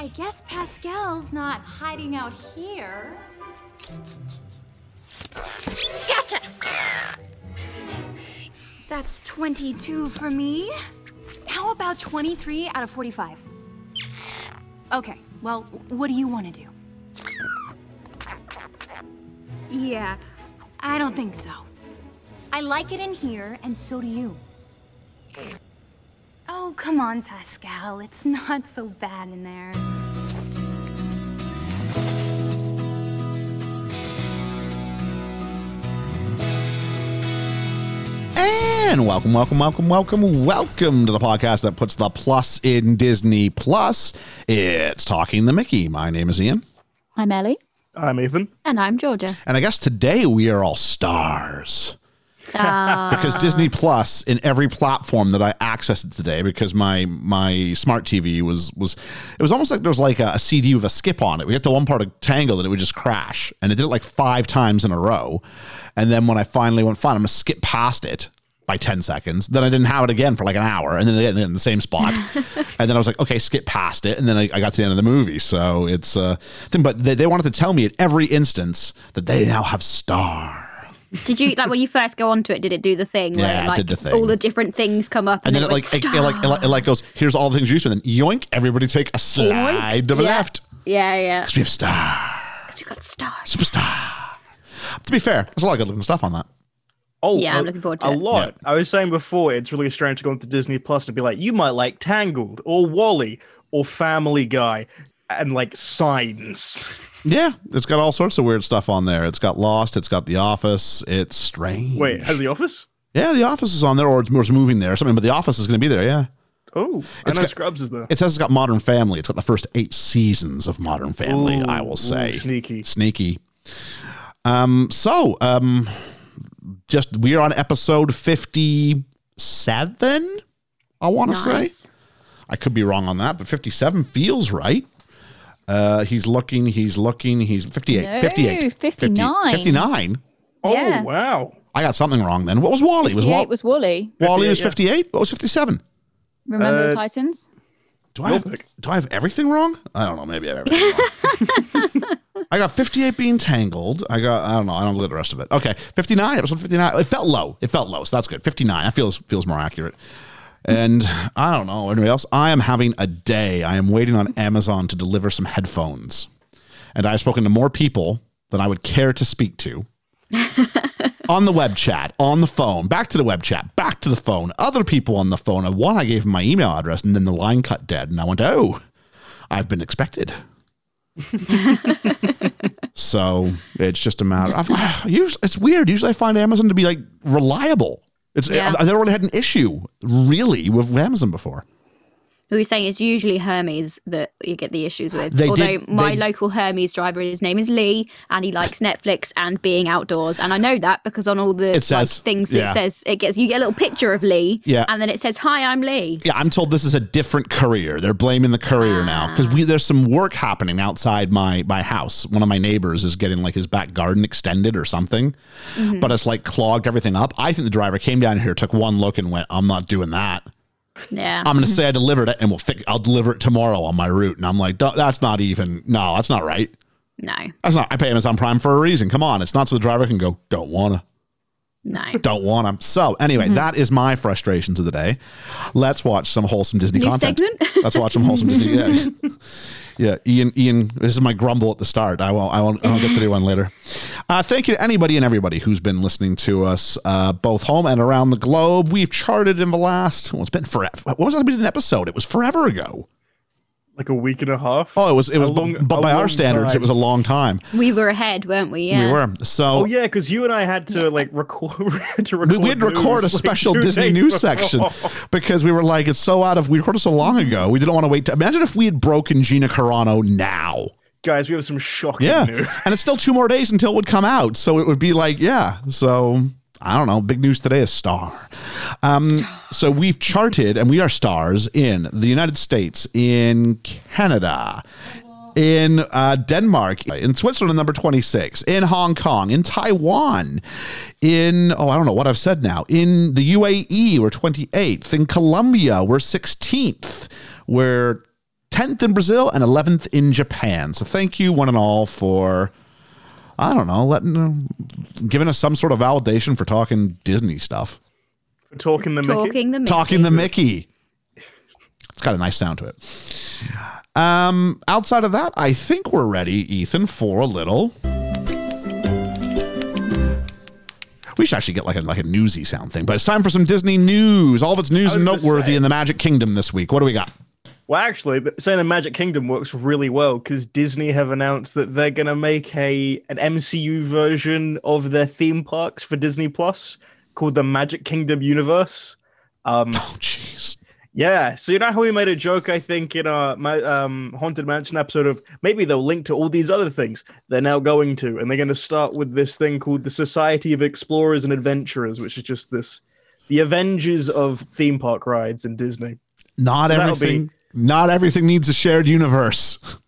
I guess Pascal's not hiding out here. Gotcha! That's 22 for me. How about 23 out of 45? Okay, well, what do you want to do? Yeah, I don't think so. I like it in here, and so do you. Oh, come on, Pascal. It's not so bad in there. And welcome, welcome, welcome, welcome, welcome to the podcast that puts the plus in Disney Plus. It's Talking the Mickey. My name is Ian. I'm Ellie. I'm Ethan. And I'm Georgia. And I guess today we are all stars. Because Disney Plus in every platform that I accessed today, because my my smart TV was was it was almost like there was like a, a CD with a skip on it. We got to one part of Tangled and it would just crash, and it did it like five times in a row. And then when I finally went, fine, I'm gonna skip past it by 10 seconds. Then I didn't have it again for like an hour, and then again in the same spot. and then I was like, okay, skip past it, and then I, I got to the end of the movie. So it's uh thing, but they, they wanted to tell me at every instance that they now have Star. Did you like when you first go onto it? Did it do the thing where Yeah, it like did the thing. all the different things come up and and, then it like it, it like it, like- it like goes here's all the things you used to and then yoink everybody take a slide to the yeah. left Yeah, yeah. because we have star Because we got stars. superstar to be fair there's a lot of good looking stuff on that Oh, Yeah, I'm looking forward to it. a it. lot. I was saying before, it's really strange to go into Disney Plus and be like, you might like Tangled or WALL-E or Family Guy and like Signs. yeah it's got all sorts of weird stuff on there it's got lost it's got the office it's strange Wait, has The Office? yeah the office is on there or it's, or it's moving there or something but the office is going to be there yeah Oh, I It's know got- Scrubs is there. it says it's got modern family it's got the first eight seasons of modern family Ooh, i will say ooh, sneaky. sneaky um so um just we're on episode 57 i want to say I could be wrong on that, but 57 feels right. Uh, he's looking, he's looking, he's 58. No, 58. 59. 59? Oh, Yeah. wow. I got something wrong then. What was WALL-E? Was Yeah, WALL-E, was WALL-E. WALL-E was 58, 58? What was 57? Remember Uh, the Titans? Do I, have, do I have everything wrong? I don't know. Maybe I have everything wrong. I got 58 being tangled. I got, I don't know. I don't look at the rest of it. Okay. 59, episode 59. It felt low. It felt low. So that's good. 59. That feels, feels more accurate. And I don't know. Anybody else? I am having a day. I am waiting on Amazon to deliver some headphones. And I've spoken to more people than I would care to speak to on the web chat, on the phone, back to the web chat, back to the phone, other people on the phone. One, I gave him my email address, and then the line cut dead. And I went, oh, I've been expected. so it's just a matter of, usually, it's weird. Usually I find Amazon to be like reliable. It's, Yeah. I've never really had an issue really with Amazon before. Who was saying it's usually Hermes that you get the issues with. They Although did- my they- local Hermes driver, his name is Lee, and he likes Netflix and being outdoors. And I know that because on all the It like, says- things yeah. it says, it gets you get a little picture of Lee, Yeah. and then it says, "Hi, I'm Lee." Yeah, I'm told this is a different courier. They're blaming the courier now because we there's some work happening outside my my house. One of my neighbors is getting like his back garden extended or something, mm-hmm. but it's like clogged everything up. I think the driver came down here, took one look, and went, "I'm not doing that. Yeah. I'm going to mm-hmm. say I delivered it, and we'll fix. I'll deliver it tomorrow on my route." And I'm like, "That's not even. No, that's not right. no, That's not. I pay Amazon Prime for a reason. Come on, it's not so the driver can go. Don't wanna." No. Don't want them. So anyway, that is my frustrations of the day. Let's watch some wholesome Disney New content. segment? Let's watch some wholesome Disney. Yeah. yeah, Ian. Ian, this is my grumble at the start. I won't. I won't. I'll get to do one later. Uh, thank you to anybody and everybody who's been listening to us, uh, both home and around the globe. We've charted in the last. Well, it's been forever. What was that? We did an episode. It was forever ago. Like a week and a half. Oh, it was. It was. long- but by our long standards, it was a long time. We were ahead, weren't we? Yeah. We were. So Oh yeah, because you and I had to like record to record. we, we had to record a news, like, special Disney news before. section because we were like, it's so out of. We recorded so long ago. We didn't want to wait. To, imagine if we had broken Gina Carano now. Guys, we have some shocking Yeah, news. and it's still two more days until it would come out, so it would be like, yeah. So I don't know. Big news today is Star. Um, so we've charted, and we are stars in the United States, in Canada, in uh, Denmark, in Switzerland, number 26, in Hong Kong, in Taiwan, in, oh, I don't know what I've said now, in the UAE, we're 28th, in Colombia, we're 16th, we're 10th in Brazil, and 11th in Japan. So thank you, one and all, for I don't know, letting uh, giving us some sort of validation for talking Disney stuff, For talking the Mickey. Talking the Mickey. talking the Mickey. It's got a nice sound to it. Um, outside of that, I think we're ready, Ethan, for a little. We should actually get like a like a newsy sound thing, but it's time for some Disney news. All of its news and noteworthy say- in the Magic Kingdom this week. What do we got? Well, actually, saying the Magic Kingdom works really well because Disney have announced that they're gonna make a an MCU version of their theme parks for Disney Plus called the Magic Kingdom Universe. Um, Oh, jeez. yeah, so you know how we made a joke, I think, in our ma- um, Haunted Mansion episode of maybe they'll link to all these other things. They're now going to, and they're going to start with this thing called the Society of Explorers and Adventurers, which is just this the Avengers of theme park rides in Disney. Not So that'll be- everything. Not everything needs a shared universe.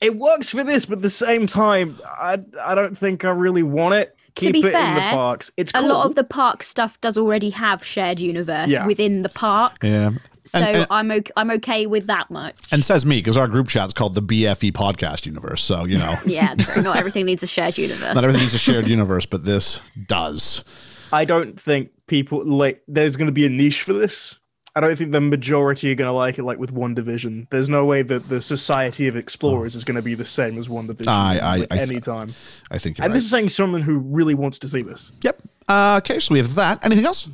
it works for this, but at the same time, I I don't think I really want it. To Keep be it in the parks. It's A lot of the park stuff does already have shared universe Yeah. within the park. Yeah. So and, and, I'm okay, I'm okay with that much. and says me because our group chat's called the BFE podcast universe. So you know, Yeah, true. Not everything needs a shared universe. not everything needs a shared universe, but this does. I don't think people like. There's going to be a niche for this. I don't think the majority are going to like it. Like with WandaVision, there's no way that the Society of Explorers is going to be the same as WandaVision. I- I- like, I- anytime. I think you're And right. this is saying someone who really wants to see this. yep. Uh, okay, so we have that. Anything else?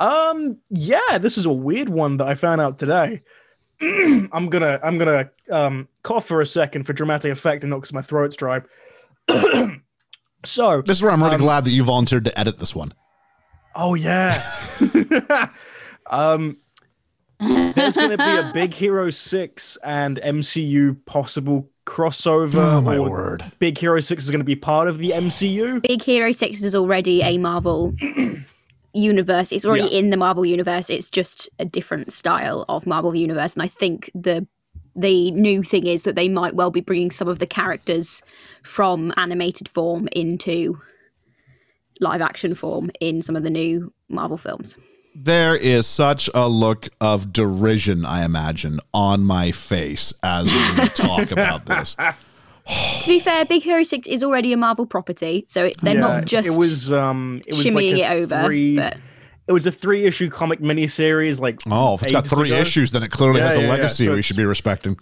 Um, yeah, this is a weird one that I found out today. I'm gonna I'm gonna um cough for a second for dramatic effect and not because my throat's dry. so This is where I'm really Um, glad that you volunteered to edit this one. Oh yeah. um there's going to be a Big Hero 6 and MCU possible crossover. Oh my word! Big Hero 6 is going to be part of the MCU. Big Hero 6 is already a Marvel universe. It's already Yeah. in the Marvel universe. It's just a different style of Marvel universe. And I think the the new thing is that they might well be bringing some of the characters from animated form into live action form in some of the new Marvel films. There is such a look of derision, I imagine, on my face as we talk about this. to be fair, Big Hero 6 is already a Marvel property, so it, they're Yeah, not just it was um it was shimmying like it over. three, But it was a three issue comic miniseries like Oh, if it's got three ago. issues, then it clearly Yeah, has a yeah, yeah. legacy So we should be respecting.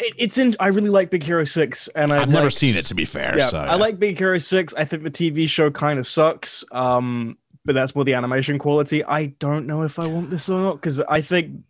It, it's in I really like Big Hero 6 and I I've never seen it, to be fair. Yeah, so, I like Big Hero 6. I think the TV show kind of sucks. Um, but that's more the animation quality. I don't know if I want this or not because I think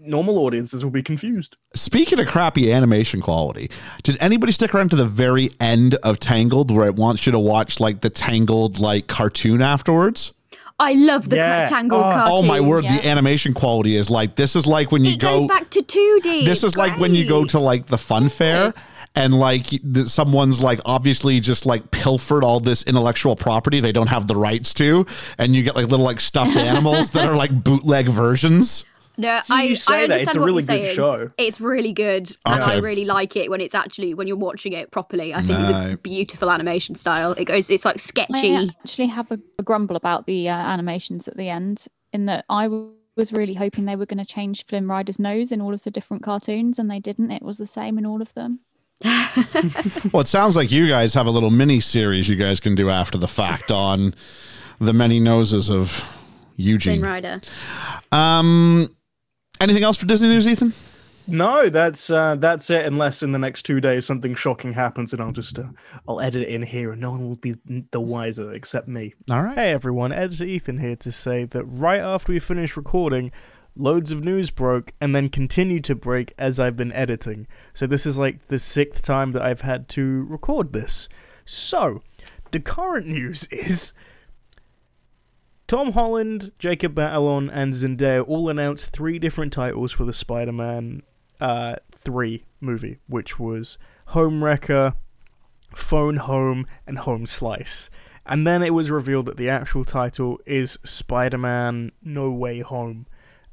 normal audiences will be confused. Speaking of crappy animation quality, did anybody stick around to the very end of Tangled where it wants you to watch like the Tangled like cartoon afterwards? I love the Yeah. Tangled Oh. cartoon. oh my word, yeah. the animation quality is like this is like when you it go goes back to 2D. this It's is like when you go to like the fun fair Good. And like th- someone's like obviously just like pilfered all this intellectual property they don't have the rights to and you get like little like stuffed animals that are like bootleg versions No, So I, you say I that, understand it's a what really you're good saying. show. It's really good, and I really like it when it's actually when you're watching it properly. I think it's a beautiful animation style. It goes, it's like sketchy. I actually have a, a grumble about the uh, animations at the end, in that I w- was really hoping they were going to change Flynn Rider's nose in all of the different cartoons, and they didn't. It was the same in all of them. well it sounds like you guys have a little mini series you guys can do after the fact on the many noses of eugene Rider. um anything else for disney news ethan No, that's uh, that's it. Unless in the next two days something shocking happens, and I'll just uh, I'll edit it in here, and no one will be the wiser except me. all right Hey everyone, Editor Ethan here to say that right after we finish recording, loads of news broke and then continued to break as I've been editing. So this is like the sixth time that I've had to record this. So, the current news is Tom Holland, Jacob Batalon, and Zendaya all announced three different titles for the Spider-Man uh, 3 movie, which was Homewrecker, Phone Home, and Home Slice. And then it was revealed that the actual title is Spider Man No Way Home.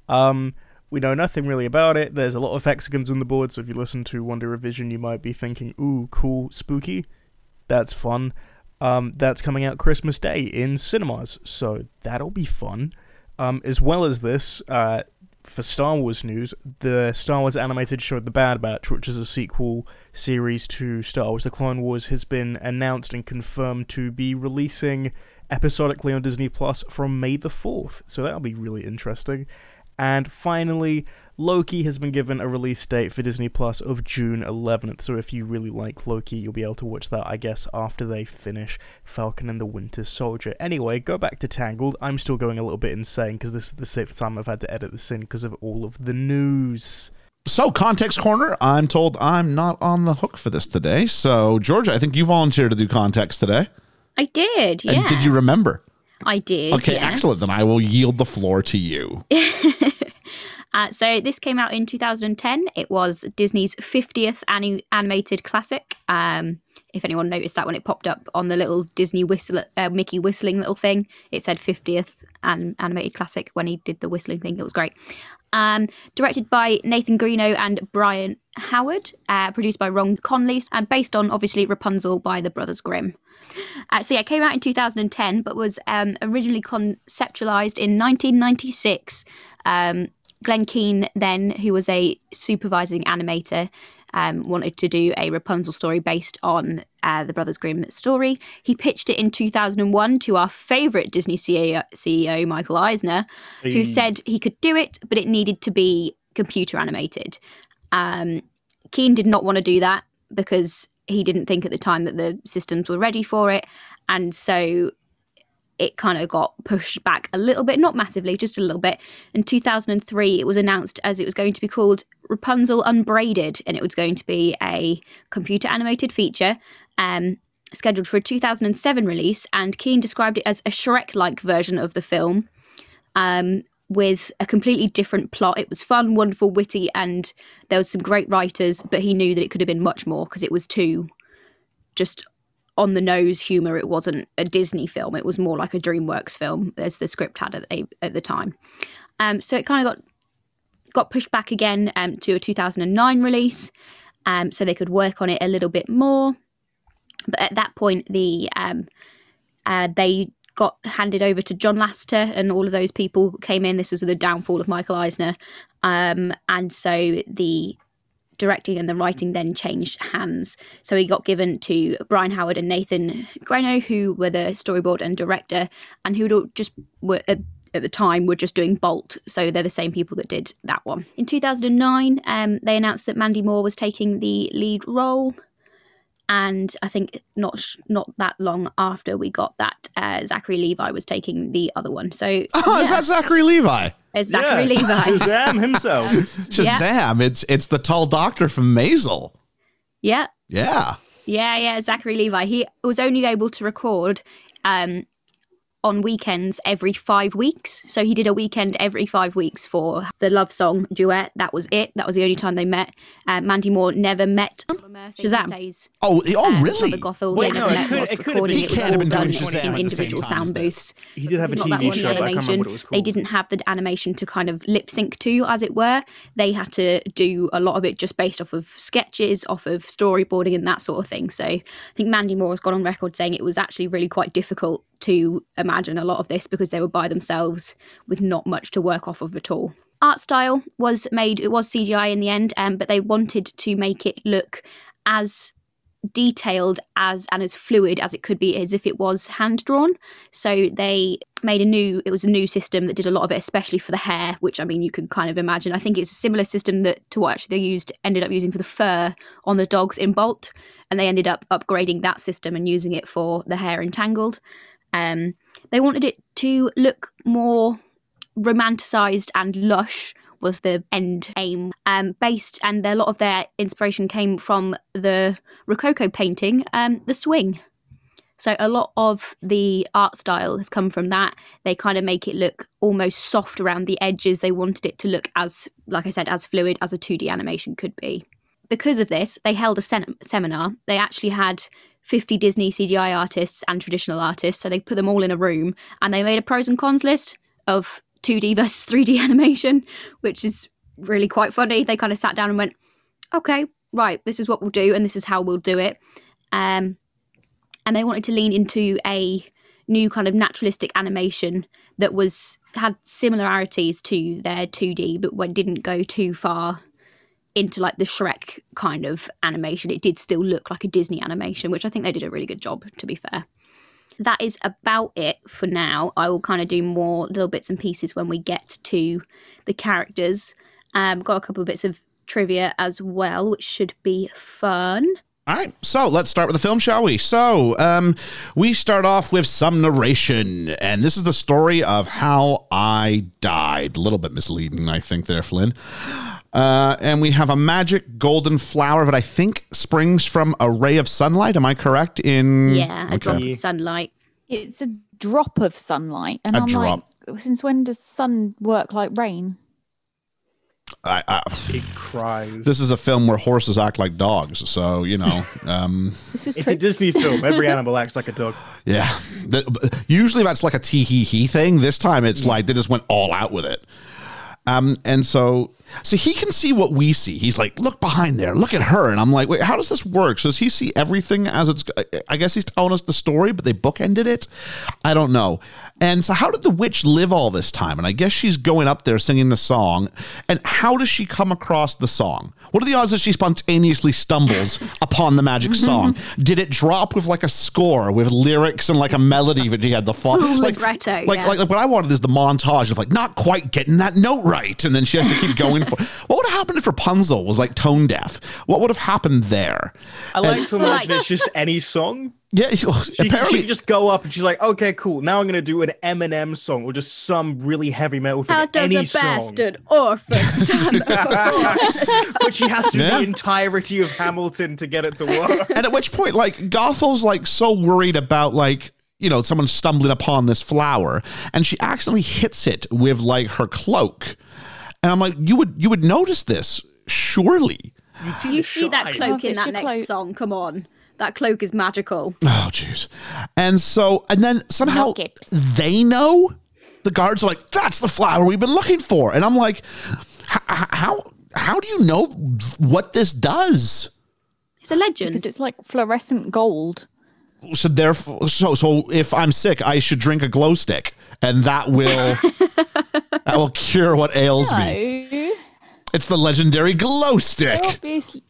Um, we know nothing really about it. There's a lot of hexagons on the board, so if you listen to WandaVision, you might be thinking, ooh, cool, spooky. That's fun. Um, that's coming out Christmas Day in cinemas, so that'll be fun. Um, as well as this, uh, for Star Wars news, the Star Wars animated show The Bad Batch, which is a sequel series to Star Wars The Clone Wars, has been announced and confirmed to be releasing episodically on Disney Plus from May the 4th. So that'll be really interesting. And finally, Loki has been given a release date for Disney Plus of June 11th. So if you really like Loki, you'll be able to watch that, I guess, after they finish Falcon and the Winter Soldier. Anyway, go back to Tangled. I'm still going a little bit insane because this is the sixth time I've had to edit this in because of all of the news. So, context corner. I'm told I'm not on the hook for this today. So, Georgia, I think you volunteered to do context today. I did, yeah. And did you remember? I did. Okay, yes. excellent. Then I will yield the floor to you. Uh, so this came out in 2010. It was Disney's 50th ani- animated classic. Um, if anyone noticed that when it popped up on the little Disney whistle, uh, Mickey whistling little thing, it said 50th an- animated classic when he did the whistling thing. It was great. Um, directed by Nathan Greno and Byron Howard, uh, produced by Ron Conli, and based on obviously Rapunzel by the Brothers Grimm. Uh, so yeah, it came out in 2010, but was um, originally conceptualized in 1996. Um, Glenn Keane, then, who was a supervising animator, um, wanted to do a Rapunzel story based on uh, the Brothers Grimm story. He pitched it in 2001 to our favourite Disney CEO, CEO, Michael Eisner, who said he could do it, but it needed to be computer animated. Um, Keane did not want to do that because he didn't think at the time that the systems were ready for it. And so it kind of got pushed back a little bit, not massively, just a little bit. In 2003, it was announced as it was going to be called Rapunzel Unbraided, and it was going to be a computer animated feature. Um, scheduled for a 2007 release, and Keane described it as a Shrek like version of the film um, with a completely different plot. It was fun, wonderful, witty, and there was some great writers, but he knew that it could have been much more because it was too just on the nose humor. It wasn't a Disney film. It was more like a DreamWorks film, as the script had at, the- at the time. Um, so it kind of got got pushed back again um, to a 2009 release, um, so they could work on it a little bit more. But at that point, the um, uh, they got handed over to John Lasseter, and all of those people came in. This was the downfall of Michael Eisner, um, and so the directing and the writing then changed hands. So he got given to Byron Howard and Nathan Greno, who were the storyboard and director, and who just were at the time were just doing Bolt. So they're the same people that did that one. In 2009, um, they announced that Mandy Moore was taking the lead role. And I think not sh- not that long after we got that, uh, Zachary Levi was taking the other one. So Oh, is that Zachary Levi? It's Zachary Yeah, Levi. Shazam himself. Shazam! It's it's the tall doctor from Maisel. yeah, Yeah. Yeah, yeah, Zachary Levi. He was only able to record um, on weekends every five weeks. So he did a weekend every five weeks for the love song duet. That was it. That was the only time they met. Uh, Mandy Moore never met Shazam. Plays, Oh, oh, uh, really? Robert Gothel. Wait, they no, never it could- whilst it could have recording. It He was can't have all been done doing Shazam in at the individual same time as sound booths. He did have a It's not that TV show, but I can't remember animation. what it was They didn't have the animation to kind of lip sync to, as it were. They had to do a lot of it just based off of sketches, off of storyboarding, and that sort of thing. So I think Mandy Moore has gone on record saying it was actually really quite difficult to imagine a lot of this because they were by themselves with not much to work off of at all. Art style was made, it was CGI in the end, um, but they wanted to make it look as detailed as and as fluid as it could be as if it was hand drawn so they made a new it was a new system that did a lot of it especially for the hair which i mean you can kind of imagine. I think it's a similar system that to what actually they used ended up using for the fur on the dogs in bolt and they ended up upgrading that system and using it for the hair entangled um, they wanted it to look more romanticized and lush was the end aim. Um, based and a lot of their inspiration came from the rococo painting um, the swing. So a lot of the art style has come from that. They kind of make it look almost soft around the edges. They wanted it to look as like i said as fluid as a 2d animation could be because of this they held a sen- seminar they actually had 50 disney cgi artists and traditional artists so they put them all in a room and they made a pros and cons list of 2D versus 3D animation, which is really quite funny. They kind of sat down and went, okay, right, this is what we'll do and this is how we'll do it. Um, and they wanted to lean into a new kind of naturalistic animation that was had similarities to their 2D, but didn't go too far into like the Shrek kind of animation. It did still look like a Disney animation, which I think they did a really good job, to be fair. That is about it for now. I will kind of do more little bits and pieces when we get to the characters. Um, got a couple of bits of trivia as well, which should be fun. All right, so let's start with the film, shall we? So, um, we start off with some narration, and this is the story of how I died. A little bit misleading, I think, there, Flynn. Uh, and we have a magic golden flower that I think springs from a ray of sunlight. Am I correct? In Yeah, a drop of sunlight. It's a drop of sunlight, and A I'm drop. like, since when does sun work like rain? I, I, It cries. this is a film where horses act like dogs, so you know. Um, This is it's true. a Disney film. Every animal acts like a dog. Yeah. That- usually that's like a tee hee hee thing. This time it's like they just went all out with it. Um, and so, so he can see what we see. He's like, look behind there, look at her. And I'm like, wait, how does this work? So does he see everything as it's, I guess he's telling us the story, but they bookended it. I don't know. And so how did the witch live all this time? And I guess she's going up there singing the song. And how does she come across the song? What are the odds that she spontaneously stumbles upon the magic mm-hmm. song? Did it drop with like a score with lyrics and like a melody that she had the fall? Ooh, like, libretto, like, yeah. like, like what I wanted is the montage of like not quite getting that note right, and then she has to keep going for. What would have happened if Rapunzel was like tone deaf? What would have happened there? I like to imagine Like- it's just any song. Yeah, oh, She, apparently. she could just go up and she's like, okay, cool. Now I'm gonna do an Eminem song or just some really heavy metal thing. How does any a song. bastard orphan son But she has to Yeah. the entirety of Hamilton to get it to work. and at which point, like Gothel's like so worried about like you know someone stumbling upon this flower, and she accidentally hits it with like her cloak, and I'm like, you would you would notice this surely. You'd see You the see that cloak Oh, in that next cloak. song. Come on. That cloak is magical. Oh, jeez. And so, and then somehow Nuggets. they know. The guards are like, "That's the flower we've been looking for," and I'm like, "H- h- "How? How do you know what this does?" It's a legend. because it's like fluorescent gold. So therefore, so so if I'm sick, I should drink a glow stick, and that will that will cure what ails me. No, It's the legendary glow stick. obviously.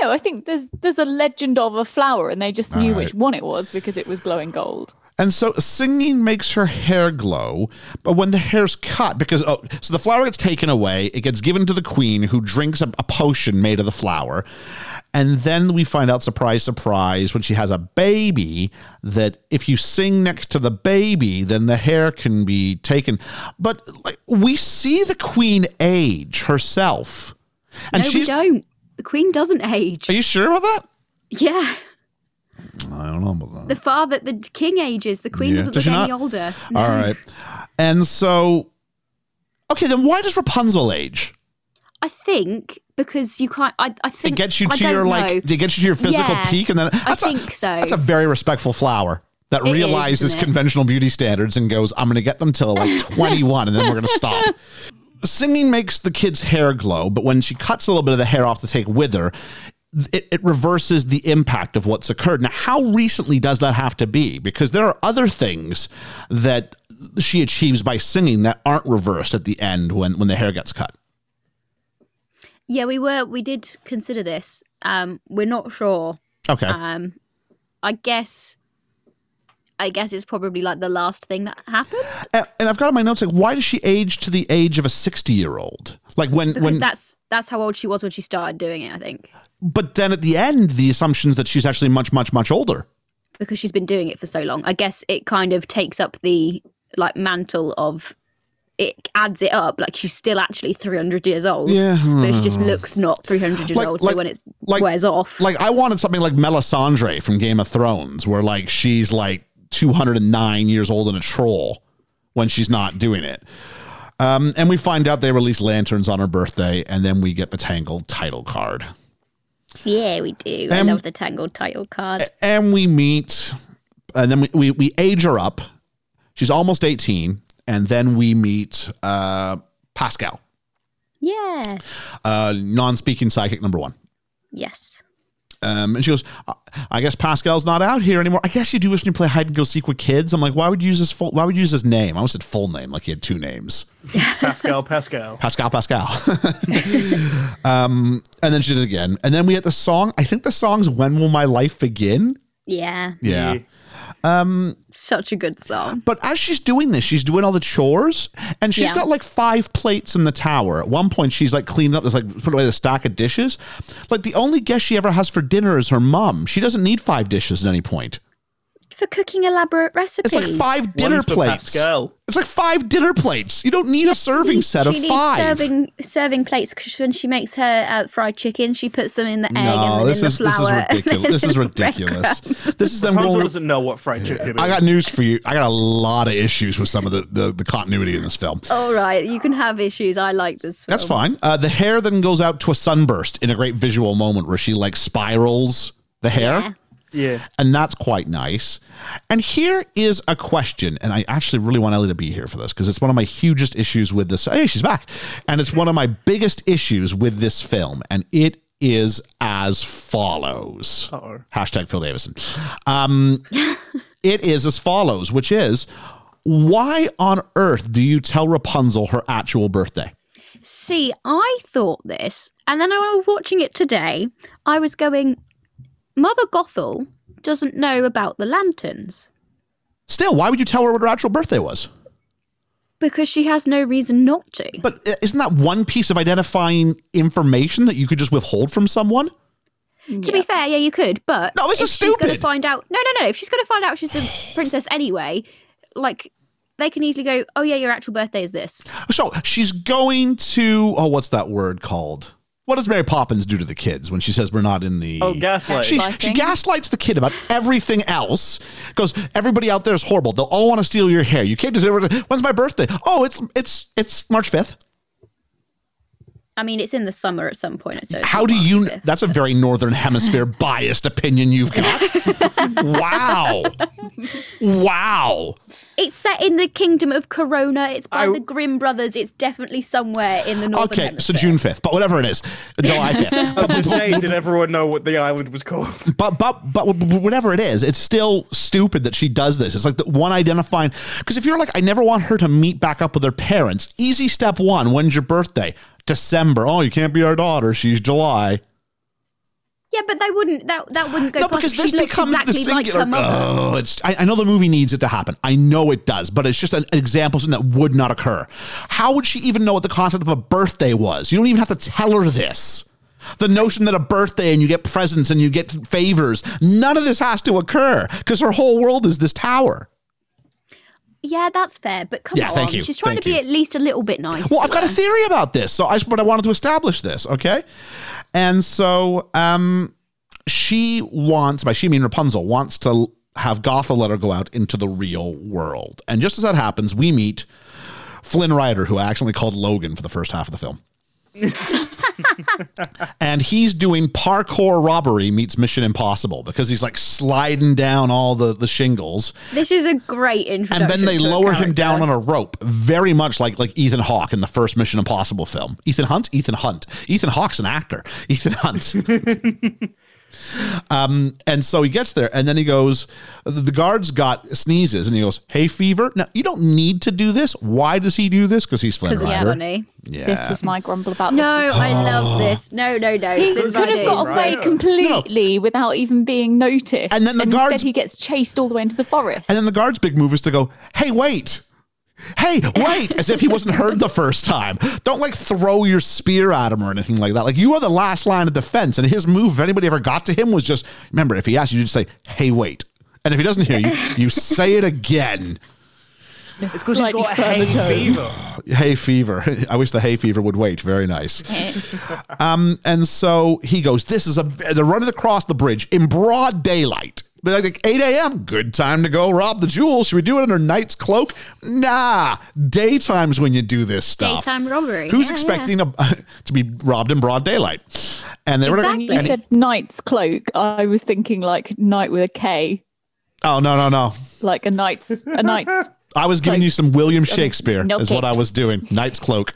Yeah, I think there's there's a legend of a flower, and they just knew which one it was because it was glowing gold. And so singing makes her hair glow, but when the hair's cut, because oh, so the flower gets taken away, it gets given to the queen who drinks a, a potion made of the flower. And then we find out, surprise, surprise, when she has a baby, that if you sing next to the baby, then the hair can be taken. But like, we see the queen age herself. And no, we don't. The queen doesn't age. Are you sure about that? Yeah. I don't know about that. The father, the king ages. The queen Yeah. doesn't Does look any not? older. All right. And so, okay, then why does Rapunzel age? I think because you can't. I, I think It gets you to your know. like, it gets you to your physical Yeah, peak, and then I that's a- think so. That's a very respectful flower that It is, realizes isn't conventional beauty standards and goes, "I'm going to get them till like 21, and then we're going to stop." Singing makes the kid's hair glow, but when she cuts a little bit of the hair off to take with her, it, it reverses the impact of what's occurred. Now, how recently does that have to be? Because there are other things that she achieves by singing that aren't reversed at the end when, when the hair gets cut. Yeah, we were. We did consider this. Um, we're not sure. Okay. Um, I guess. I guess it's probably like the last thing that happened and, and I've got in my notes like, why does she age to the age of a 60 year old? Like when, because when, that's that's how old she was when she started doing it. I think but then at the end, the assumption's that she's actually much, much, much older. because she's been doing it for so long. I guess it kind of takes up the like mantle of it adds it up. Like she's still actually three hundred years old. Yeah. but it just looks not three hundred years Like- old. like- so when it like- wears off, Like I wanted something like Melisandre from Game of Thrones, where like she's like 209 years old and a troll when she's not doing it. Um, and we find out they release lanterns on her birthday, and then we get the Tangled title card. yeah, we do. I Um, love the Tangled title card. And we meet, and then we, we, we age her up. She's almost 18. And then we meet uh, Pascal, Yeah. uh, non speaking psychic number one. Yes. Um, and she goes, "I- I guess Pascal's not out here anymore. I guess you do this when you play hide and go seek with kids. I'm like, why would you use his full? Why would you use his name? I almost said full name, like he had two names. Pascal, Pascal. Pascal, Pascal. um, and then she did it again. And then we had the song. I think the song's "When Will My Life Begin." Yeah. Yeah. Um, Such a good song. But as she's doing this, she's doing all the chores, and she's Yeah. got like five plates in the tower. At one point, she's like cleaning up this, like put away the stack of dishes. Like the only guest she ever has for dinner is her mom. She doesn't need five dishes at any point. For cooking elaborate recipes. It's like five dinner One's plates. Pascal. It's like five dinner plates. You don't need a serving set of she needs five. serving serving plates because when she makes her uh, fried chicken, she puts them in the egg no, and then this in is the this is flour. ridiculous. This is ridiculous. This is them Rapunzel going. doesn't know what fried chicken I is. got news for you. I got a lot of issues with some of the, the, the continuity in this film. All right, you can have issues. I like this. Film. That's fine. Uh, the hair then goes out to a sunburst in a great visual moment where she like spirals the hair. Yeah. Yeah. And that's quite nice. And here is a question, and I actually really want Ellie to be here for this because it's one of my hugest issues with this. Hey, she's back. And it's one of my biggest issues with this film, and it is as follows. Uh-oh. Hashtag Phil Davison. Um, it is as follows, which is why on earth do you tell Rapunzel her actual birthday? See, I thought this, and then I was watching it today. I was going, Mother Gothel doesn't know about the lanterns Still, why would you tell her what her actual birthday was? because she has no reason not to. But isn't that one piece of identifying information that you could just withhold from someone? To be fair, yeah, you could, but No, this if is she's going to find out, no, no, no, if she's going to find out she's the princess anyway, like they can easily go, oh yeah, your actual birthday is this. So she's going to oh, what's that word called? What does Mary Poppins do to the kids when she says we're not in the? Oh, gaslight. She, she gaslights the kid about everything else. Goes, everybody out there is horrible. They'll all want to steal your hair. You can't just. When's my birthday? Oh, it's it's it's March fifth. I mean, it's in the summer at some point. So it's How do you? 5th. That's a very northern hemisphere biased opinion you've got. wow, wow. It's set in the kingdom of Corona. It's by I- the Grimm brothers. It's definitely somewhere in the northern Okay, hemisphere. so June fifth, but whatever it is, July fifth. I'm just saying, did everyone know what the island was called? But but but whatever it is, it's still stupid that she does this. It's like the one identifying because if you're like, I never want her to meet back up with her parents. Easy step one. When's your birthday? December. Oh, you can't be our daughter. She's July. Yeah, but they wouldn't. That that wouldn't go. no, because this she becomes the exactly like singular. mother. oh, it's. I, I know the movie needs it to happen. I know it does, but it's just an example of something that would not occur. How would she even know what the concept of a birthday was? You don't even have to tell her this. The notion that a birthday and you get presents and you get favors, none of this has to occur because her whole world is this tower. Yeah, that's fair. But come Yeah, on, thank you, she's trying thank to be you. at least a little bit nice. Well, I've got a theory about this, so I but I wanted to establish this, okay? And so, um, she wants, by she I mean Rapunzel, wants to have Gothel let her go out into the real world, and just as that happens, we meet Flynn Rider, who I accidentally called Logan for the first half of the film. and he's doing parkour robbery meets Mission Impossible because he's like sliding down all the, the shingles This is a great introduction. and then they to lower him down on a rope, very much like like Ethan Hawke in the first Mission Impossible film. Ethan Hunt, Ethan Hunt, Ethan Hawke's an actor. Ethan Hunt. um, and so he gets there, and then he goes. The guards got sneezes, and he goes, "Hey, fever." Now you don't need to do this. Why does he do this? Because he's Flynn because it's Rider. funny. Yeah. This was my grumble about this. No, this. I love this. No, no, no. He Flynn could have got is away nice. completely without even being noticed. And then the instead guards- he gets chased all the way into the forest. And then the guard's big move is to go, hey, wait. Hey, wait, as if he wasn't heard the first time. Don't like throw your spear at him or anything like that. Like you are the last line of defense. And his move, if anybody ever got to him, was just remember, if he asks you, you just say, hey, wait. And if he doesn't hear you, you say it again. It's It's because he's got further hay fever. Hay fever. I wish the hay fever would wait. Very nice. um, and so he goes, This is a they're running across the bridge in broad daylight. They're like 8 a.m. Good time to go rob the jewels. Should we do it under night's cloak? Nah. Daytime's when you do this stuff. Daytime robbery. Who's Yeah, expecting a, to be robbed in broad daylight? And they were Exactly. When you said knight's cloak, I was thinking like knight with a K, Oh no, no, no. like a knight's a knight's. I was giving Cloak. you some William Shakespeare, no is what I was doing. Knight's cloak.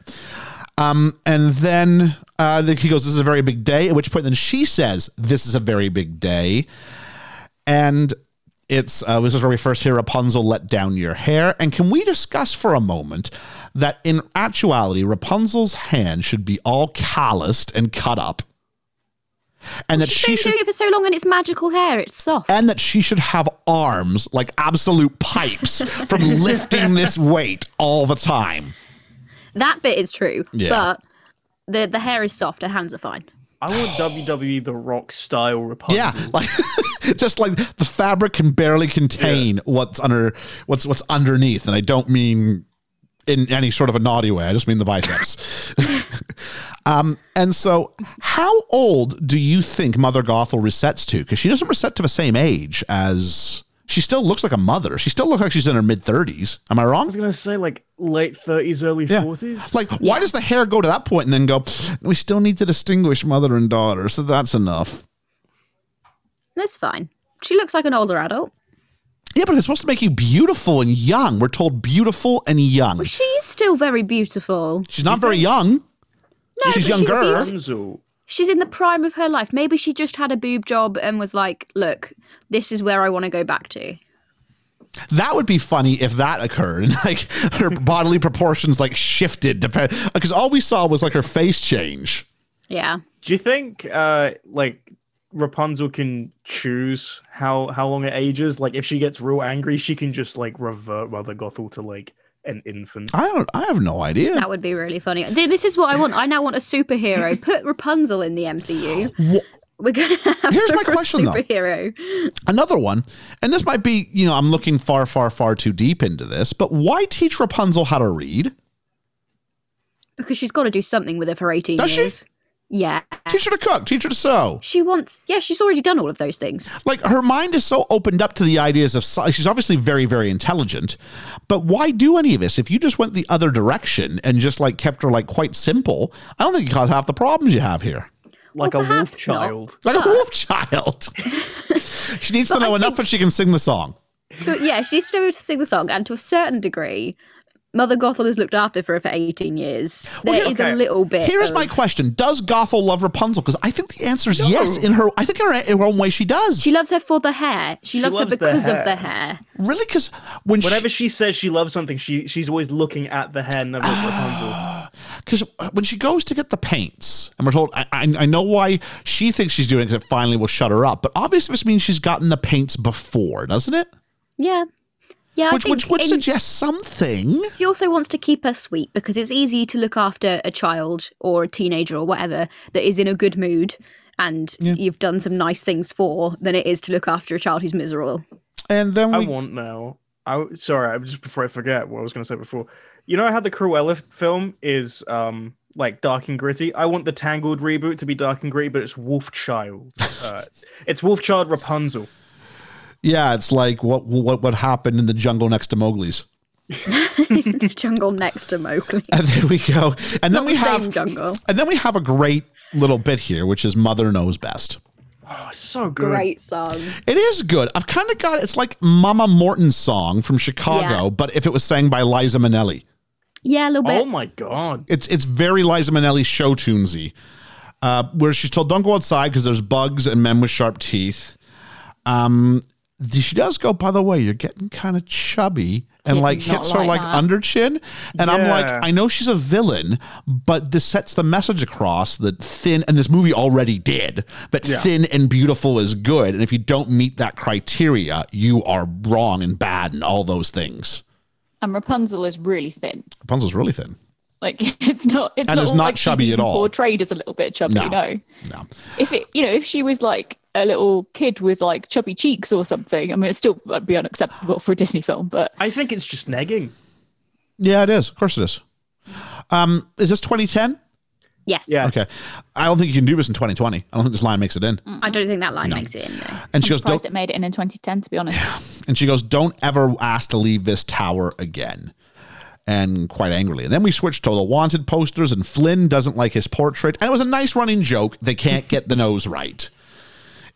Um, and then Uh, then he goes, "This is a very big day." At which point, then she says, "This is a very big day," and it's uh, this is where we first hear Rapunzel let down your hair. And can we discuss for a moment that in actuality, Rapunzel's hand should be all calloused and cut up, and that She's she been should doing it for so long and it's magical hair. It's soft. and that she should have arms like absolute pipes from lifting this weight all the time. That bit is true. Yeah. But the the hair is soft. Her hands are fine. I want WWE The Rock style Rapunzel. Yeah, like just like the fabric can barely contain what's under what's what's underneath, and I don't mean in any sort of a naughty way. I just mean the biceps. um, and so, how old do you think Mother Gothel resets to? Because she doesn't reset to the same age as she still looks like a mother. She still looks like she's in her mid thirties. Am I wrong? I was gonna say like late thirties, early Yeah. forties. Like, why does the hair go to that point and then go? We still need to distinguish mother and daughter, so that's enough. That's fine. She looks like an older adult. Yeah, but it's supposed to make you beautiful and young. We're told beautiful and young. She is still very beautiful. She's not very young. No, She's but younger. beautiful- Rapunzel. She's in the prime of her life. Maybe she just had a boob job and was like, "Look, this is where I want to go back to." That would be funny if that occurred and like her bodily proportions like shifted because all we saw was like her face change. Yeah. Do you think uh like Rapunzel can choose how how long it ages? Like if she gets real angry, she can just like revert Mother Gothel to like an infant. I don't. I have no idea. That would be really funny. This is what I want. I now want a superhero. Put Rapunzel in the MCU. We're gonna have Here's my question, though. superhero. Another one, and this might be you know I'm looking far, far, far too deep into this, but why teach Rapunzel how to read? Because she's got to do something with her for 18 Does she? Years. Yeah. Teach her to cook. Teach her to sew. She wants, yeah, she's already done all of those things. like her mind is so opened up to the ideas of she's obviously very very intelligent but why do any of this if you just went the other direction and just like kept her like quite simple i don't think you cause half the problems you have here like Well, a wolf perhaps not. child. like a wolf child she needs to But I know enough think- that she can sing the song To, yeah, she needs to be able to sing the song, and to a certain degree, Mother Gothel has looked after for her for 18 years. There is okay. a little bit. here's of, my question does gothel love rapunzel because i think the answer is yes in her i think in her, in her own way she does She loves her for the hair. She, loves, loves her because hair. of the hair. really because when Whenever she she says she loves something, she she's always looking at the hair, never at Rapunzel. because when she goes to get the paints, and we're told, I, I, I know why she thinks she's doing it because it finally will shut her up. But obviously, this means she's gotten the paints before, doesn't it? Yeah. Yeah, Which which would in- suggest something. He also wants to keep her sweet because it's easy to look after a child or a teenager or whatever that is in a good mood and you've done some nice things for than it is to look after a child who's miserable. And then I want now. I sorry, I just before I forget what I was going to say before. You know how the Cruella film is um like dark and gritty. I want the Tangled reboot to be dark and gritty, but it's Wolf Child. Uh, it's Wolf Child Rapunzel. Yeah, it's like what what what happened in the jungle next to Mowgli's. the jungle next to Mowgli. And there we go. And then Not we the have same jungle. and then we have a great little bit here, which is Mother Knows Best. Oh, so good. Great song. It is good. I've kind of got it's like Mama Morton's song from Chicago, Yeah. but if it was sang by Liza Minnelli. Yeah, a little bit. Oh my god. It's it's very Liza Minnelli show tunesy, uh, where she's told don't go outside because there's bugs and men with sharp teeth. Um, she does go. By the way, you're getting kind of chubby, and like not hits her like like that. under chin, and I'm like, I know she's a villain, but this sets the message across that thin, and this movie already did that Yeah. thin and beautiful is good, and if you don't meet that criteria, you are wrong and bad and all those things. And Rapunzel is really thin. Rapunzel's really thin. Like it's not. It's And not, is not like chubby at even all. Portrayed as a little bit chubby. No. No. No. If it, you know, if she was like a little kid with like chubby cheeks or something, I mean, it still would be unacceptable for a Disney film. But I think it's just negging. Yeah, it is. Of course it is. Um, is this 2010? Yes. Yeah. Okay. I don't think you can do this in 2020. I don't think this line makes it in. I don't think that line makes it in though. And she I'm goes, don't, it made it in in 2010. To be honest, Yeah. and she goes, don't ever ask to leave this tower again. And quite angrily. And then we switch to the wanted posters, and Flynn doesn't like his portrait. And it was a nice running joke. They can't get the nose right.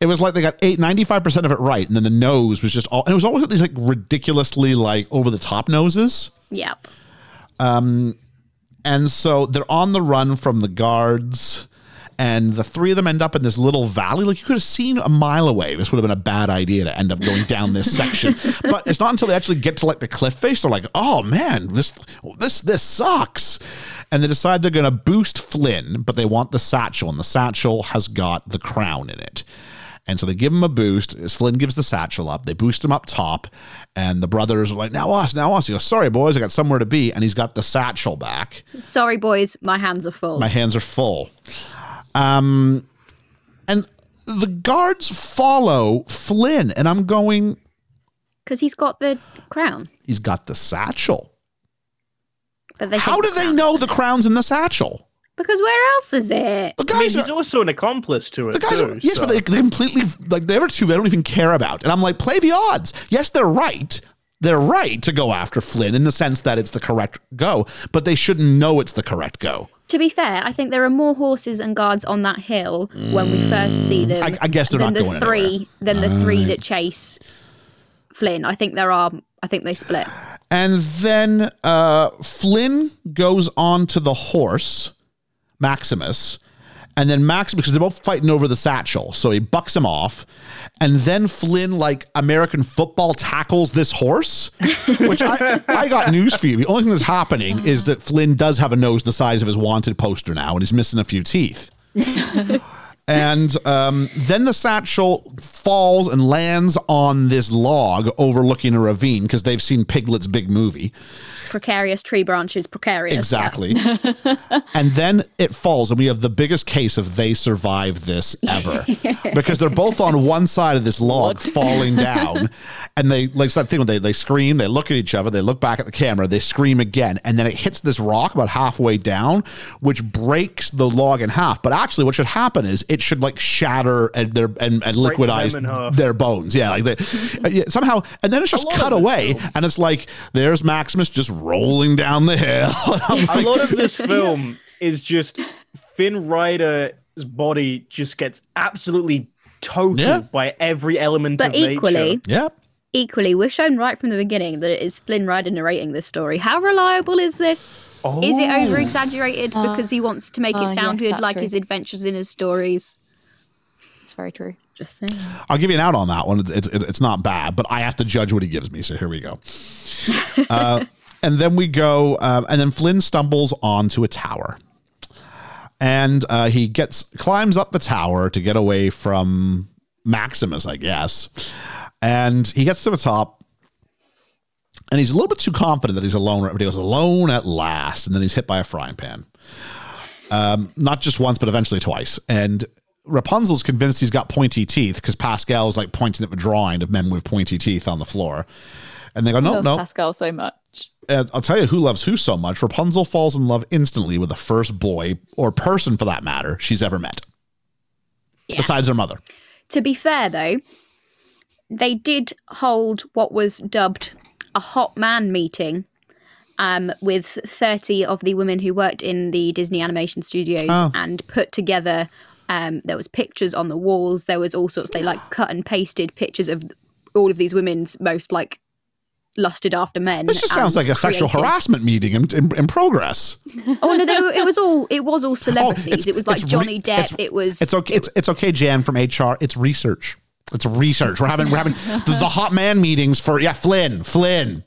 It was like they got eight, 95% of it right. And then the nose was just all, and it was always these like ridiculously like over the top noses. Yep. Um, And so they're on the run from the guards. And the three of them end up in this little valley. Like you could have seen a mile away. This would have been a bad idea to end up going down this section. but it's not until they actually get to like the cliff face they're like, oh man, this this this sucks. And they decide they're going to boost Flynn, but they want the satchel, and the satchel has got the crown in it. And so they give him a boost. As Flynn gives the satchel up, they boost him up top, and the brothers are like, "Now us, now us." He goes, "Sorry, boys, I got somewhere to be," and he's got the satchel back. Sorry, boys, my hands are full. My hands are full. Um, and the guards follow Flynn, and I'm going. Because he's got the crown. He's got the satchel. But they How do the they crown- know the crown's in the satchel? Because where else is it? The I mean, guys he's are. also an accomplice to it The guys too. are, yes, so- but they, they completely like the other two. They don't even care about, and I'm like, play the odds. Yes, they're right. They're right to go after Flynn in the sense that it's the correct go, but they shouldn't know it's the correct go. To be fair, I think there are more horses and guards on that hill when we first see them. I- I guess they're than not the going three anywhere. than the three that chase Flynn. I think there are. I think they split. And then uh, Flynn goes on to the horse, Maximus. And then Max, because they're both fighting over the satchel. So he bucks him off. And then Flynn, like American football, tackles this horse, which I, I got news for you. The only thing that's happening is that Flynn does have a nose the size of his wanted poster now, and he's missing a few teeth. And um, then the satchel falls and lands on this log overlooking a ravine because they've seen Piglet's big movie. Precarious tree branches, precarious. yeah. Exactly. and then it falls, and we have the biggest case of they survive this ever because they're both on one side of this log falling down, and they like that thing when they they scream, they look at each other, they look back at the camera, they scream again, and then it hits this rock about halfway down, which breaks the log in half. But actually, what should happen is it should like shatter and their and, and liquidize their bones. Yeah, like they, uh, yeah, somehow, and then it's just cut away, film- and it's like there's Maximus just rolling down the hill. I'm a lot of this film is just Finn Rider's body just gets absolutely totaled Yeah. by every element But of nature. equally, Yep. equally, we're shown right from the beginning that it is Flynn Rider narrating this story. How reliable is this? Is it Oh. over exaggerated because he wants to make oh, it sound yes, good, like true. his adventures in his stories? It's very true. Just saying. I'll give you an out on that one. It's, it's, it's not bad, but I have to judge what he gives me. So here we go. Uh, and then we go, um, and then Flynn stumbles onto a tower. And uh, he gets climbs up the tower to get away from Maximus, I guess. And he gets to the top, and he's a little bit too confident that he's alone. But he goes alone at last, and then he's hit by a frying pan. Um, not just once, but eventually twice. And Rapunzel's convinced he's got pointy teeth because Pascal's like pointing at the drawing of men with pointy teeth on the floor. And they go, no, no. Pascal so much. And I'll tell you who loves who so much. Rapunzel falls in love instantly with the first boy or person for that matter she's ever met, Yeah. besides her mother. To be fair, though, they did hold what was dubbed a hot man meeting um, with 30 of the women who worked in the Disney animation studios Oh. and put together. Um, there was pictures on the walls. There was all sorts. They like cut and pasted pictures of all of these women's most like lusted after men. This just sounds like a sexual harassment meeting in, in, in progress. Oh no, were, it was all it was all oh, celebrities. it's- it was like it's re- Johnny Depp. it was It's okay. It's, it's okay, Jan from HR. It's research. It's research. We're having we're having the, the hot man meetings for yeah Flynn Flynn.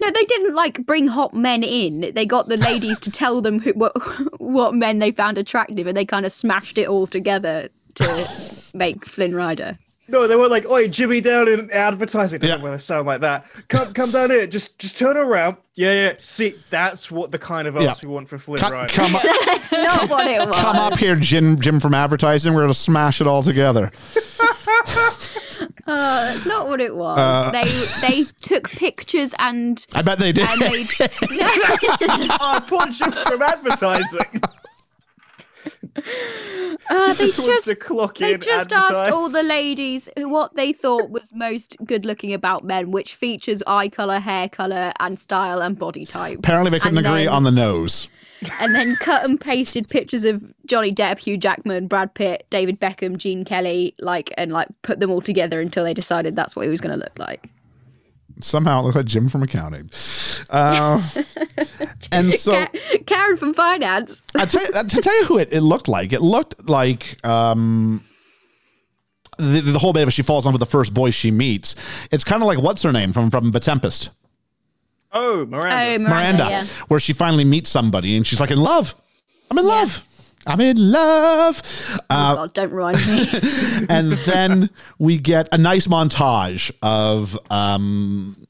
No, they didn't like bring hot men in. They got the ladies to tell them who, what what men they found attractive, and they kind of smashed it all together to make Flynn Rider. No, they were like, "Oi, Jimmy down in advertising." Yeah. Yeah. When they sound like that, come come down here. Just just turn around. Yeah, yeah. See, that's what the kind of else Yeah. we want for Flynn Come, Rider. come, up- That's not what it was. come up here, Jim Jim from advertising. We're gonna smash it all together. Uh, that's not what it was. Uh, they they took pictures and I bet they did. and made. oh, poor Jim from advertising. Uh, they Wants just to clock They in, just asked all the ladies what they thought was most good looking about men, which features eye colour, hair colour, and style and body type. Apparently, they couldn't And agree then- on the nose. and then cut and pasted pictures of Johnny Depp, Hugh Jackman, Brad Pitt, David Beckham, Gene Kelly, like and like put them all together until they decided that's what he was going to look like. Somehow it looked like Jim from accounting. Uh, and so Karen from finance. I tell you, to tell you who it, it looked like, it looked like um, the, the whole bit of it, she falls in love with the first boy she meets. It's kind of like what's her name from from The Tempest, Oh, Oh, Miranda. Miranda. Miranda, yeah. where she finally meets somebody and she's like in love. I'm in love. I'm in love. Oh Uh, God, don't remind me. and then we get a nice montage of um,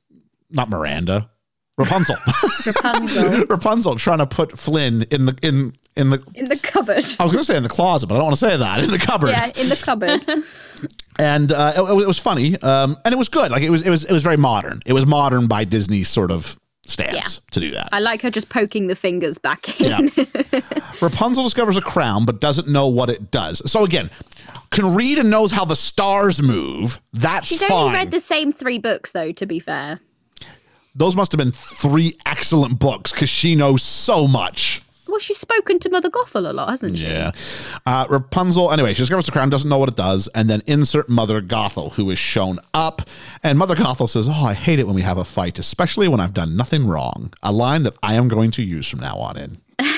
not Miranda, Rapunzel. Rapunzel Rapunzel trying to put Flynn in the in in the. in the cupboard. I was going to say in the closet, but I don't want to say that in the cupboard. Yeah, in the cupboard. and uh, it, it was funny, um, and it was good. Like it was, it was, it was very modern. It was modern by Disney sort of stance to do that. I like her just poking the fingers back in. Yeah. Rapunzel discovers a crown, but doesn't know what it does. So again, can read and knows how the stars move. That's She's fine. only read the same three books, though. To be fair, Those must have been three excellent books because she knows so much. well, she's spoken to Mother Gothel a lot, hasn't she? Yeah. Uh, Rapunzel, anyway, she discovers the crown, doesn't know what it does, and then insert Mother Gothel, who is shown up. And Mother Gothel says, Oh, I hate it when we have a fight, especially when I've done nothing wrong. A line that I am going to use from now on in.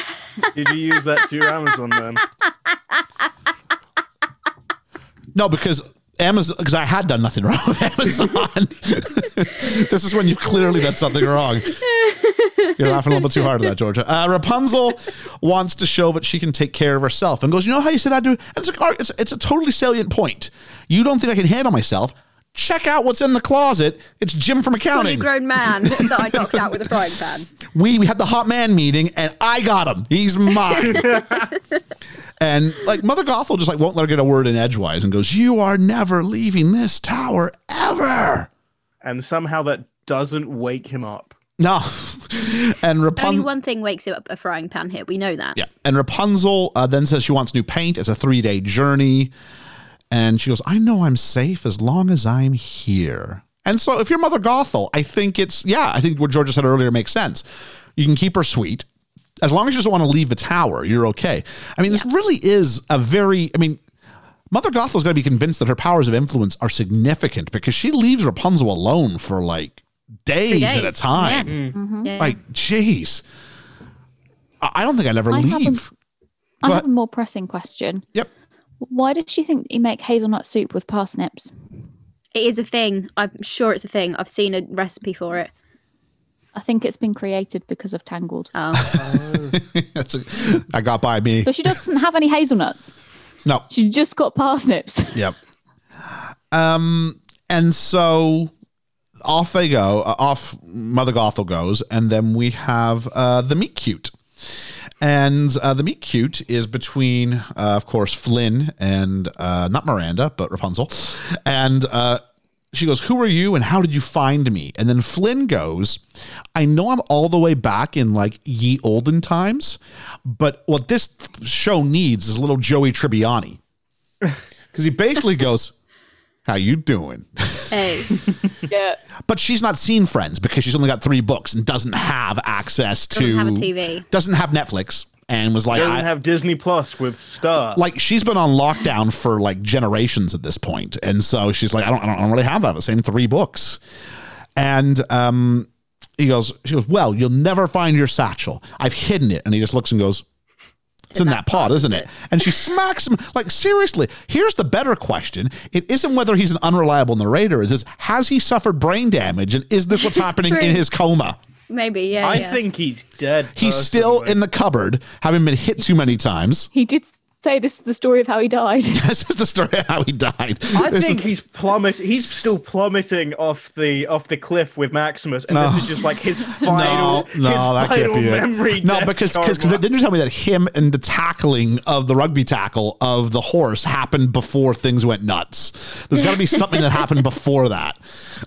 Did you use that to your Amazon then? No, because Amazon, because I had done nothing wrong with Amazon. this is when you've clearly done something wrong. You're laughing a little bit too hard at that, Georgia. Uh, Rapunzel wants to show that she can take care of herself and goes, You know how you said I do? And it's, it's, it's a totally salient point. You don't think I can handle myself? Check out what's in the closet. It's Jim from accounting. Fully grown man that I knocked out with a frying pan. we we had the hot man meeting and I got him. He's mine. and like Mother Gothel just like won't let her get a word in edgewise and goes, You are never leaving this tower ever. And somehow that doesn't wake him up. No. and Only one thing wakes him up a frying pan here. We know that. Yeah. And Rapunzel uh, then says she wants new paint. It's a three day journey. And she goes, I know I'm safe as long as I'm here. And so if you're Mother Gothel, I think it's, yeah, I think what Georgia said earlier makes sense. You can keep her sweet. As long as you don't want to leave the tower, you're okay. I mean, this really is a very, I mean, Mother Gothel is going to be convinced that her powers of influence are significant because she leaves Rapunzel alone for like days, at a time. Yeah. Mm. Yeah. Like, jeez. I I don't think I'd ever I leave. I Go have a more pressing question. Yep. Why did she think you make hazelnut soup with parsnips? It is a thing. I'm sure it's a thing. I've seen a recipe for it. I think it's been created because of Tangled. Oh, That's a, I got by me. But she doesn't have any hazelnuts. No. She just got parsnips. Yep. Um, and so off they go. Uh, off Mother Gothel goes, and then we have uh, the meet cute. And uh, the meet cute is between, uh, of course, Flynn and uh, not Miranda, but Rapunzel. And uh, she goes, Who are you and how did you find me? And then Flynn goes, I know I'm all the way back in like ye olden times, but what this show needs is a little Joey Tribbiani. Because he basically goes, How you doing? hey. yeah. But she's not seen Friends because she's only got three books and doesn't have access to Doesn't have a TV. Doesn't have Netflix and was like Doesn't I- have Disney Plus with stuff. like she's been on lockdown for like generations at this point, and so she's like, I don't, I don't, I don't really have that. The same three books, and um, he goes, she goes, well, you'll never find your satchel. I've hidden it, and he just looks and goes. It's in that pot, isn't it? And she smacks him. Like, seriously, here's the better question. It isn't whether he's an unreliable narrator, is this has he suffered brain damage and is this what's happening in his coma? Maybe, yeah. I yeah. think he's dead. He's still in the cupboard, having been hit too many times. He did say this is the story of how he died. This is the story of how he died. I This think is- he's plummet. He's still plummeting off the off the cliff with Maximus, and this is just like his final, no, no, his that final can't be memory. it. No, because because didn't you tell me that him and the tackling of the rugby tackle of the horse happened before things went nuts? There's got to be something that happened before that.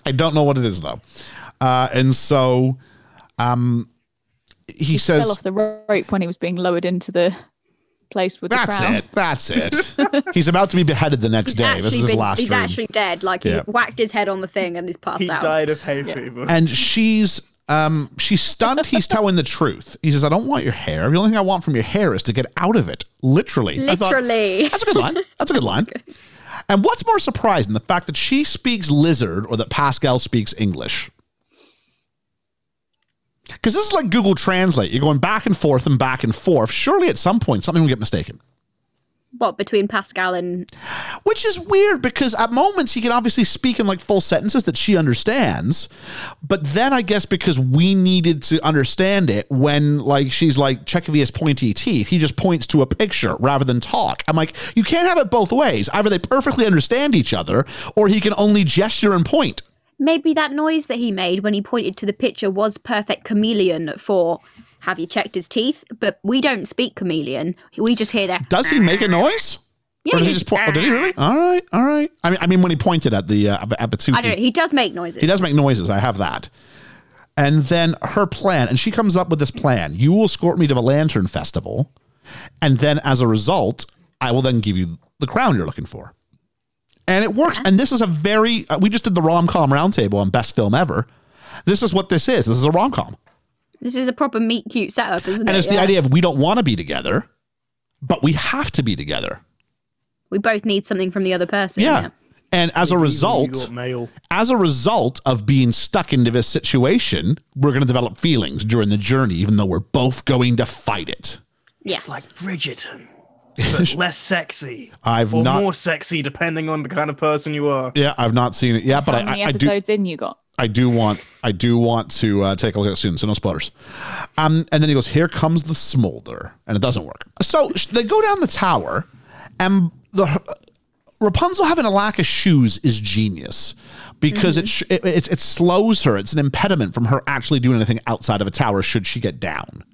I don't know what it is though, uh, and so, um, he, says Fell off the rope when he was being lowered into the place with that's the crown. it. That's it. he's about to be beheaded the next He's day. This is his been- last He's dream. actually dead. Like Yeah. he whacked his head on the thing and he's passed he out. died of hay fever. and she's um she's stunned he's telling the truth he says i don't want your hair the only thing i want from your hair is to get out of it literally I thought, Literally. that's a good line that's a good line and what's more surprising the fact that she speaks lizard or that pascal speaks english Because this is like Google Translate. You're going back and forth and back and forth. Surely at some point something will get mistaken. What between Pascal and Which is weird because at moments he can obviously speak in like full sentences that she understands. But then I guess because we needed to understand it when like she's like Chekovia's pointy teeth, he just points to a picture rather than talk. I'm like, you can't have it both ways. Either they perfectly understand each other or he can only gesture and point. Maybe that noise that he made when he pointed to the picture was perfect chameleon for have you checked his teeth? But we don't speak chameleon. We just hear that. Does he make a noise? Yeah, or did he just point? Oh, did he really? All right, all right. I mean, I mean, when he pointed at the uh, at the two I don't know. He does make noises. He does make noises. I have that. And then her plan, and she comes up with this plan. You will escort me to the Lantern Festival, and then as a result, I will then give you the crown you're looking for. And it works. And this is a very. Uh, we just did the rom com roundtable on best film ever. This is what this is. This is a rom com, This is a proper meet cute setup, isn't it? and it's the Yeah. idea of we don't want to be together, but we have to be together. We both need something from the other person. Yeah. And as a result, as a result of being stuck into this situation, we're going to develop feelings during the journey, even though we're both going to fight it. Yes. It's like Bridgerton, but less sexy. I've or not- more sexy, depending on the kind of person you are. Yeah, I've not seen it yet, but How I, many I, I do. episodes in you got? I do want. I do want to uh, take a look at it soon. So no spoilers. Um, and then he goes, "Here comes the smolder," and it doesn't work. So they go down the tower, and the Rapunzel having a lack of shoes is genius because it, sh- it, it it slows her. It's an impediment from her actually doing anything outside of a tower should she get down.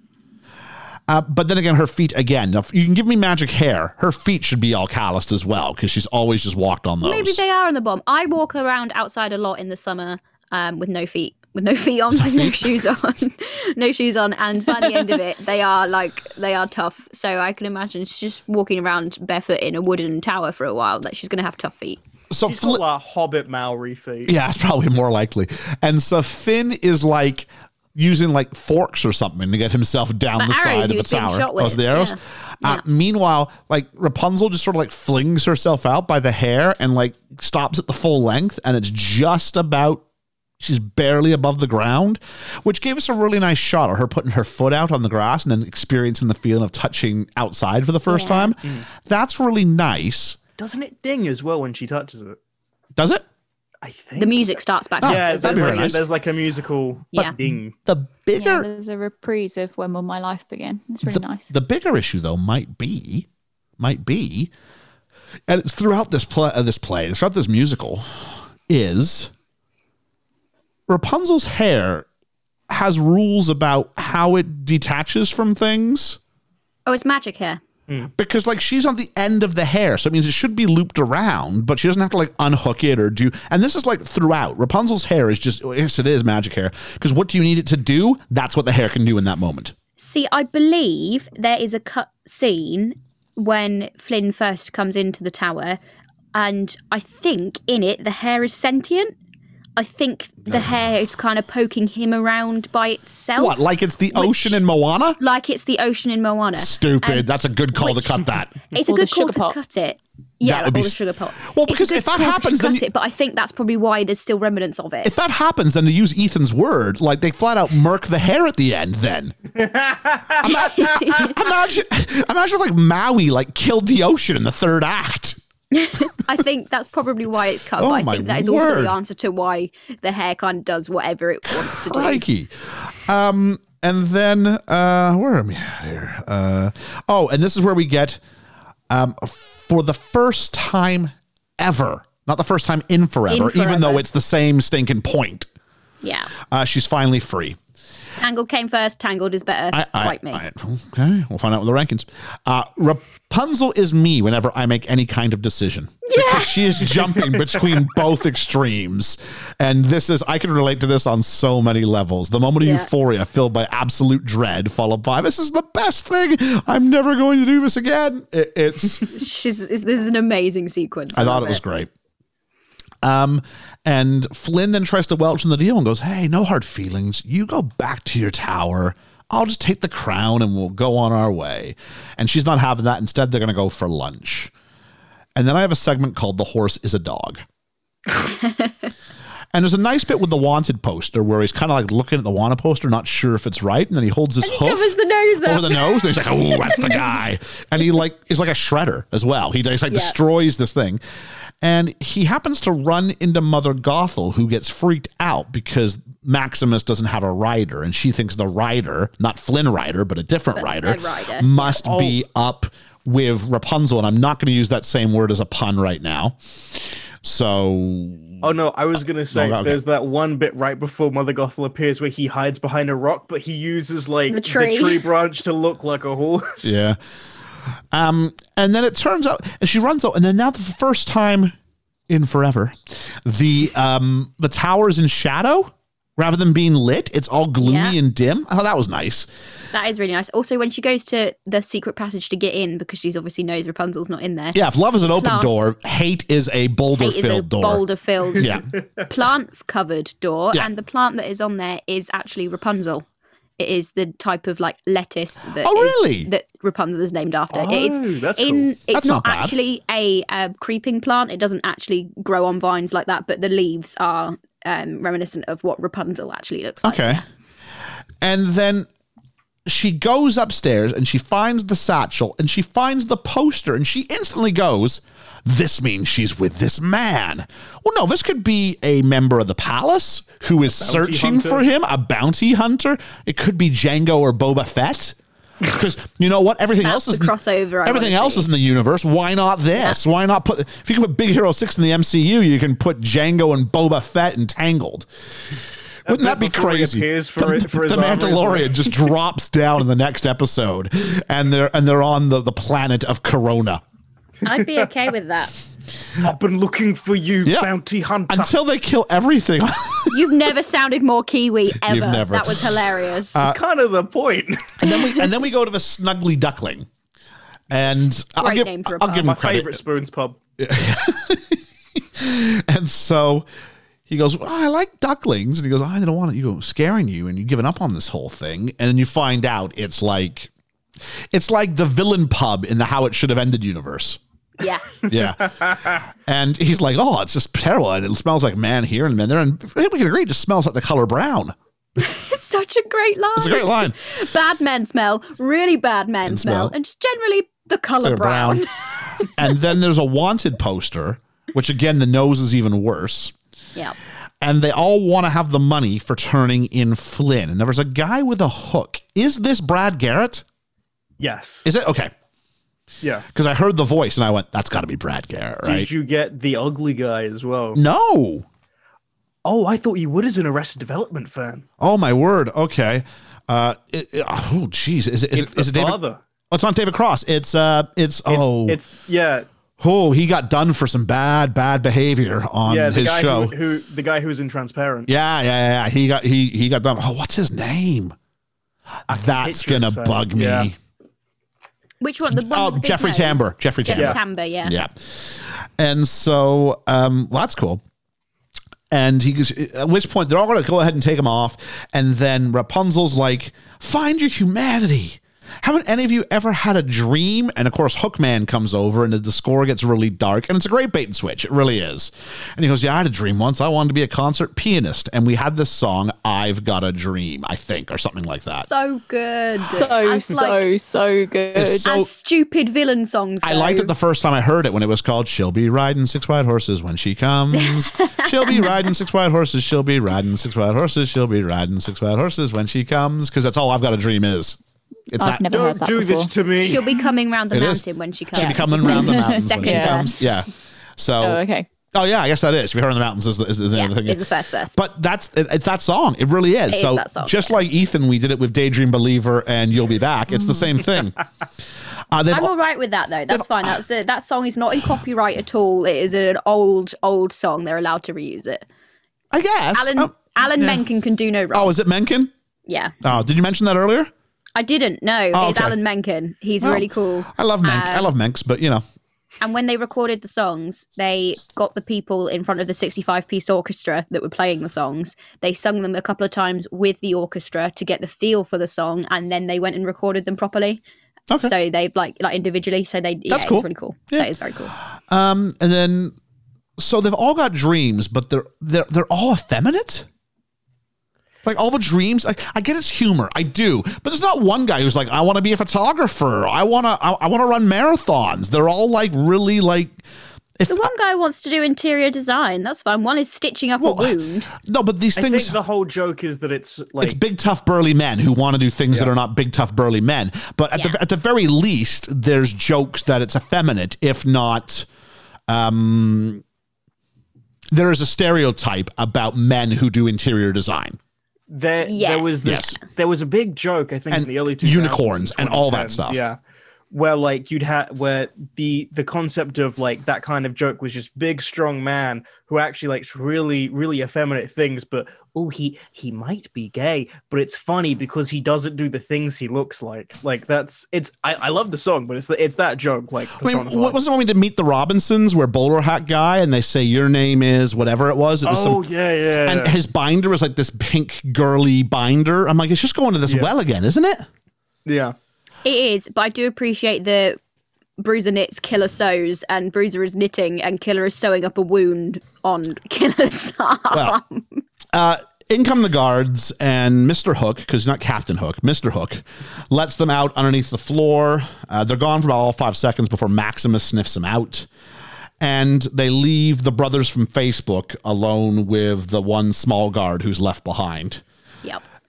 Uh, but then again, her feet again. Now, you can give me magic hair. Her feet should be all calloused as well because she's always just walked on those. Maybe they are on the bomb. I walk around outside a lot in the summer um, with no feet. With no feet on, with no shoes on, no shoes on, and by the end of it, they are like they are tough. So I can imagine she's just walking around barefoot in a wooden tower for a while. That she's going to have tough feet. so She's Fli- got like Hobbit Maori feet. Yeah, it's probably more likely. And so Finn is like using like forks or something to get himself down The the side he of the was tower. shot Oh, it's with, the arrows. yeah. Uh, Yeah. meanwhile, like Rapunzel just sort of like flings herself out by the hair and like stops at the full length, and it's just about. She's barely above the ground, which gave us a really nice shot of her putting her foot out on the grass and then experiencing the feeling of touching outside for the first Yeah. time. That's really nice. Doesn't it ding as well when she touches it? Does it? I think. The music starts back. up Yeah, there's be like, very nice. there's like a musical Yeah. ding. The Yeah, bigger there's a reprise of When Will My Life Begin. It's really the, nice. the bigger issue though might be might be and it's throughout this play uh, this play throughout this musical is rapunzel's hair has rules about how it detaches from things Oh, it's magic hair. Mm. because like she's on the end of the hair so it means it should be looped around but she doesn't have to like unhook it or do and this is like throughout. Rapunzel's hair is just yes it is magic hair because what do you need it to do? That's what the hair can do in that moment. See, I believe there is a cut scene when Flynn first comes into the tower, and I think in it the hair is sentient. I think the hair is kind of poking him around by itself. what like it's the ocean in moana Like it's the ocean in Moana. Stupid. And That's a good call which- to cut that. It's a good call sugar to cut it. Yeah, That would like be all the sugar pot. Well, It's because if that happens, then you- it, but I think that's probably why there's still remnants of it. If that happens, then to use Ethan's word, like they flat out murk the hair at the end. Then Ima- imagine, imagine if like Maui like killed the ocean in the third act. I think that's probably why it's cut. Oh but I think that is also the answer to why the hair kind of does whatever it wants to do. Um, and then uh, where am I here? Uh, oh, and this is where we get um, for the first time ever, not the first time in forever, In even though it's the same stinking point. Yeah. Uh, she's finally free. Tangled came first. Tangled is better. I, I- Fight me. I- okay, we'll find out with the rankings. Uh, Rapunzel is me whenever I make any kind of decision. Yeah. she is jumping between both extremes. And this is, I can relate to this on so many levels. The moment of Yeah. euphoria filled by absolute dread, followed by, this is the best thing. I'm never going to do this again. It, it's, She's, this is an amazing sequence. I thought it was great. Um, and Flynn then tries to welch in the deal and goes, "Hey, no hard feelings. You go back to your tower. I'll just take the crown and we'll go on our way." And she's not having that. Instead, they're going to go for lunch. And then I have a segment called "The Horse is a Dog." And there's a nice bit with the wanted poster where he's kind of like looking at the wanted poster, not sure if it's right, and then he holds his hoof Covers the nose over up. the nose, and he's like, "Oh, that's the guy." And he like is like a shredder as well. He just like destroys this thing, and he happens to run into Mother Gothel, who gets freaked out because Maximus doesn't have a rider, and she thinks the rider, not Flynn Rider, but a different rider, rider, must be oh. up with Rapunzel. And I'm not going to use that same word as a pun right now. So Oh no, I was gonna say okay. there's that one bit right before Mother Gothel appears where he hides behind a rock, but he uses like The tree. tree branch to look like a horse. Yeah. Um, and then it turns out, and she runs out, and then now the first time in forever, the um the tower's in shadow rather than being lit. It's all gloomy Yeah. and dim. I thought that was nice. That is really nice. Also, when she goes to the secret passage to get in, because she's obviously knows Rapunzel's not in there. Yeah, if love is an open Plant. door, hate is a boulder Hate is a filled door. boulder filled Yeah. plant covered door, Yeah. and the plant that is on there is actually Rapunzel. It is the type of like lettuce that Oh, is- really? that Rapunzel is named after. Oh, it's that's in cool. it's That's not, not actually a, uh creeping plant. It doesn't actually grow on vines like that, but the leaves are um, reminiscent of what Rapunzel actually looks like. Okay. And then she goes upstairs and she finds the satchel and she finds the poster and she instantly goes, This means she's with this man. Well, no, this could be a member of the palace who is searching hunter? for him, a bounty hunter. It could be Django or Boba Fett. Because you know what? Everything That's else the is crossover. I Everything else see. is in the universe. Why not this? Why not put? If you can put Big Hero Six in the MCU, you can put Django and Boba Fett in Tangled. Wouldn't that be crazy? appears for- the for his the Mandalorian just drops down in the next episode, and they're and they're on the, the planet of Corona I'd be okay with that. I've been looking for you, Yeah. bounty hunter. until they kill everything. You've never sounded more Kiwi ever. You've never. Uh, That was hilarious. That's kind of the point. and then we and then we go to the Snuggly Duckling, and I'll give name for a I'll pub. give him My credit. favorite Spoons pub. And so he goes, well, I like ducklings. And he goes, I don't want it. You go scaring you and you've given up on this whole thing. And then you find out it's like it's like the villain pub in the how it should have ended universe. Yeah. Yeah. and he's like, Oh, it's just terrible. And it smells like man here and man there. And we can agree, it just smells like the color brown. It's such a great line. It's a great line. Bad men smell, really bad men smell, smell. and just generally the color Color brown. and then there's a wanted poster, which again the nose is even worse. yeah. and they all want to have the money for turning in Flynn. And there was a guy with a hook. Is this Brad Garrett? Yes. Is it okay? Yeah. Because I heard the voice and I went, "That's got to be Brad Garrett, right?" Did you get the ugly guy as well? no. Oh, I thought you would as an Arrested Development fan. Oh my word. Okay. Uh, it, it- oh geez, is it is It's it, is the it David? father. Oh, it's not David Cross. It's uh, it's, It's, oh, it's yeah, oh, he got done for some bad bad behavior on yeah. The his guy show. who, who the guy who was in Transparent. yeah, yeah, yeah, yeah. He got he he got done. Oh, what's his name? That's gonna bug me. Yeah. Which one? The one Oh, with the Jeffrey? Tambor. Jeffrey Tambor. Tambor, yeah. Yeah. And so, um, well, that's cool. And he goes, at which point they're all going to go ahead and take him off. And then Rapunzel's like, find your humanity. Haven't any of you ever had a dream? And of course, Hookman comes over and the score gets really dark. And it's a great bait and switch. It really is. And he goes, Yeah, I had a dream once. I wanted to be a concert pianist. And we had this song, I've Got a Dream, I think, or something like that. So good. So As, so like, so good. So- as stupid villain songs. I liked it the first time I heard it when it was called She'll Be Riding Six White Horses When She Comes. she'll be riding six white horses. She'll be riding six white horses. She'll be riding six white horses when she comes. Because that's all I've got a dream is. It's I've not. never heard Don't that do before. this to me. She'll be coming round the It is. mountain when she comes. She'll be coming the around the same mountains when she second Yeah. comes. Yeah. So. Oh, okay. Oh yeah, I guess that is. If you heard on the mountains is the, is the Yeah, of thing. is the first verse. But that's it- it's that song. It really is. It is so that song, just yeah. like Ethan, we did it with Daydream Believer and You'll Be Back. It's the same thing. Uh, they've I'm all right with that though. That's fine. That's a, that song is not in copyright at all. It is an old, old song. They're allowed to reuse it. I guess. Alan Oh, Alan yeah. Menken can do no wrong. Oh, is it Menken? yeah, Oh, did you mention that earlier? I didn't know. Oh, it's okay. Alan Menken. He's Oh. really cool. I love Menk. I Um, love Menks, but you know. And when they recorded the songs, they got the people in front of the 65 piece orchestra that were playing the songs. They sung them a couple of times with the orchestra to get the feel for the song, and then they went and recorded them properly. Okay. So they like like individually. So they yeah, That's it's cool. really cool. Yeah. That is very cool. Um, and then so they've all got dreams, but they're they're they're all effeminate. Like all the dreams, I, I get it's humor, I do, but there's not one guy who's like, I want to be a photographer, I want to, I, I want to run marathons. They're all like really like, if The one guy wants to do interior design. That's fine. One is stitching up Well, a wound. no, but these I things, think the whole joke is that it's like it's big tough burly men who want to do things that are not big tough burly men. But at Yeah. the at the very least, there's jokes that it's effeminate, if not. Um, there is a stereotype about men who do interior design. There there was this there was a big joke I think And in the early 2000s unicorns and all that stuff. Yeah. Where like you'd have where the the concept of like that kind of joke was just big strong man who actually likes really really effeminate things but oh he he might be gay but it's funny because he doesn't do the things he looks like like that's it's I, I love the song but it's the, it's that joke like I mean, what wasn't when we did Meet the Robinsons, where bowler hat guy, and they say your name is whatever it was. It was oh some, yeah yeah and his binder was like this pink girly binder. I'm like, it's just going to this Yeah. well again, isn't it? yeah It is, but I do appreciate the Bruiser knits, Killer sews, and Bruiser is knitting, and Killer is sewing up a wound on Killer's arm. Well, uh, in come the guards, and Mr. Hook, because he's not Captain Hook, Mr. Hook, lets them out underneath the floor. Uh, they're gone for about all five seconds before Maximus sniffs them out. And they leave the brothers from Facebook alone with the one small guard who's left behind.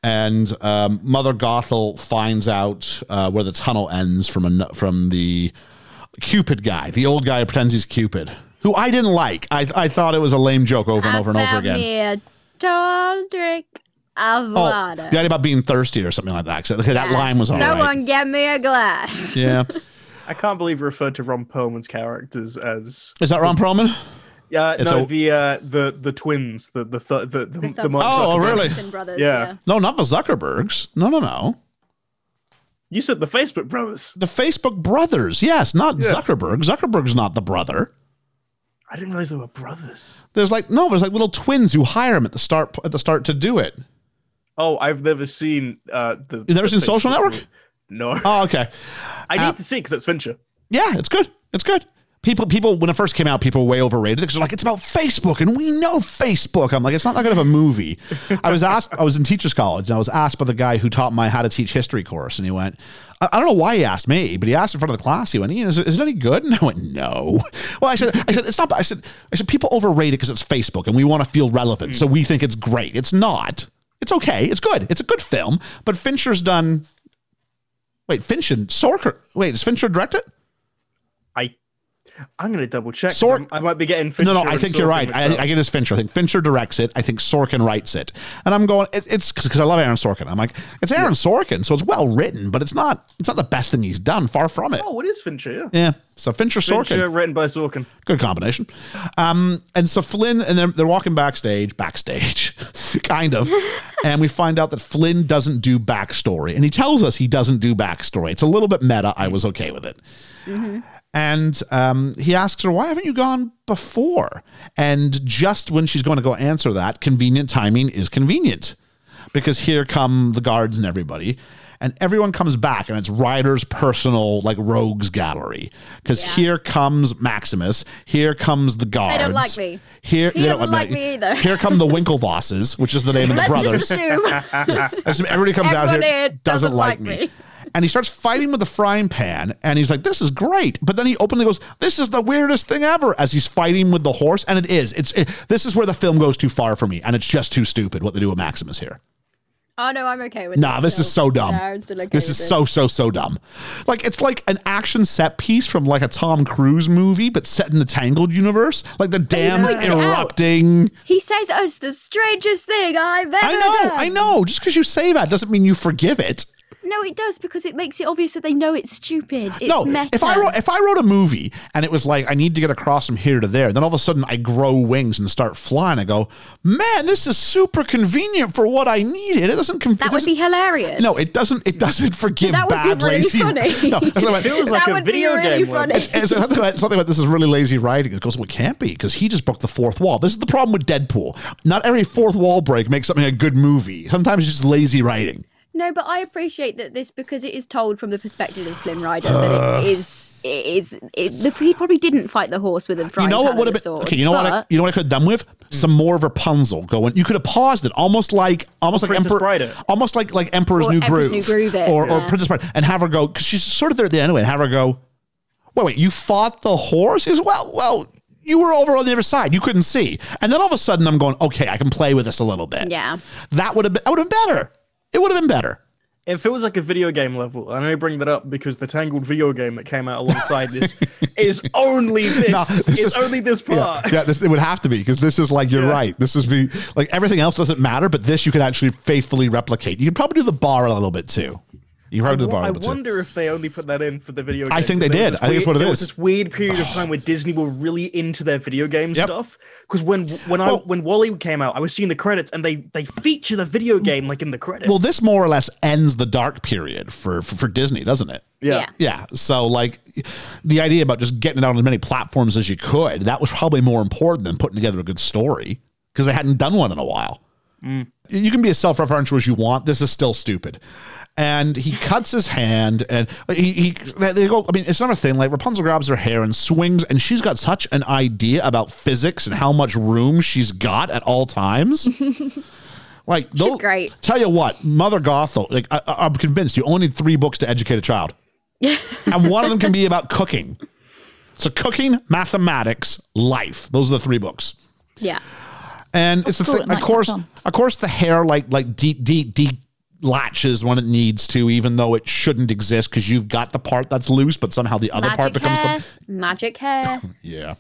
Yep. and um, Mother Gothel finds out uh, where the tunnel ends from a, from the Cupid guy, the old guy who pretends he's Cupid, who I didn't like. I, I thought it was a lame joke over and over and over found again. me a tall drink of Oh, water. the idea about being thirsty or something like that. 'cause that line was all right. Someone get me a glass. Yeah, I can't believe you referred to Ron Perlman's characters as is that Ron Perlman? Yeah, It's no, a- the uh, the the twins, the the th- the the, the, thumb- Mark Oh, really? Brothers, Yeah. No, not the Zuckerbergs. No, no, no. You said the Facebook brothers. The Facebook brothers. Yes, not Yeah. Zuckerberg. Zuckerberg's not the brother. I didn't realize they were brothers. There's like no, there's like little twins who hire him at the start at the start to do it. Oh, I've never seen uh the. You've never the seen Social Network? movie. No, Oh, okay. I uh, need to see because it's Fincher. Yeah, it's good. It's good. People, people, when it first came out, people were way overrated because they're like, it's about Facebook, and we know Facebook. I'm like, it's not that good of a movie. I was asked, I was in teachers college, and I was asked by the guy who taught my how to teach history course, and he went, I, don't know why he asked me, but he asked in front of the class. He went, Ian, is is it any good? And I went, no. Well, I said, I said, it's not. I said, I said, people overrate it because it's Facebook, and we want to feel relevant, so we think it's great. It's not. It's okay. It's good. It's a good film, but Fincher's done. Wait, Fincher, Sorker. Wait, does Fincher direct it? I I'm gonna double check. Sork- I'm- might be getting Fincher. No, no, I and think you're right. I. I get his Fincher. I think Fincher directs it. I think Sorkin writes it. And I'm going, it, it's because I love Aaron Sorkin. I'm like, it's Aaron Sorkin, so it's well written, but it's not. It's not the best thing he's done. Far from it. Oh, what is Fincher? Yeah. Yeah. So Fincher, Fincher, Sorkin, written by Sorkin. good combination. Um, and so Flynn and they're, they're walking backstage, backstage, kind of, and we find out that Flynn doesn't do backstory, and he tells us he doesn't do backstory. It's a little bit meta. I was okay with it. And um, he asks her, Why haven't you gone before? And just when she's going to go answer that, convenient timing is convenient because here come the guards and everybody. And everyone comes back, and it's Rider's personal, like, rogues gallery. Because Yeah. here comes Maximus. Here comes the guards. don't like me. Here, He they don't doesn't like me either. Here come the Winklevosses, which is the name of the Let's brothers. just assume. Everybody comes out Everyone here, here doesn't, doesn't like, like me. me. And he starts fighting with the frying pan, and he's like, "This is great." But then he openly goes, "This is the weirdest thing ever." As he's fighting with the horse, and it is. It's it, this is where the film goes too far for me, and it's just too stupid what they do with Maximus here. oh no, I'm okay with it. Nah, this is so dumb. Still okay this is it. so so so dumb. Like it's like an action set piece from like a Tom Cruise movie, but set in the Tangled universe. Like the dams erupting. He says it's the strangest thing I've ever I know, done. I know. Just because you say that doesn't mean you forgive it. No, it does because it makes it obvious that they know it's stupid. It's no, meta. if I wrote if I wrote a movie and it was like I need to get across from here to there, then all of a sudden I grow wings and start flying. I go, man, this is super convenient for what I needed. It doesn't. Con- that it would doesn't- be hilarious. No, it doesn't. It doesn't forgive That would be really lazy. funny. No, that's what Feels like that a would video be really game. funny. Funny. And something about, something about this is really lazy writing. It goes, well, it can't be because he just broke the fourth wall. This is the problem with Deadpool. Not every fourth wall break makes something a good movie. Sometimes it's just lazy writing. No, but I appreciate that this because it is told from the perspective of Flynn Rider that it is it is it, the, he probably didn't fight the horse with a You know what would have been sword, okay? You know what? I, you know what I could have done with some more of Rapunzel going. You could have paused it, almost like almost like Princess Emperor, Bride almost like like Emperor's Or New Emperor's Groove, New Groove it, or or. Princess Bride, and have her go because she's sort of there at the end anyway. And have her go. Wait, wait, you fought the horse? Is well, well. You were over on the other side. You couldn't see, and then all of a sudden, I'm going. Okay, I can play with this a little bit. Yeah. that would have been. That would have been better. It would have been better. If it was like a video game level, I only bring that up because the Tangled video game that came out alongside this is only this. No, it's is- only this part. yeah this, it would have to be because this is like you're Yeah. right. This is be like everything else doesn't matter, but this you can actually faithfully replicate. You could probably do the bar a little bit too. You could probably the bar a I little bit wonder if they only put that in for the video game. I think they There did. was this I think it's weird- what it there was this weird period of time where Disney were really into their video game Yep. stuff. Because when when I when WALL-E came out, I was seeing the credits and they they feature the video game like in the credits. Well, this more or less ends the dark period for for, for Disney, doesn't it? Yeah. Yeah. So like the idea about just getting it out on as many platforms as you could, that was probably more important than putting together a good story because they hadn't done one in a while. Mm. You can be as self-referential as you want. This is still stupid. And he cuts his hand, and he, he they go. I mean, it's not a thing. Like Rapunzel grabs her hair and swings, and she's got such an idea about physics and how much room she's got at all times. like, those, great. Tell you what, Mother Gothel. Like, I, I- I'm convinced you only need three books to educate a child, and one of them can be about cooking. So, cooking, mathematics, life. Those are the three books. Yeah. And it's the thing. Of course, of course, the hair like like de de de latches when it needs to, even though it shouldn't exist because you've got the part that's loose, but somehow the other part becomes hair. the Magic hair. yeah.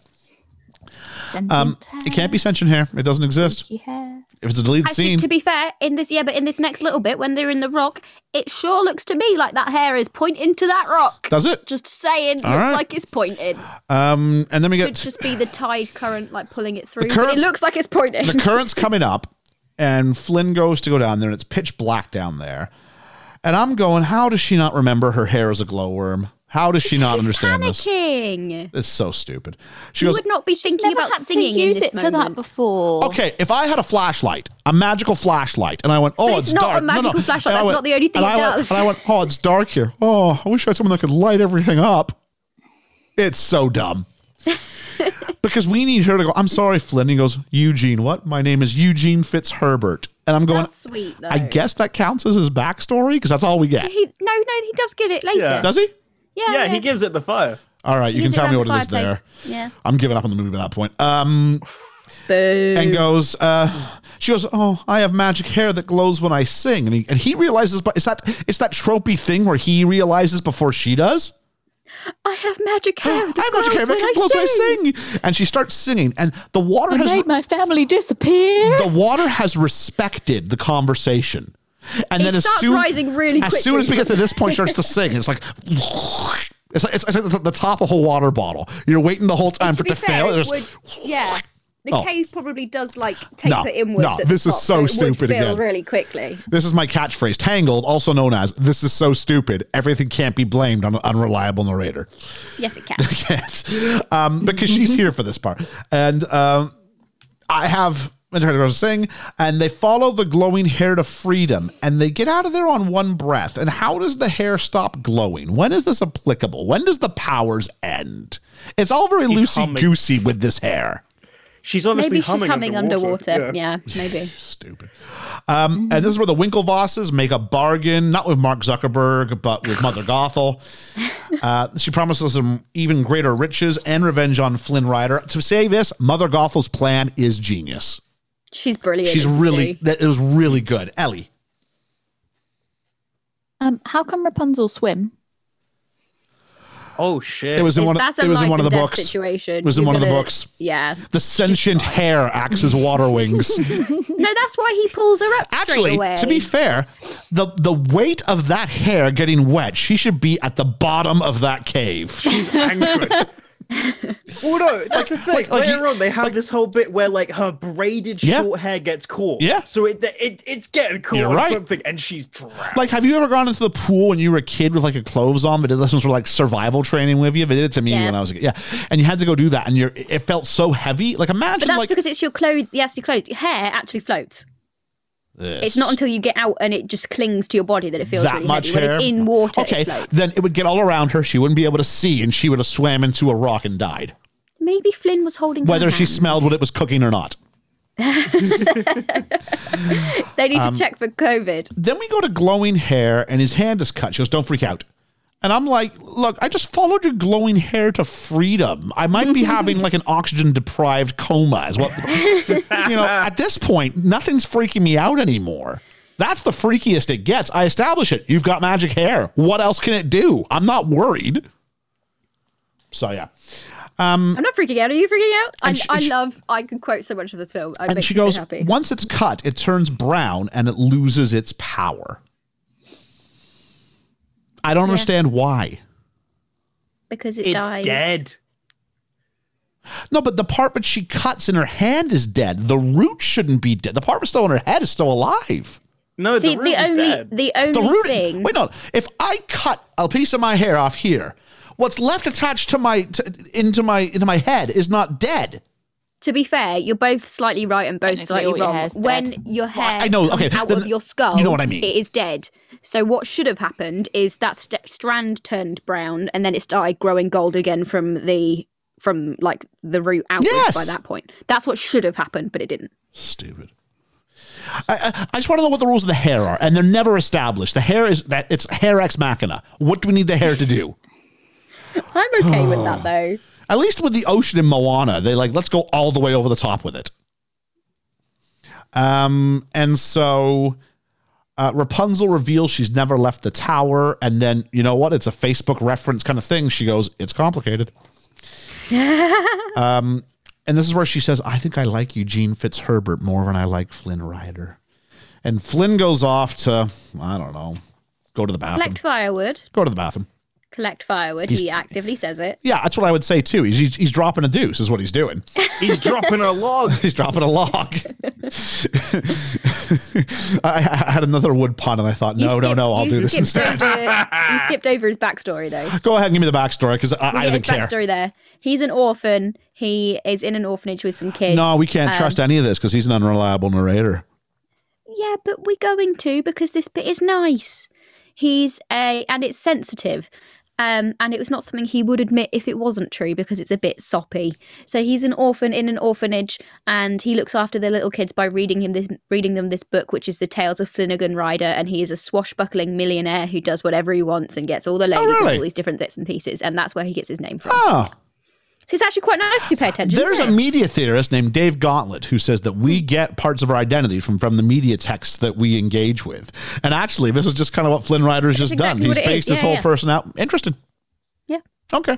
Sentient Um, it can't be sentient hair. It doesn't exist. hair, hair. If it's a deleted Actually, scene, to be fair, in this yeah, but in this next little bit, when they're in the rock, it sure looks to me like that hair is pointing to that rock. does it? Just saying, All looks right. like it's pointing. Um, and then we Could get just be the tide current like pulling it through, but currents- it looks like it's pointing. the current's coming up, and Flynn goes to go down there, and it's pitch black down there. And I'm going, how does she not remember her hair is a glowworm? How does she not She's understand this? panicking. It's so stupid. She You goes, would not be thinking about had to singing in use this it for that before. Okay, if I had a flashlight, a magical flashlight, and I went, oh, But it's, it's not a dark. No, no. magical flashlight, And I that's went- not the only thing and it I went- does. and I went, oh, it's dark here. Oh, I wish I had someone that could light everything up. It's so dumb. because we need her to go, I'm sorry, Flynn. He goes, Eugene, what? My name is Eugene Fitzherbert. And I'm going, That's sweet though. I guess that counts as his backstory because that's all we get. he no no he does give it later. Yeah. Does he? Yeah, yeah, he gives it the fire. All right, you Leaves can tell me around what the it is there. fireplace. Yeah. I'm giving up on the movie by that point. Um, Boo. and goes, uh, she goes, oh, I have magic hair that glows when I sing, and he and he realizes, but it's that it's that tropey thing where he realizes before she does. I have magic hair. I have magic hair glows that when glows when I I sing, and she starts singing, and the water I has made my family disappear. the water has respected the conversation. And It then as soon, rising really as soon as we get to this point, it starts to sing. It's like it's like, it's like the, the top of a water bottle. You're waiting the whole time for to it to fair, fail. it would, yeah. The Oh. cave probably does like taper No, inwards. no, the this is so it would stupid again. really quickly. This is my catchphrase. Tangled, also known as "This is so stupid. Everything can't be blamed on an unreliable narrator." Yes, it can. Can't. um, because she's here for this part, and um, I have Internet Girls sing, and they follow the glowing hair to freedom, and they get out of there on one breath. And how does the hair stop glowing? When is this applicable? When does the powers end? It's all very loosey goosey with this hair. She's obviously maybe she's humming, humming underwater. underwater. Yeah. maybe. Stupid. Um, And this is where the Winklevosses make a bargain, not with Mark Zuckerberg, but with Mother Gothel. Uh, she promises them even greater riches and revenge on Flynn Rider. To say this, Mother Gothel's plan is genius. She's brilliant. She's really, she? that it was really good. Ellie. Um, how come Rapunzel swim? Oh shit! It was in It's- one. Of, that's a it was in one of the and books. Situation. It was in You're one of the books. Yeah. The sentient hair acts as water wings. No, that's why he pulls her up Actually, away. to be fair, the the weight of that hair getting wet, she should be at the bottom of that cave. She's anchored. well, no, that's the thing. like- like Later you- on, they have this whole bit where like her braided Yeah. short hair gets caught. Yeah. So it, it it's getting caught You're right. something, and she's drowned. Like, have you ever gone into the pool when you were a kid with like a clothes on, but did lessons for like survival training with you? They did it to me when I was a kid. Yeah, and you had to go do that, and you're it felt so heavy. Like, imagine But that's like because it's your clothes. Yes, your clothes. Your hair actually floats. It's not until you get out and it just clings to your body that it feels that really much heavy. hair. When it's in water, okay, it then it would get all around her. She wouldn't be able to see, and she would have swam into a rock and died, Maybe Flynn was holding her whether she hand. smelled what it was cooking or not. They need Um, to check for COVID. Then we go to glowing hair, and his hand is cut. She goes, "Don't freak out." And I'm like, "Look, I just followed your glowing hair to freedom. I might be having like an oxygen deprived coma, is what you know. At this point, nothing's freaking me out anymore." That's the freakiest it gets. I establish it. You've got magic hair. What else can it do? I'm not worried. So yeah. Um, I'm not freaking out. Are you freaking out? I, she- I she- love. I can quote so much of this film. I and she so goes, happy. once it's cut, it turns brown and it loses its power. I don't understand why. because it It's dies. dead. No, but the part that she cuts in her hand is dead. The root shouldn't be dead. The part that's still in her head is still alive. No, See, the root the is only dead. the only The root. thing. Wait, no. If I cut a piece of my hair off here, what's left attached to my to, into my into my head is not dead. To be fair, you're both slightly right and both slightly all your wrong. When dead. your hair I know, okay, comes out then- of your skull, you know what I mean. It is dead. So what should have happened is that st- strand turned brown, and then it started growing gold again from the from like the root outwards. Yes! By that point, that's what should have happened, but it didn't. Stupid. I, I, I just want to know what the rules of the hair are, and they're never established. The hair is that it's hair ex machina. What do we need the hair to do? I'm okay with that though. At least with the ocean in Moana, they like let's go all the way over the top with it. Um, and so uh, Rapunzel reveals she's never left the tower, and then you know what? It's a Facebook reference kind of thing. She goes, "It's complicated." um, and this is where she says, "I think I like Eugene Fitzherbert more than I like Flynn Rider." And Flynn goes off to I don't know, go to the bathroom. Collect firewood. Go to the bathroom. Collect firewood. He's- he actively says it. Yeah, that's what I would say too. He's, he's, he's dropping a deuce, is what he's doing. He's dropping a log. He's dropping a log. I, I had another wood pun, and I thought, no, no, skipped- no, I'll do this instead. Over, you skipped over his backstory though. Go ahead and give me the backstory because I, we'll I didn't care. backstory there. He's an orphan. He is in an orphanage with some kids. No, we can't Um, trust any of this because he's an unreliable narrator. Yeah, but we're going to because this bit is nice. He's a and it's sensitive. Um, and it was not something he would admit if it wasn't true because it's a bit soppy. So he's an orphan in an orphanage, and he looks after the little kids by reading him this, reading them this book, which is the Tales of Flynnigan Rider. And he is a swashbuckling millionaire who does whatever he wants and gets all the ladies Oh, really? and all these different bits and pieces, and that's where he gets his name from. Oh, So it's actually quite nice if you pay attention. there's a media theorist named Dave Gauntlett who says that we hmm. get parts of our identity from from the media texts that we engage with. And actually, this is just kind of what Flynn Rider's just exactly done. He's based his Yeah, whole yeah. person out. Interesting. Yeah. Okay.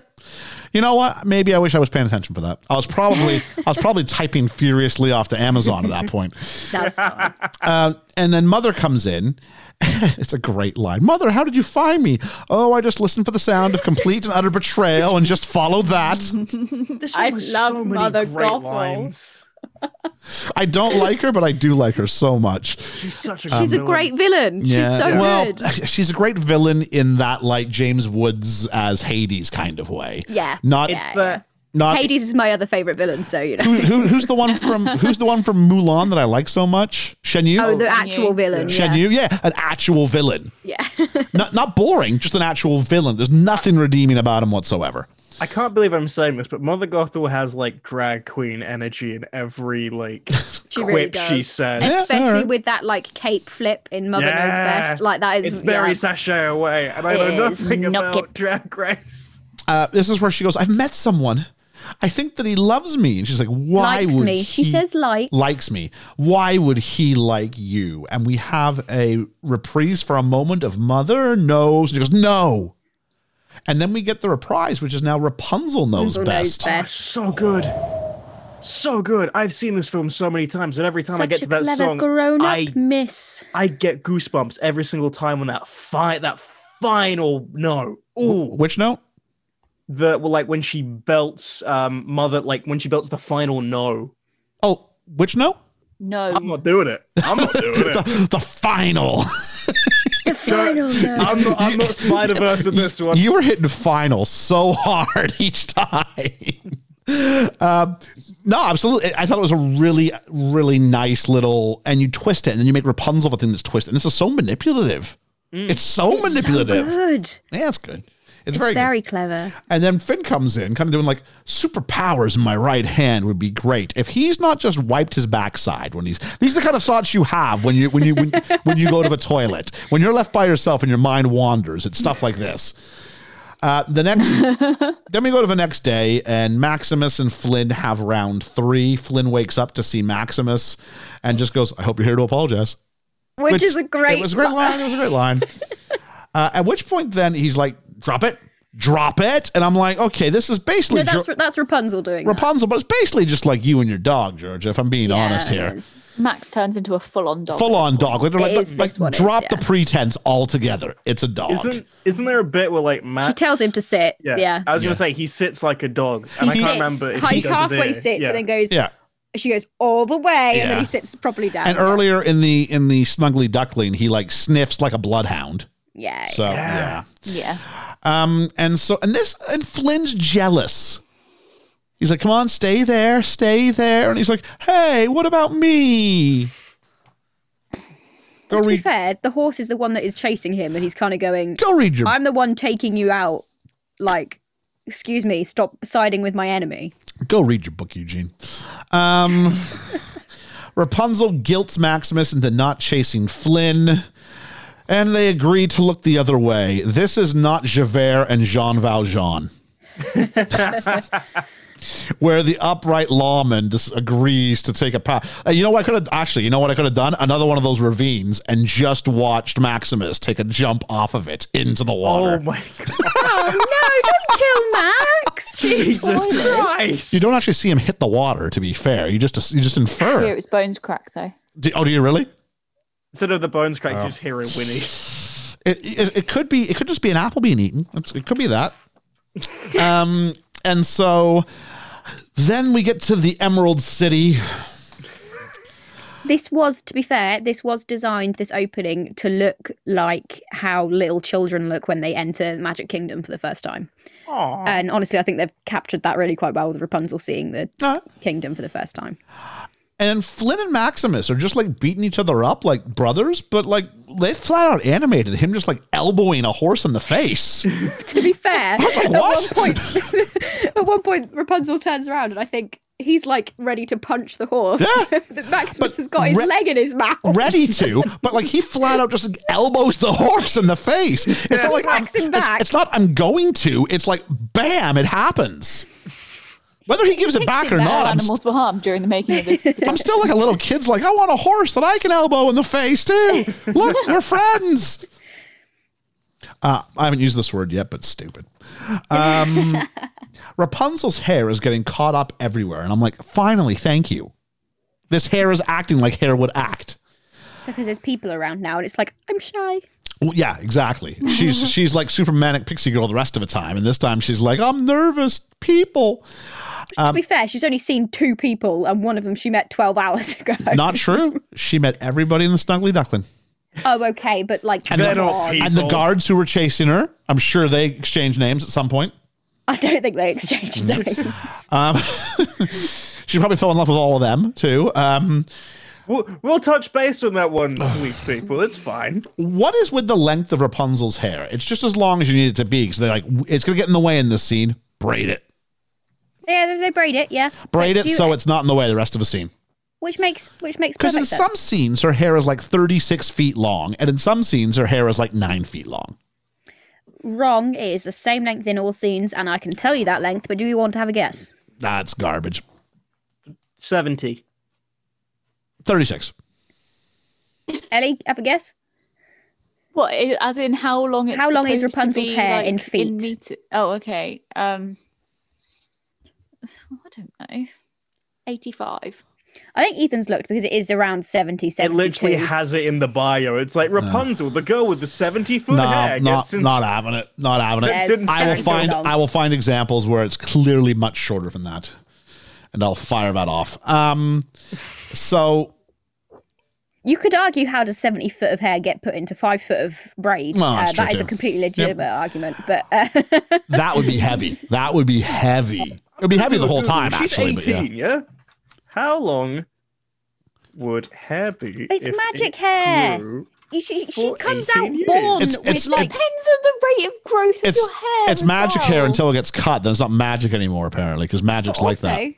You know what? Maybe I wish I was paying attention for that. I was probably I was probably typing furiously off to Amazon at that point. That's fine. Uh, and then mother comes in. it's a great line. Mother, how did you find me? Oh, I just listened for the sound of complete and utter betrayal and just followed that. This I one has love so many Mother great Gothel. Lines. I don't like her, but I do like her so much. She's such a She's a villain. great villain. She's so well, good. she's a great villain in that like James Woods as Hades kind of way. Yeah. Not It's Yeah, the not Hades is my other favorite villain, so you know. who, who, who's the one from who's the one from Mulan that I like so much? Shan Yu? Oh, the actual Yu. villain. Shen Yeah. Yu? Yeah, an actual villain. yeah. Not not boring, just an actual villain. There's nothing redeeming about him whatsoever. I can't believe I'm saying this, but Mother Gothel has like drag queen energy in every like She quip really she says. Especially alright. with that like cape flip in Mother Knows Best. Like that is It's very yeah. sashay away, and I know is. nothing No about kips. drag race. Uh, this is where she goes, I've met someone. I think that he loves me. And she's like, Why likes would me. She says likes. likes me. Why would he like you? And we have a reprise for a moment of mother knows. And she goes, no. And then we get the reprise, which is now Rapunzel knows Rapunzel knows best. best. Oh, so good. So good. I've seen this film so many times, and every time I get to that clever song, grown up I miss. I get goosebumps every single time on that fi- that final no. Ooh, Which note? the well, like when she belts um mother, like when she belts the final no. Oh, which note? No. I'm not doing it. I'm not doing it. The, the final. The final note. I'm not. I'm not Spider Verse in this one. you were hitting final so hard each time. Um, no, absolutely. I thought it was a really, really nice little, and you twist it, and then you make Rapunzel a thing that's twisted. And this is so manipulative. It's so manipulative. Good. yeah, it's good. It's, It's very, very, clever. And then Finn comes in, kind of doing like superpowers in my right hand would be great if he's not just wiped his backside when he's. These are the kind of thoughts you have when you when you when, when you go to the toilet when you're left by yourself and your mind wanders. It's stuff like this. Uh, the next, then we go to the next day, and Maximus and Flynn have round three. Flynn wakes up to see Maximus, and just goes, "I hope you're here to apologize." Which, is a great. It was a great line. It was a great line. Uh, at which point, then he's like, "Drop it, drop it," and I'm like, "Okay, this is basically No, that's Jo- that's Rapunzel doing that. Rapunzel, but it's basically just like you and your dog, Georgia. If I'm being Yeah, honest here. Max turns into a full-on dog. full on dog. Like, they're like, is like this one is, drop the pretense altogether. It's a dog. Isn't isn't there a bit where like Max She tells him to sit. Yeah, Yeah. I was Yeah. gonna say he sits like a dog, and He I can't sits. remember if he he does his halfway sits yeah. and then goes. yeah. She goes all the way, and then he sits properly down. And earlier in the in the Snuggly Duckling, he like sniffs like a bloodhound. Yeah. So yeah. Yeah. Um, and so and this and Flynn's jealous. He's like, "Come on, stay there, stay there," and he's like, "Hey, what about me?" Go to be fair, the horse is the one that is chasing him, and he's kind of going. Go read your. I'm the one taking you out. Like, excuse me, stop siding with my enemy. Go read your book, Eugene. Um, Rapunzel guilts Maximus into not chasing Flynn, and they agree to look the other way. This is not Javert and Jean Valjean. Where the upright lawman just agrees to take a path. Uh, you know what I could have actually, you know what I could have done? Another one of those ravines and just watched Maximus take a jump off of it into the water. Oh my god! Oh no! Don't kill Max. Jesus Christ! you don't actually see him hit the water, to be fair. You just you just Here infer. it was bones crack though. Do- oh, do you really? Instead of the bones crack, Oh. you just hear a whinny. It, it, it could be it could just be an apple being eaten. It's, it could be that. Um, and so then we get to the Emerald City. This was, to be fair, this was designed, this opening, to look like how little children look when they enter Magic Kingdom for the first time. And honestly, I think they've captured that really quite well with Rapunzel seeing the Uh, kingdom for the first time. And Flynn and Maximus are just like beating each other up like brothers, but like they flat out animated him just like elbowing a horse in the face. to be fair, at one point, at one point, Rapunzel turns around and I think he's like ready to punch the horse. Yeah. Maximus but has got his re- leg in his mouth. ready to, but like he flat out just like elbows the horse in the face. It's not like it's, it's not I'm going to. It's like bam, it happens. Whether he gives it back or not, I'm, animals were harmed during the making of this. I'm still like a little kid's like I want a horse that I can elbow in the face too. Look, we're friends. Uh, I haven't used this word yet, but stupid. Um, Rapunzel's hair is getting caught up everywhere, and I'm like, finally, thank you. This hair is acting like hair would act. because there's people around now, and it's like I'm shy. Well, yeah, exactly. She's she's like super manic pixie girl the rest of the time, and this time she's like, I'm nervous. People. To be fair, she's only seen two people, and one of them she met 12 hours ago. Not true. She met everybody in the Snuggly Duckling. oh, okay, but like, And They're come not people. And the guards who were chasing her, I'm sure they exchanged names at some point. I don't think they exchanged Mm-hmm. names. Um, she probably fell in love with all of them too. Um, We'll, we'll touch base on that one week's people. It's fine. what is with the length of Rapunzel's hair? It's just as long as you need it to be because they're like, it's going to get in the way in this scene. Braid it. Yeah, they, they braid it. Yeah, Braid it do- so it's not in the way of the rest of the scene. which makes which makes Because perfect in sense. some scenes, her hair is like 36 feet long, and in some scenes, her hair is like nine feet long. Wrong. It is the same length in all scenes, and I can tell you that length. But do you want to have a guess? That's garbage. 70. 36. Ellie, have a guess. What, i- as in how long it's How long is supposed to Rapunzel's be, hair like, in feet? meter- Oh, okay. Um, I don't know. 85. I think Ethan's looked because it is around 70, It literally has it in the bio. It's like Rapunzel, the girl with the 70 foot No, hair. not, gets in- not having it. Not having it. In- I will find long. I will find examples where it's clearly much shorter than that, and I'll fire that off. Um, so You could argue how does 70 foot of hair get put into five foot of braid? Well, that's uh, that true is a completely legitimate argument. But uh, that would be heavy. That would be heavy. It'll be heavy the whole time. She's actually, but yeah. 18, yeah. How long would hair be? It's if magic it hair. grew? She, she comes out years. born It's- with it's- like. Depends on the rate of growth of your hair. it's as magic hair until it gets cut. Then it's not magic anymore, apparently, because magic's like also, that.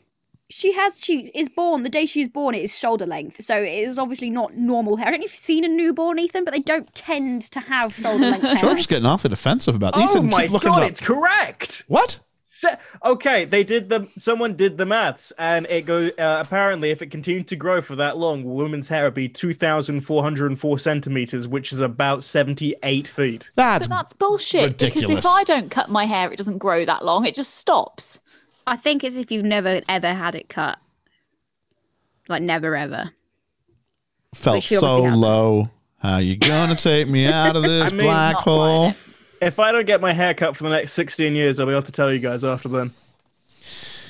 she has she is born the day she is born. It is shoulder length, so it is obviously not normal hair. I don't know if you've seen a newborn, Ethan, but they don't tend to have shoulder length hair. George's getting awfully defensive about. Oh Ethan, my god, it up. it's correct. what? Se- Okay, they did the. Someone did the maths, and it goes. Uh, apparently, if it continued to grow for that long, women's hair would be two thousand four hundred and four centimeters, which is about seventy-eight feet. That's But that's bullshit. Because if I don't cut my hair, it doesn't grow that long. It just stops. I think it's if you've never ever had it cut, like never ever. felt so low. How you gonna take me out of this I mean, black not hole? Quite. If I don't get my hair cut for the next sixteen years, I'll be able to tell you guys after then.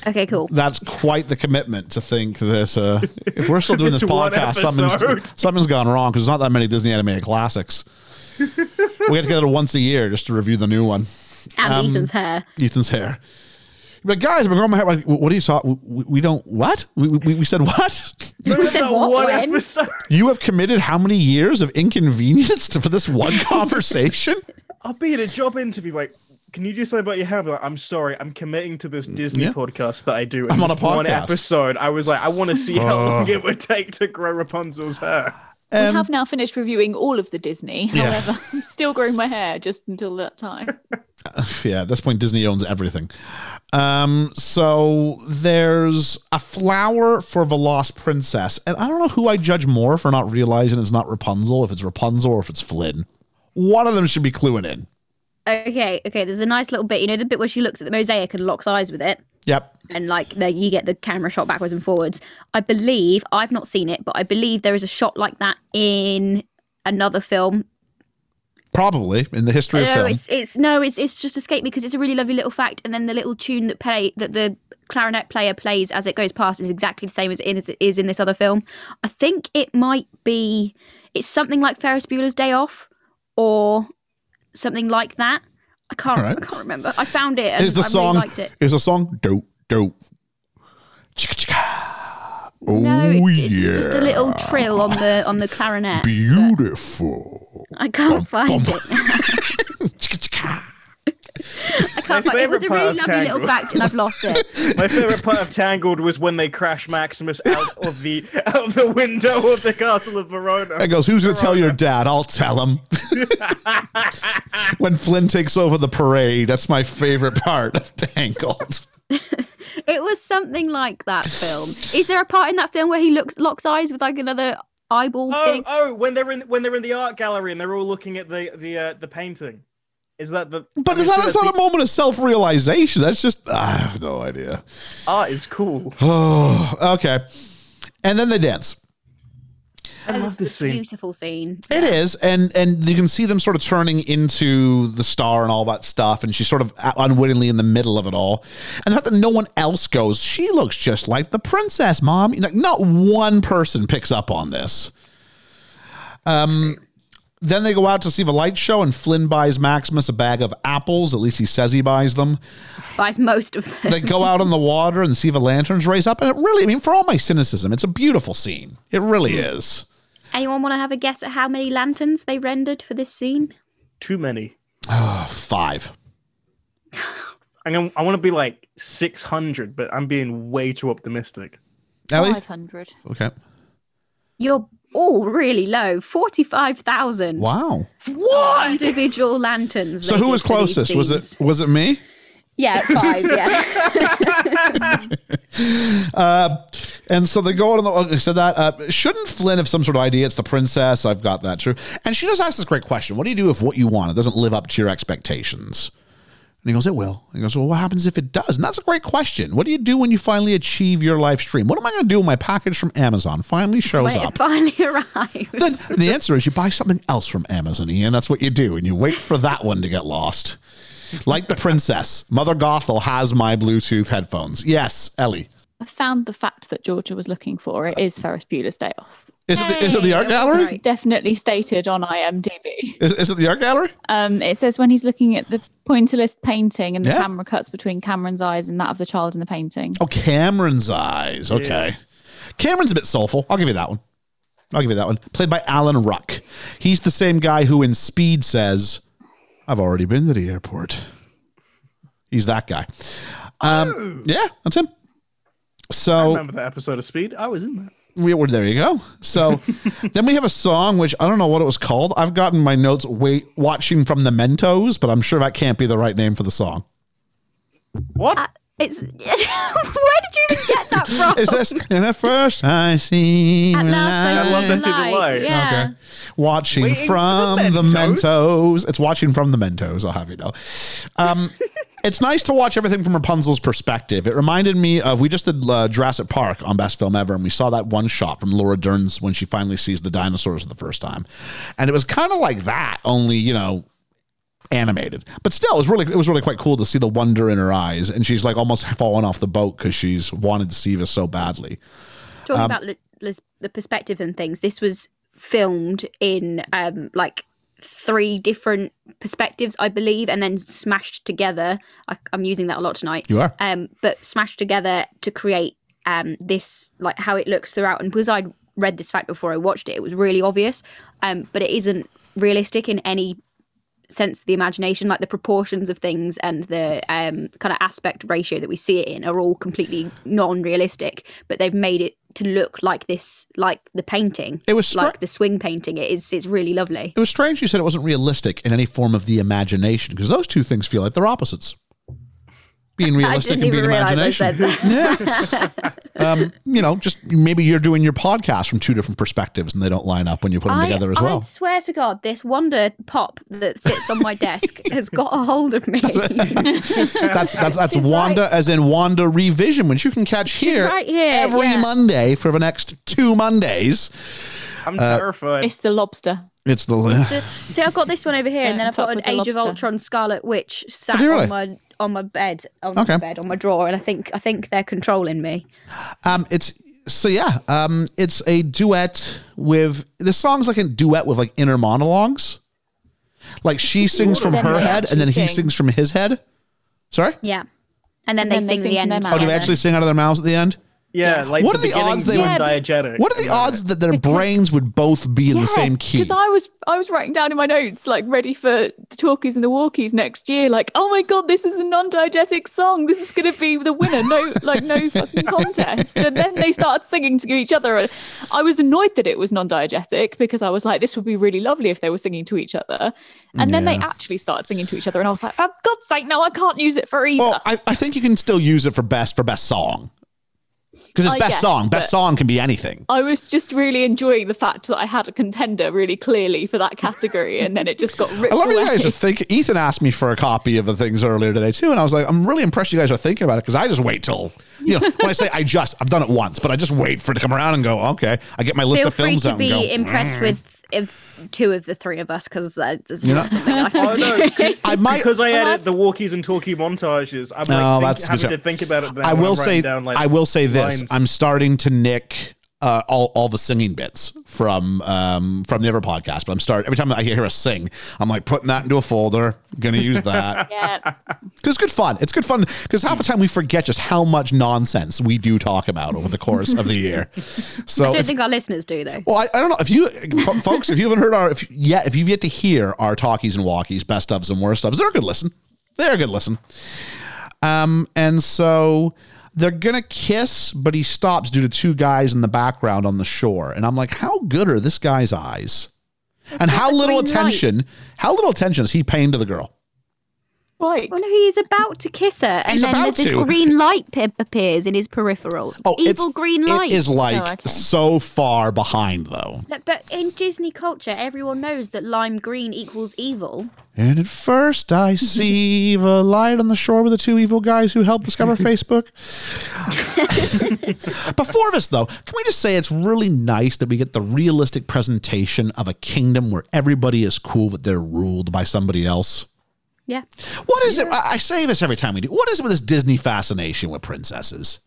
Okay, cool. That's quite the commitment to think that uh, if we're still doing this podcast, something's, something's gone wrong because there's not that many Disney animated classics. we had to get together once a year just to review the new one. And Um, Ethan's hair. Ethan's hair. But guys, I've been growing my hair. Like, what do you saw? We, we don't what? We, we, we said what? Remember said what, one episode? You have committed how many years of inconvenience to, for this one conversation? I'll be in a job interview like. Can you do something about your hair? I'll like, I'm sorry, I'm committing to this Disney Yeah. podcast that I do. And I'm on a this One episode, I was like, I want to see how long it would take to grow Rapunzel's hair. we Um, have now finished reviewing all of the Disney. Yeah. However, I'm still growing my hair just until that time. yeah, at this point, Disney owns everything. Um, so there's a flower for the Lost Princess, and I don't know who I judge more for not realizing it's not Rapunzel, if it's Rapunzel or if it's Flynn. One of them should be cluing in. Okay, okay. There's a nice little bit. You know the bit where she looks at the mosaic and locks eyes with it, Yep. and like the, you get the camera shot backwards and forwards. I believe I've not seen it, but I believe there is a shot like that in another film. Probably in the history of no, film. it's it's no, it's it's just escaped me because it's a really lovely little fact, and then the little tune that play that the clarinet player plays as it goes past is exactly the same as it is- it is in this other film. I think it might be it's something like Ferris Bueller's Day Off, or something like that. I can't Alright. I can't remember. I found it and Is the I song? really liked it. Is the song dope dope? Chicka chicka. Oh No, it- oh, it's yeah. just a little trill on the on the clarinet. Beautiful. I can't find it. Chicka chicka. I can't My find it. was a favourite really part of lovely little Tangled. fact, and I've lost it. My favorite part of Tangled was when they crash Maximus out of the out of the window of the castle of Verona. And goes, who's going to tell your dad? I'll tell him. when Flynn takes over the parade, that's my favorite part of Tangled. It was something like that film. Is there a part in that film where he looks locks eyes with like another eyeball Oh, thing? oh, when they're in when they're in the art gallery and they're all looking at the the uh, the painting. Is that the? But I'm it's not, sure it's that's not a moment of self realization. That's just, I have no idea. the- art is cool. Oh, okay. And then they dance. I And love this scene. beautiful scene. It is, and and you can see them sort of turning into the star and all that stuff, and she's sort of unwittingly in the middle of it all. And the fact that no one else goes, she looks just like the princess, mom. Like not one person picks up on this. Um, then they go out to see the light show, and Flynn buys Maximus a bag of apples. At least he says he buys them. Buys most of them. They go out on the water and see the lanterns raise up, and it really, I mean, for all my cynicism, it's a beautiful scene. It really hmm. is. Anyone want to have a guess at how many lanterns they rendered for this scene? Too many. Ah, five. I'm gonna, I want to be like 600, but I'm being way too optimistic. Ellie? 500. Okay. You're all really low. Forty-five thousand Wow. What? individual lanterns. So who was closest? Was it was it me? Yeah, five. Yeah. uh, And so they go out on the. Okay, so that uh, shouldn't Flynn have some sort of idea? It's the princess. I've got that true. And she just asks this great question: What do you do if what you want it doesn't live up to your expectations? And he goes, "It will." And he goes, "Well, what happens if it does?" And that's a great question. What do you do when you finally achieve your live stream? What am I going to do when my package from Amazon finally shows when up? it finally Then arrives. the answer is you buy something else from Amazon, Ian. That's what you do, and you wait for that one to get lost. Like the princess, Mother Gothel has my Bluetooth headphones. Yes, Ellie. I found the fact that Georgia was looking for. It is Ferris Bueller's Day Off. Is it, the, is it the art gallery? right. Definitely stated on IMDb. Is, is it the art gallery? Um, it says when he's looking at the pointillist painting and the Yeah. camera cuts between Cameron's eyes and that of the child in the painting. Oh, Cameron's eyes. Okay. Cameron's a bit soulful. I'll give you that one. I'll give you that one. Played by Alan Ruck. He's the same guy who in Speed says, I've already been to the airport. He's that guy. Um, yeah, that's him. I So remember that episode of Speed. I was in that. We, well, there you go. So then we have a song which I don't know what it was called. I've gotten my notes wait watching from the Mentos, but I'm sure that can't be the right name for the song. What? Uh, It's where did you even get that from? Is this in the first I see At last I, At last the I see the light. light. Yeah. Okay. Watching Waiting from the the Mentos. Mentos. It's watching from the Mentos, I'll have you know. Um, it's nice to watch everything from Rapunzel's perspective. It reminded me of, we just did uh, Jurassic Park on Best Film Ever, and we saw that one shot from Laura Dern's when she finally sees the dinosaurs for the first time. And it was kind of like that, only, you know, animated. But still, it was really, it was really quite cool to see the wonder in her eyes. And she's like almost fallen off the boat because she's wanted to see this so badly. Talking Um, about li- lis- the perspective and things, this was filmed in um, like three different perspectives, I believe, and then smashed together. I, I'm using that a lot tonight. You are? Um, but smashed together to create um, this, like how it looks throughout. And because I'd read this fact before I watched it, it was really obvious. Um, but it isn't realistic in any sense of the imagination like the proportions of things and the um, kind of aspect ratio that we see it in are all completely non-realistic but they've made it to look like this like the painting It was stri- like the swing painting it is it's really lovely It was strange you said it wasn't realistic in any form of the imagination because those two things feel like they're opposites. Being I realistic didn't and being even realize I imagination. said that. Um, you know, just maybe you're doing your podcast from two different perspectives and they don't line up when you put them I, together as I well. I swear to God, this Wonder pop that sits on my desk has got a hold of me. That's that's that's She's Wanda right. as in WandaVision, which you can catch here, right here, every yeah. Monday for the next two Mondays. I'm Uh, terrified. It's the lobster. It's the The- See, I've got this one over here, and then I've got an with the Age of. Ultron Scarlet Witch sat do you really? on my on my bed, on Okay. my bed, on my drawer, and I think I think they're controlling me. Um, it's so yeah. Um, it's a duet with the song's like a duet with like inner monologues. Like she sings from her they head, and then he sings from his head. Sorry. Yeah, and then And they then they sing sing the end. their Oh, do mouth. they together. actually sing out of their mouths at the end? Yeah, like What the are the odds beginning's they would- diegetic. What are the uh, odds that their brains would both be in the same key? Because I was I was writing down in my notes, like ready for the talkies and the walkies next year, like, oh my god, this is a non-diegetic song. This is gonna be the winner. No like no fucking contest. And then they started singing to each other. And I was annoyed that it was non-diegetic because I was like, this would be really lovely if they were singing to each other. And then they actually started singing to each other, and I was like, for God's sake, no, I can't use it for either. Well, I, I think you can still use it for best for best song because it's I best guess, song. Best song can be anything. I was just really enjoying the fact that I had a contender really clearly for that category, and then it just got ripped I love away. you guys are thinking. Ethan asked me for a copy of the things earlier today too, and I was like, I'm really impressed you guys are thinking about it because I just wait till you know when I say I just I've done it once, but I just wait for it to come around and go okay. I get my list Feel of free films to out be and go. impressed mm. with if two of the three of us because uh, it's You know- not something I Oh, no, I might. because I edit the walkies and talkie montages. I'm like Oh, think- that's good having to think about it. Now I will say down, like, I will say this. lines. I'm starting to nick uh, all, all the singing bits from um, from the other podcast. But I'm start every time I hear us sing, I'm like putting that into a folder. Gonna use that yeah, because it's good fun. It's good fun because half the time we forget just how much nonsense we do talk about over the course of the year. So I don't if- think our listeners do though. well, I, I don't know if you, f- folks, if you haven't heard our, if yet, if you've yet to hear our talkies and walkies, best ofs and worst ofs, they're a good listen. They're a good listen. Um, and so they're gonna kiss, but he stops due to two guys in the background on the shore, and I'm like, how good are this guy's eyes? and how little light. attention, how little attention is he paying to the girl? Right. Well, no, he's about to kiss her, and He's then about there's this to. green light p- appears in his peripheral. Oh, Evil green light. It is oh, like Oh, okay. so far behind though. Look, But in Disney culture, everyone knows that lime green equals evil. And at first, I see the light on the shore with the two evil guys who helped discover Facebook. Before this, though, can we just say it's really nice that we get the realistic presentation of a kingdom where everybody is cool but they're ruled by somebody else? Yeah. What is it? I I say this every time we do. What is it with this Disney fascination with princesses?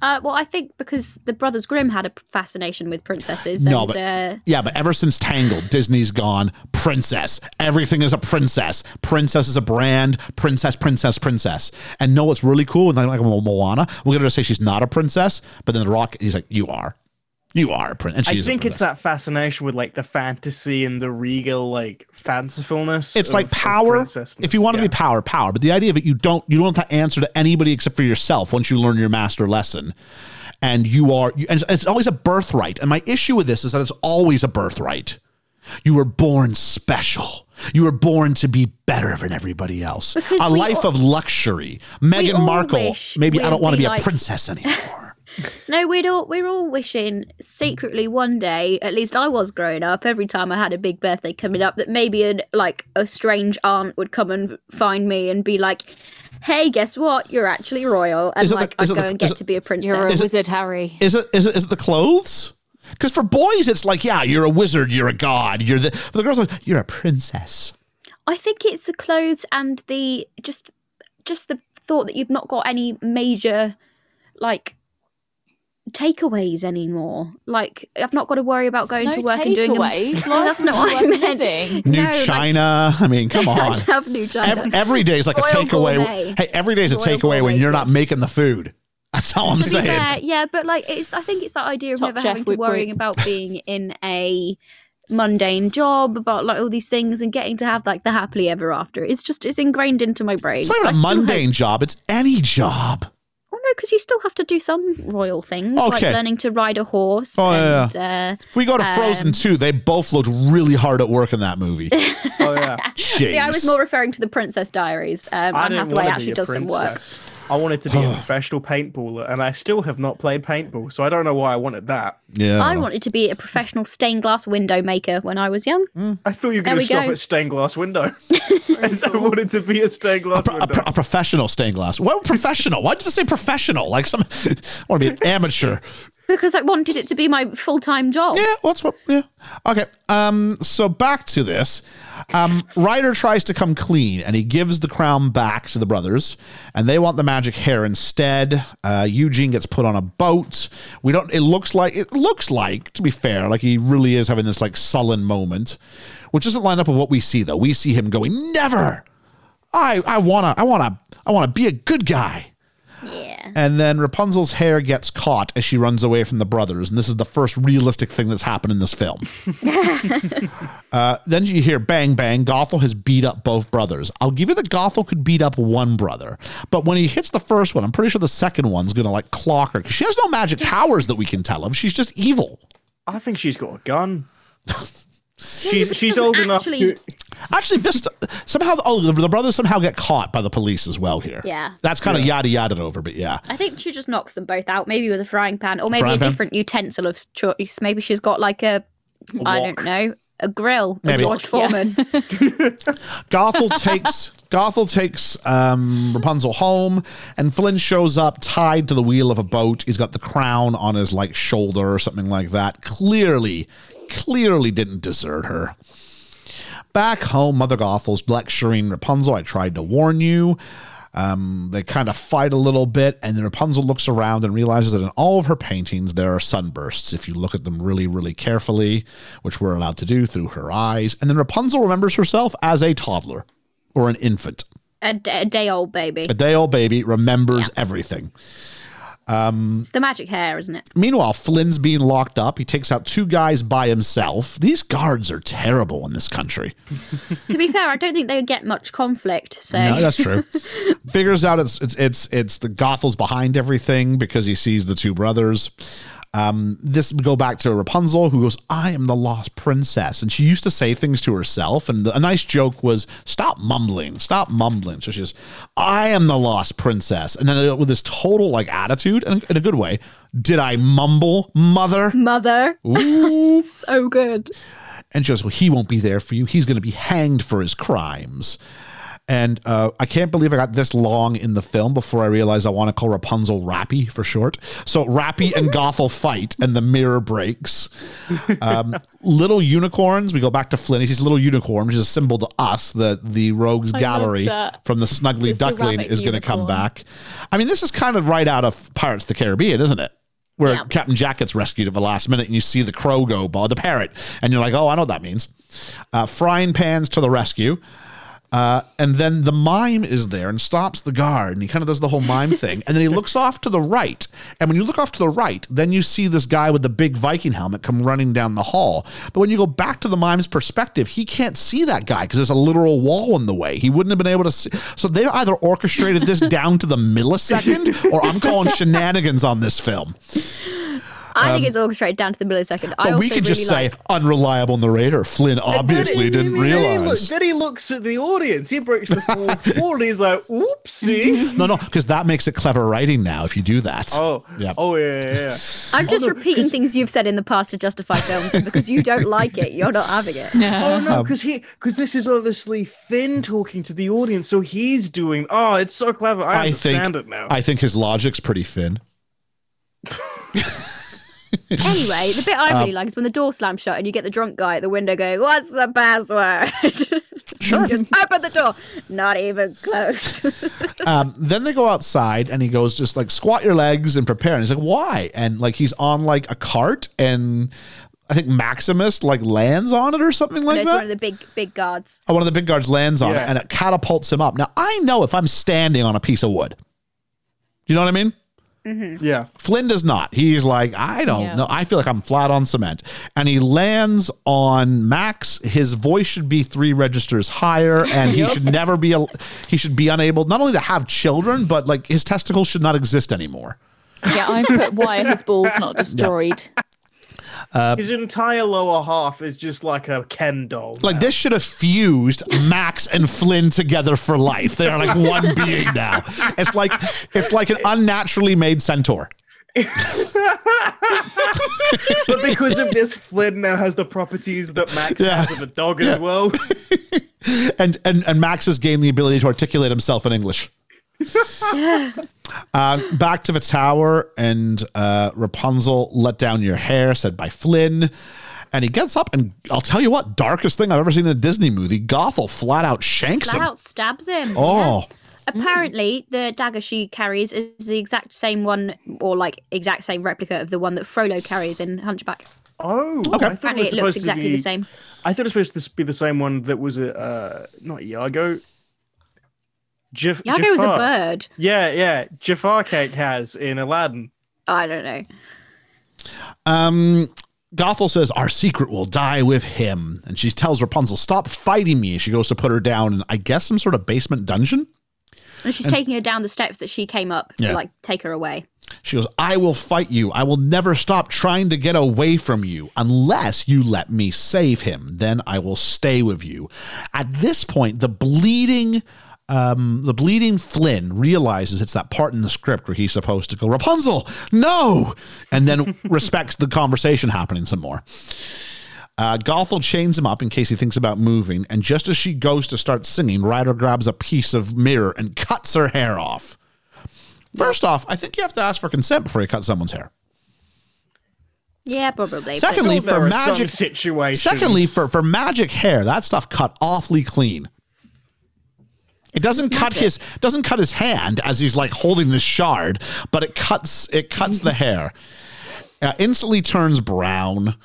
Uh, well, I think because the Brothers Grimm had a fascination with princesses. No, and, but- uh, Yeah, but ever since Tangled, Disney's gone princess. Everything is a princess. Princess is a brand. Princess, princess, princess. And know what's really cool? Like, like Moana, we're gonna say she's not a princess, but then The Rock, he's like, you are, you are a princess. And I she is a think it's that fascination with like the fantasy and the regal like fancifulness. It's of- like power. If you want to Yeah. be power, power. But the idea of it, you don't you don't have to answer to anybody except for yourself once you learn your master lesson. And you are, you, and it's, it's always a birthright. And my issue with this is that it's always a birthright. You were born special. You were born to be better than everybody else. Because a life all- of luxury. Meghan Markle. Maybe I don't want to be be a princess anymore. No, we'd all we're all wishing secretly one day. At least I was growing up. Every time I had a big birthday coming up, that maybe an like a strange aunt would come and find me and be like. Hey, guess what? You're actually royal, and Is the- like I'd it go the- and get it- to be a princess. You're a Is it- wizard, Harry. Is it is it is it the clothes? Because for boys, it's like, yeah, you're a wizard, you're a god, you're the. For the girls, like, you're a princess. I think it's the clothes and the just just the thought that you've not got any major like takeaways anymore. Like I've not got to worry about going No to work and doing takeaways. No, that's not what I meant. living. New No, like- China. I mean, come I on. have new China. Every, every day is like a takeaway. gourmet. Hey, every day is a Royal takeaway when you're not making the food. That's all I'm to be saying. fair, yeah, but like it's I think it's that idea of Top never having to whip worrying about being in a mundane job about like all these things and getting to have like the happily ever after. It's just it's ingrained into my brain. It's not even I a still hope- mundane job. It's any job. No, because you still have to do some royal things, like Okay. learning to ride a horse. Oh, yeah, and, uh, we got to Frozen Um, 2, they both looked really hard at work in that movie. Oh yeah. see, I was more referring to the Princess Diaries. Um, I Anne didn't Hathaway actually be a does some work. Princess. I wanted to be a professional paintballer, and I still have not played paintball, so I don't know why I wanted that. Yeah. I wanted to be a professional stained glass window maker when I was young. Mm. I thought you were going to stop go. at stained glass window. I I wanted to be a stained glass a, window. pro- a professional stained glass. What professional? Why did you say professional? Like some, I want to be an amateur. Because I wanted it to be my full time job. Yeah, that's what. Yeah. Okay. Um. So back to this. Um. Rider tries to come clean, and he gives the crown back to the brothers, and they want the magic hair instead. Uh, Eugene gets put on a boat. We don't. It looks like. It looks like, to be fair, like he really is having this like sullen moment, which doesn't line up with what we see though. We see him going, "Never. I. I wanna. I wanna. I wanna be a good guy." Yeah. And then Rapunzel's hair gets caught as she runs away from the brothers. And this is the first realistic thing that's happened in this film. uh, then you hear bang, bang. Gothel has beat up both brothers. I'll give you that Gothel could beat up one brother. But when he hits the first one, I'm pretty sure the second one's going to like clock her because she has no magic powers that we can tell of. She's just evil. I think she's got a gun. she's she's old enough actually- to. Actually, Vista, somehow, oh, the, the brothers somehow get caught by the police as well here. Yeah. That's kind of yada yada over, but yeah. I think she just knocks them both out, maybe with a frying pan, or maybe Frying a pan? different utensil of choice. Maybe she's got like a, I don't know, a grill, Maybe. a George Yeah. Foreman. Gothel takes Gothel takes um, Rapunzel home, and Flynn shows up tied to the wheel of a boat. He's got the crown on his like shoulder or something like that. Clearly, clearly didn't desert her. Back home, Mother Gothel's lecturing Rapunzel. I tried to warn you. Um, they kind of fight a little bit, and then Rapunzel looks around and realizes that in all of her paintings there are sunbursts if you look at them really, really carefully, which we're allowed to do through her eyes. And then Rapunzel remembers herself as a toddler or an infant. a, d- a day old baby. A day old baby remembers everything. Um, it's the magic hair, isn't it? Meanwhile, Flynn's being locked up. He takes out two guys by himself. These guards are terrible in this country. to be fair, I don't think they get much conflict. So No, that's true. Figures out it's it's it's it's the Gothel's behind everything because he sees the two brothers. Um, this would go back to Rapunzel, who goes, "I am the lost princess," and she used to say things to herself. And the, a nice joke was, "Stop mumbling, stop mumbling." So she says, "I am the lost princess," and then uh, with this total like attitude, and in a good way, did I mumble, mother? mother, so good. And she goes, Well, he won't be there for you. He's going to be hanged for his crimes. And uh, I can't believe I got this long in the film before I realized I want to call Rapunzel Rappy for short. So Rappy and Gothel fight, and the mirror breaks. Um, little unicorns. We go back to Flynn. He sees little unicorn, which is a symbol to us that the Rogues I Gallery from the Snuggly Duckling is going to come back. I mean, this is kind of right out of Pirates of the Caribbean, isn't it? Where Yeah. Captain Jack gets rescued at the last minute, and you see the crow go by the parrot, and you're like, "Oh, I know what that means." Uh, frying pans to the rescue. Uh, and then the mime is there and stops the guard, and he kind of does the whole mime thing. And then he looks off to the right. And when you look off to the right, then you see this guy with the big Viking helmet come running down the hall. But when you go back to the mime's perspective, he can't see that guy because there's a literal wall in the way. He wouldn't have been able to see. So they either orchestrated this down to the millisecond, or I'm calling shenanigans on this film. I think it's orchestrated down to the millisecond. I But also we could just really say unreliable narrator. Flynn obviously then he- didn't then he realize. Then he looks at the audience. He breaks the fourth wall and he's like, "Oopsie." No, no, because that makes it clever writing now if you do that. Oh, Yeah. Oh yeah, yeah. yeah. I'm just no, repeating 'cause- things you've said in the past to justify films, because you don't like it, you're not having it. Oh Um, no, because he because this is obviously Finn talking to the audience, so he's doing. Oh, it's so clever. I, I think understand it now. I think his logic's pretty thin. Anyway, the bit I Um, really like is when the door slams shut and you get the drunk guy at the window going, "What's the password?" Sure. Just open the door. Not even close. Um, then they go outside and he goes just like squat your legs and prepare. And he's like, why? And like he's on like a cart and I think Maximus like lands on it or something no, like it's that. one of the big, big guards. Oh, one of the big guards lands on it and it catapults him up. Now I know if I'm standing on a piece of wood. Do you know what I mean? Mm-hmm. yeah. Flynn does not. He's like, I don't Yeah. know. I feel like I'm flat on cement. And he lands on Max. His voice should be three registers higher, and he should never be. A, he should be unable not only to have children, but like his testicles should not exist anymore. Yeah, I put why are his balls not destroyed. Uh, His entire lower half is just like a Ken doll. Like now. this should have fused Max and Flynn together for life. They are like one being now. It's like it's like an unnaturally made centaur. but because of this, Flynn now has the properties that Max Yeah. has of a dog as well. and and and Max has gained the ability to articulate himself in English. Uh, back to the tower, and uh, Rapunzel let down your hair, said by Flynn. And he gets up, and I'll tell you what, darkest thing I've ever seen in a Disney movie. Gothel flat out shanks Flat him. out stabs him. Oh, Yeah. Apparently, the dagger she carries is the exact same one, or like exact same replica of the one that Frollo carries in Hunchback. Oh, Okay. I thought Apparently, it, it looks exactly be, the same. I thought it was supposed to be the same one that was a uh, not Iago. Jaf- Iago was a bird. Yeah, yeah. Jafar Cake has in Aladdin. I don't know. Um, Gothel says, Our secret will die with him. And she tells Rapunzel, Stop fighting me. She goes to put her down in, I guess, some sort of basement dungeon. And she's taking her down the steps that she came up Yeah. to like take her away. She goes, I will fight you. I will never stop trying to get away from you unless you let me save him. Then I will stay with you. At this point, the bleeding. Um, the bleeding Flynn realizes it's that part in the script where he's supposed to go, Rapunzel, no, and then respects the conversation happening some more. Uh, Gothel chains him up in case he thinks about moving, and just as she goes to start singing, Rider grabs a piece of mirror and cuts her hair off. First off, I think you have to ask for consent before you cut someone's hair. Yeah, probably. Secondly, for magic situations. Secondly, for, for magic hair, that stuff cut awfully clean. It doesn't cut magic. his doesn't cut his hand as he's like holding this shard, but it cuts it cuts the hair. Uh, instantly turns brown.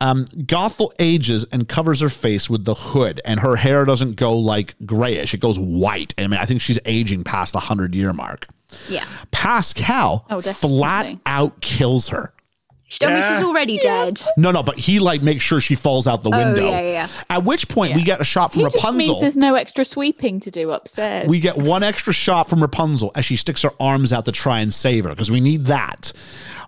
Um, Gothel ages and covers her face with the hood, and her hair doesn't go like grayish; it goes white. I mean, I think she's aging past the hundred year mark. yeah. Pascal Oh, flat out kills her. She, I mean, she's already dead. No, no, but he like makes sure she falls out the oh, window. Oh, yeah, yeah, yeah. At which point we get a shot from He just means Rapunzel. there's no extra sweeping to do upstairs. We get one extra shot from Rapunzel as she sticks her arms out to try and save her because we need that.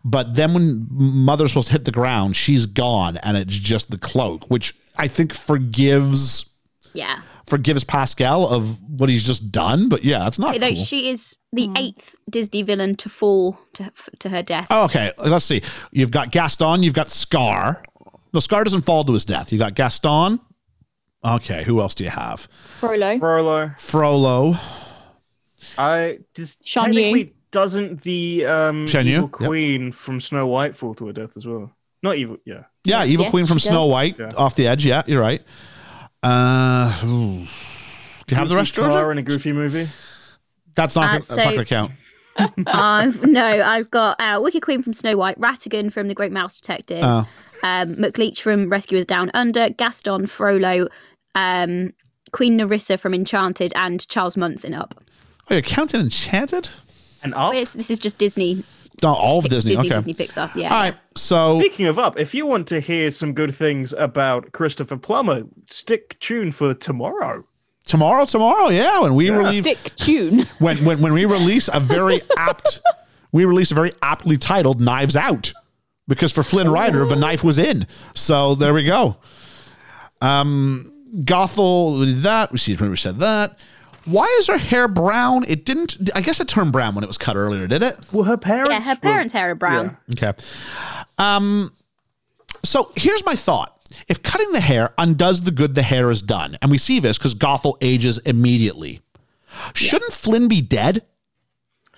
But then when Mother's supposed to hit the ground, she's gone and it's just the cloak, which I think forgives Yeah. Forgives Pascal of what he's just done. But yeah, that's not Although cool. she is the eighth Disney villain to fall to, to her death. Oh, okay, let's see. You've got Gaston, you've got Scar. No, Scar doesn't fall to his death. You got Gaston, Okay, who else do you have? Frollo. Frollo. Frollo. I just Shan Yu. technically doesn't the um Shan Yu, evil yep. queen from Snow White fall to her death as well? Not evil, yeah. Yeah, Evil Yes, Queen from Snow does. White Yeah. off the edge. Yeah, you're right. Uh, ooh. do you have the Goofy rest, car Georgia? in a Goofy movie. That's not. Uh, gonna, that's not going to count. I've no, I've got uh, Wicked Queen from Snow White, Ratigan from The Great Mouse Detective, Oh. um, McLeach from Rescuers Down Under, Gaston, Frollo, um, Queen Narissa from Enchanted, and Charles Muntz in Up. Oh, you're counting Enchanted? And up. This, this is just Disney, No, all of Disney. Disney, okay. Disney Pixar. Yeah. All right. So Speaking of up, if you want to hear some good things about Christopher Plummer, stick tuned for tomorrow. tomorrow, tomorrow, yeah, when we release Dick Tune. when when when we release a very apt, we release a very aptly titled "Knives Out," because for Flynn Rider, the knife was in. So there we go. Um, Gothel we did that. We see when we said that. Why is her hair brown? It didn't. I guess it turned brown when it was cut earlier, did it? Well, her parents. yeah, her were- parents' hair are brown. Yeah. Okay. Um, so here's my thought. If cutting the hair undoes the good the hair has done, and we see this because Gothel ages immediately, shouldn't Flynn be dead?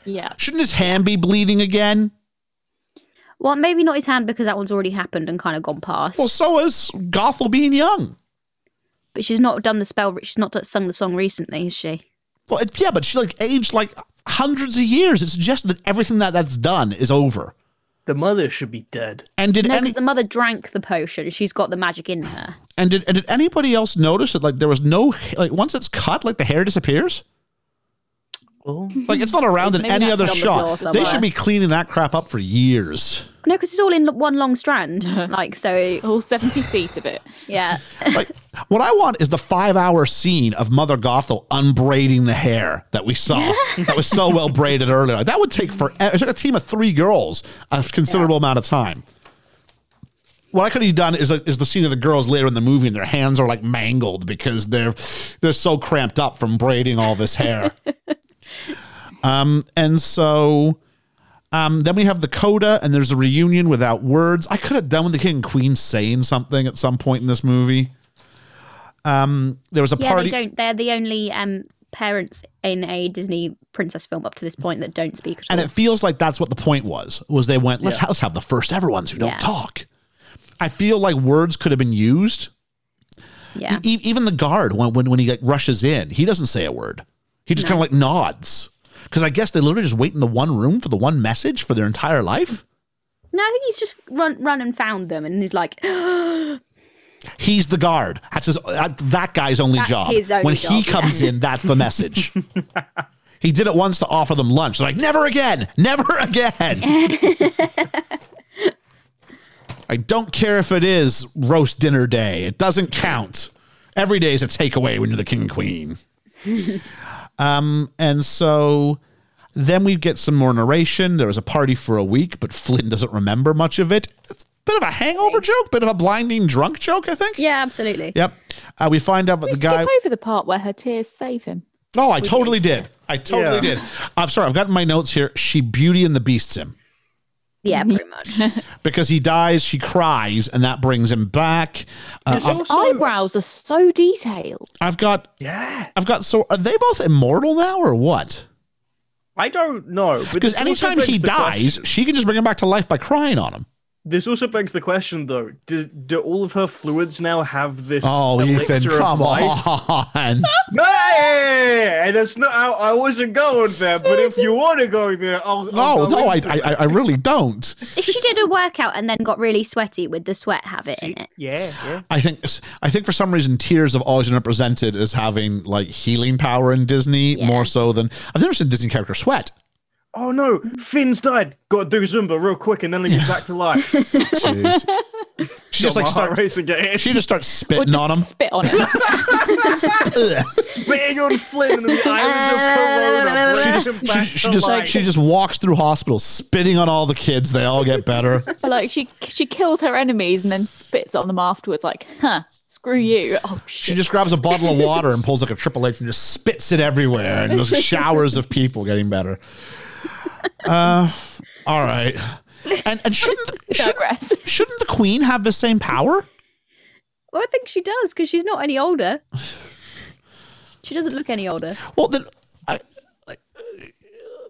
Yeah. Shouldn't his hand be bleeding again? Well, maybe not his hand because that one's already happened and kind of gone past. Well, so is Gothel being young. But she's not done the spell. She's not sung the song recently, has she? Well, it, yeah, but she like aged like hundreds of years. It suggests that everything that that's done is over. The mother should be dead. And did No, any the mother drank the potion. She's got the magic in her. and did and did anybody else notice that like there was no like once it's cut, like the hair disappears? Oh. Like it's not around in any other on the shot. They should be cleaning that crap up for years. No, because it's all in one long strand. like so, All 70 feet of it. yeah. Like what I want is the five hour scene of Mother Gothel unbraiding the hair that we saw. that was so well braided earlier. That would take for it's like a team of three girls a considerable amount of time. What I could have done is is the scene of the girls later in the movie and their hands are like mangled because they're they're so cramped up from braiding all this hair. Um, and so um, then we have the coda, and there's a reunion without words. I could have done with the king and queen saying something at some point in this movie. Um, there was a Yeah, party. they don't. They're the only um, parents in a Disney princess film up to this point that don't speak at and all. it feels like that's what the point was. Was they went let's, let's have the first ever ones who don't Yeah. talk. I feel like words could have been used. yeah. E- even the guard when when when he like rushes in, he doesn't say a word. He just kind of like nods because I guess they literally just wait in the one room for the one message for their entire life. No, I think he's just run, run and found them, and he's like, He's the guard. That's his. That, that guy's only That's job. only when he comes yeah. in, that's the message. he did it once to offer them lunch. They're like, never again, never again. I don't care if it is roast dinner day. It doesn't count. Every day is a takeaway when you're the king and queen. um, and so then we get some more narration. There was a party for a week, but Flynn doesn't remember much of it. It's a bit of a hangover joke, bit of a blinding drunk joke, I think. yeah, absolutely. Yep. Uh, we find out that We the guy. skip over the part where her tears save him. Oh, I totally did. I totally Yeah. did. I'm sorry. I've got my notes here. She Beauty and the Beasts him Yeah, pretty much. because he dies. She cries, and that brings him back. Uh, There's Eyebrows are so detailed. I've got. Yeah. I've got. So are they both immortal now, or what? I don't know. Because anytime he dies, question- she can just bring him back to life by crying on him. This also begs the question, though: do, do all of her fluids now have this Oh, Ethan, elixir of come life? on. No, and that's not. I, I wasn't going there. But if you want to go there, I'll. No, I'll go no, I, I. I really don't. if she did a workout and then got really sweaty with the sweat habit in it, Yeah, yeah. I think I think for some reason tears have always been represented as having like healing power in Disney Yeah. more so than I've never seen a Disney character sweat. Oh no, Flynn's died. Got to do Zumba real quick, and then he'll be back to life. Jeez. she just like my start, racing again. she just starts Or spitting just on him. spit on it. spitting on Flynn and the island of Corona brings him She, back she to just life. she just walks through hospitals spitting on all the kids. They all get better. like she she kills her enemies and then spits on them afterwards. Like, huh, screw you. Oh She shit. just grabs a bottle of water and pulls like a triple H and just spits it everywhere, and there's showers of people getting better. Uh, all right. And and shouldn't shouldn't, shouldn't the queen have the same power? Well, I think she does because she's not any older. She doesn't look any older. Well, then I, like,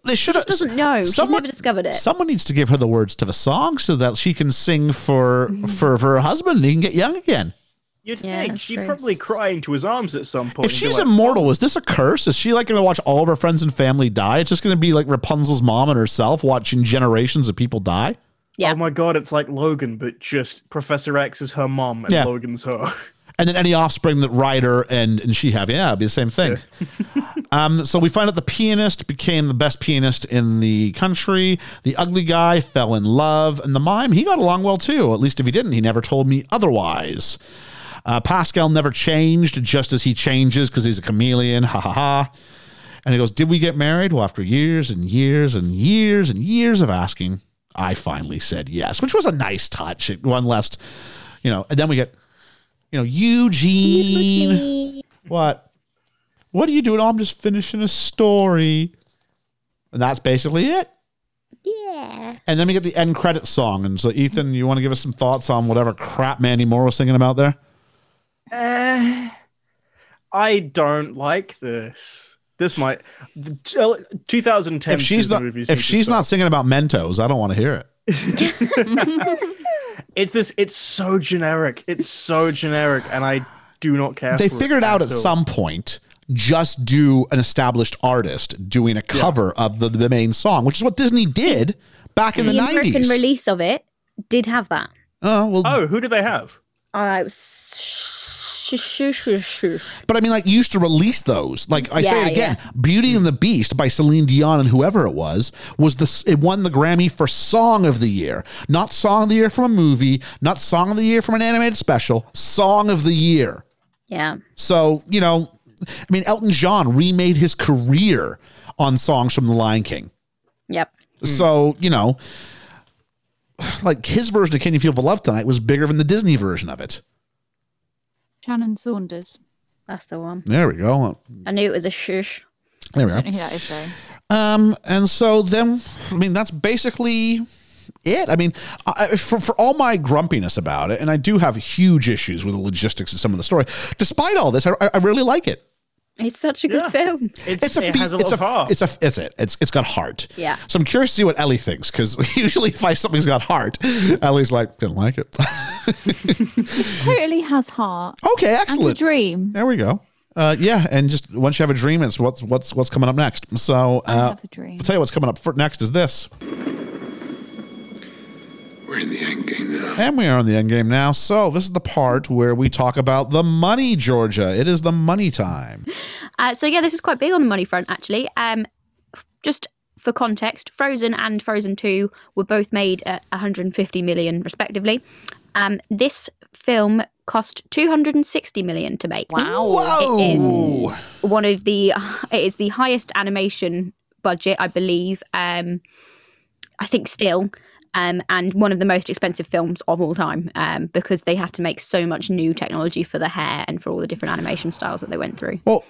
they should have. Doesn't know. She's someone- never discovered it. Someone needs to give her the words to the song so that she can sing for Mm-hmm. for, for her husband and he can get young again. You'd Yeah, think she'd true. probably cry into his arms at some point. If she's like, immortal, is this a curse? Is she like going to watch all of her friends and family die? It's just going to be like Rapunzel's mom and herself watching generations of people die. Yeah. Oh my god, it's like Logan, but just Professor X is her mom and Yeah. Logan's her. And then any offspring that Rider and and she have, yeah, it'd be the same thing. um, so we find out the pianist became the best pianist in the country. The ugly guy fell in love, and the mime he got along well too. At least if he didn't, he never told me otherwise. Uh, Pascal never changed, just as he changes because he's a chameleon. Ha ha ha. And he goes, Did we get married? Well, after years and years and years and years of asking, I finally said yes, which was a nice touch. It, one less, you know, and then we get, you know, Eugene. What? What are you doing? Oh, I'm just finishing a story. And that's basically it. Yeah. And then we get the end credit song. And so, Ethan, you want to give us some thoughts on whatever crap Mandy Moore was singing about there? Eh, I don't like this. This might the uh, 2010 If she's Disney not, movies if she's not singing about Mentos, I don't want to hear it. it's this. It's so generic. It's so generic, and I do not care. they for it figured out at all. some point just do an established artist doing a cover of the, the main song, which is what Disney did back in the, The American 90s. release of it did have that. Oh, well, Oh, who do they have? Uh, it was but I mean, like, you used to release those. Like, I say it again Beauty and the Beast by Celine Dion and whoever it was, was the, it won the Grammy for Song of the Year. Not Song of the Year from a movie, not Song of the Year from an animated special, Song of the Year. Yeah. So, you know, I mean, Elton John remade his career on songs from The Lion King. Yep. So, you know, like his version of Can You Feel the Love Tonight was bigger than the Disney version of it. Shannon Saunders. That's the one. There we go. I knew it was a shush. There we I don't go. know who that is though. Um, and so then, I mean, that's basically it. I mean, I, for, for all my grumpiness about it, and I do have huge issues with the logistics of some of the story, despite all this, I, I really like it. It's such a good Yeah. film. It's, It's a it fe- has a it's lot of a heart. it's a it's it it's it's got heart. Yeah. So I'm curious to see what Ellie thinks because usually if I something's got heart, Ellie's like didn't like it. It totally has heart. okay, And a excellent. dream. There we go. Uh, yeah, and just once you have a dream, it's what's what's what's coming up next. So I uh, have a dream. I'll tell you what's coming up for next is this, We're in the end game now. and we are on the end game now. So this is the part where we talk about the money, Georgia. It is the money time. Uh, so yeah, this is quite big on the money front actually. Um, just for context, Frozen and Frozen Two were both made at 150 million respectively. Um, this film cost 260 million to make. Wow. Whoa! It is one of the it is the highest animation budget, I believe. Um, I think still. Um, and one of the most expensive films of all time um, because they had to make so much new technology for the hair and for all the different animation styles that they went through. Well,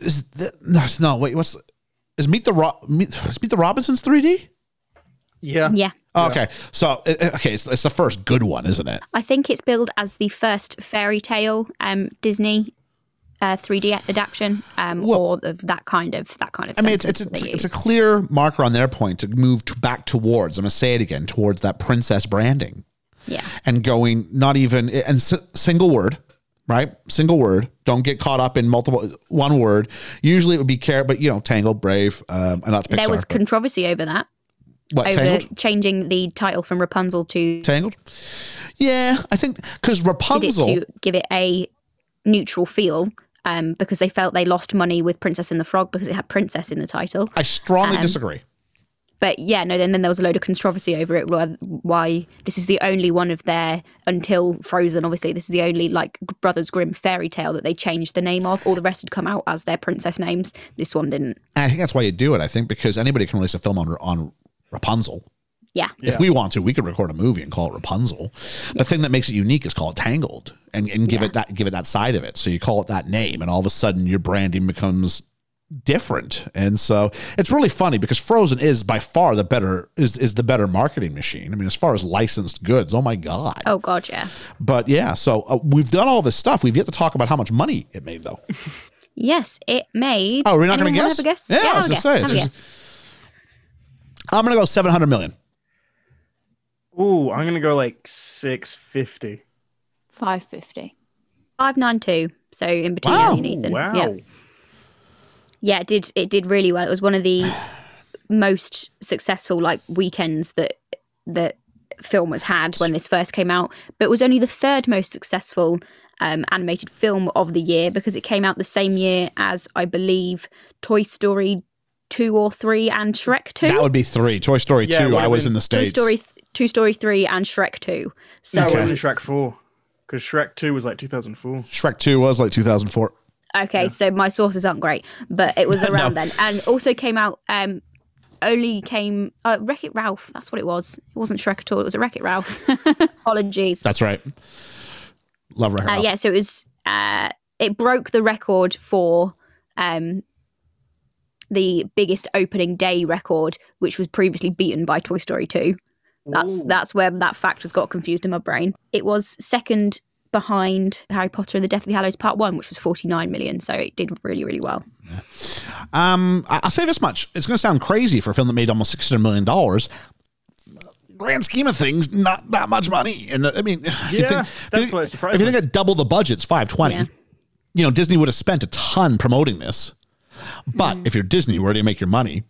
is that, no, no wait? What's is Meet the Ro- Meet, is Meet the Robinsons 3D? yeah. Yeah. Oh, okay, so okay, it's, it's the first good one, isn't it? I think it's billed as the first fairy tale um, Disney uh, 3D adaptation, um, Well- or of that kind of that kind of. I mean, it's it's sentence it's, it's a clear marker on their point to move to back towards. I'm gonna say it again towards that princess branding yeah, and going not even and s- single word, right? Single word. Don't get caught up in multiple one word. Usually it would be care, but you know, Tangled, Brave, um, and that's Pixar. there was controversy over that, what over Tangled? changing the title from Rapunzel to Tangled. Yeah, I think because Rapunzel. to give it a neutral feel. Um, because they felt they lost money with Princess and the Frog because it had princess in the title. I strongly um, disagree. But yeah, no, then, then there was a load of controversy over it. why- Why this is the only one of their until Frozen. Obviously, this is the only like Brothers Grimm fairy tale that they changed the name of. All the rest had come out as their princess names. This one didn't. And I think that's why you do it. I think because anybody can release a film on on Rapunzel. Yeah, If we want to, we could record a movie and call it Rapunzel. The thing that makes it unique is call it Tangled and, and give Yeah. it that give it that side of it. So you call it that name, and all of a sudden your branding becomes different. And so it's really funny because Frozen is by far the better is is the better marketing machine. I mean, as far as licensed goods, oh my god. Oh god, yeah. But yeah, so uh, we've done all this stuff. We've yet to talk about how much money it made though. Yes, it made. Oh, we're not gonna Anyone guess? Guess? Yeah, I was gonna guess. say, Have a it's guess. I'm going to go 700 million. Ooh, I'm gonna go like six fifty. 550. Five nine two. So in between Wow. And Ethan. Wow. Yeah. yeah, it did. It did really well. It was one of the most successful like weekends that that film has had when this first came out. But it was only the third most successful um, animated film of the year because it came out the same year as I believe Toy Story two or three and Shrek two. That would be 3. Toy Story Yeah, 2 I was in the Toy states. Story, th- Toy Story three and Shrek two. So No, Okay. okay. Shrek four, because Shrek two was like 2004. Shrek 2 was like 2004. Okay, so my sources aren't great, but it was around then, and also came out. Um, only came uh, Wreck It Ralph. That's what it was. It wasn't Shrek at all. It was a Wreck It Ralph. Apologies. That's right. Love Wreck-It Uh, Ralph. yeah, so it was. Uh, it broke the record for um, the biggest opening day record, which was previously beaten by Toy Story Two. That's Ooh. that's where that fact has got confused in my brain. It was second behind Harry Potter and the Deathly Hallows Part One, which was forty nine million. So it did really really well. Um, I- I'll say this much: it's going to sound crazy for a film that made almost six hundred million dollars. Grand scheme of things, not that much money. And uh, I mean, if you Yeah, think, if that's you, what surprised If you think at double the budget's five twenty, Yeah. you know Disney would have spent a ton promoting this. But Mm. if you're Disney, where do you make your money?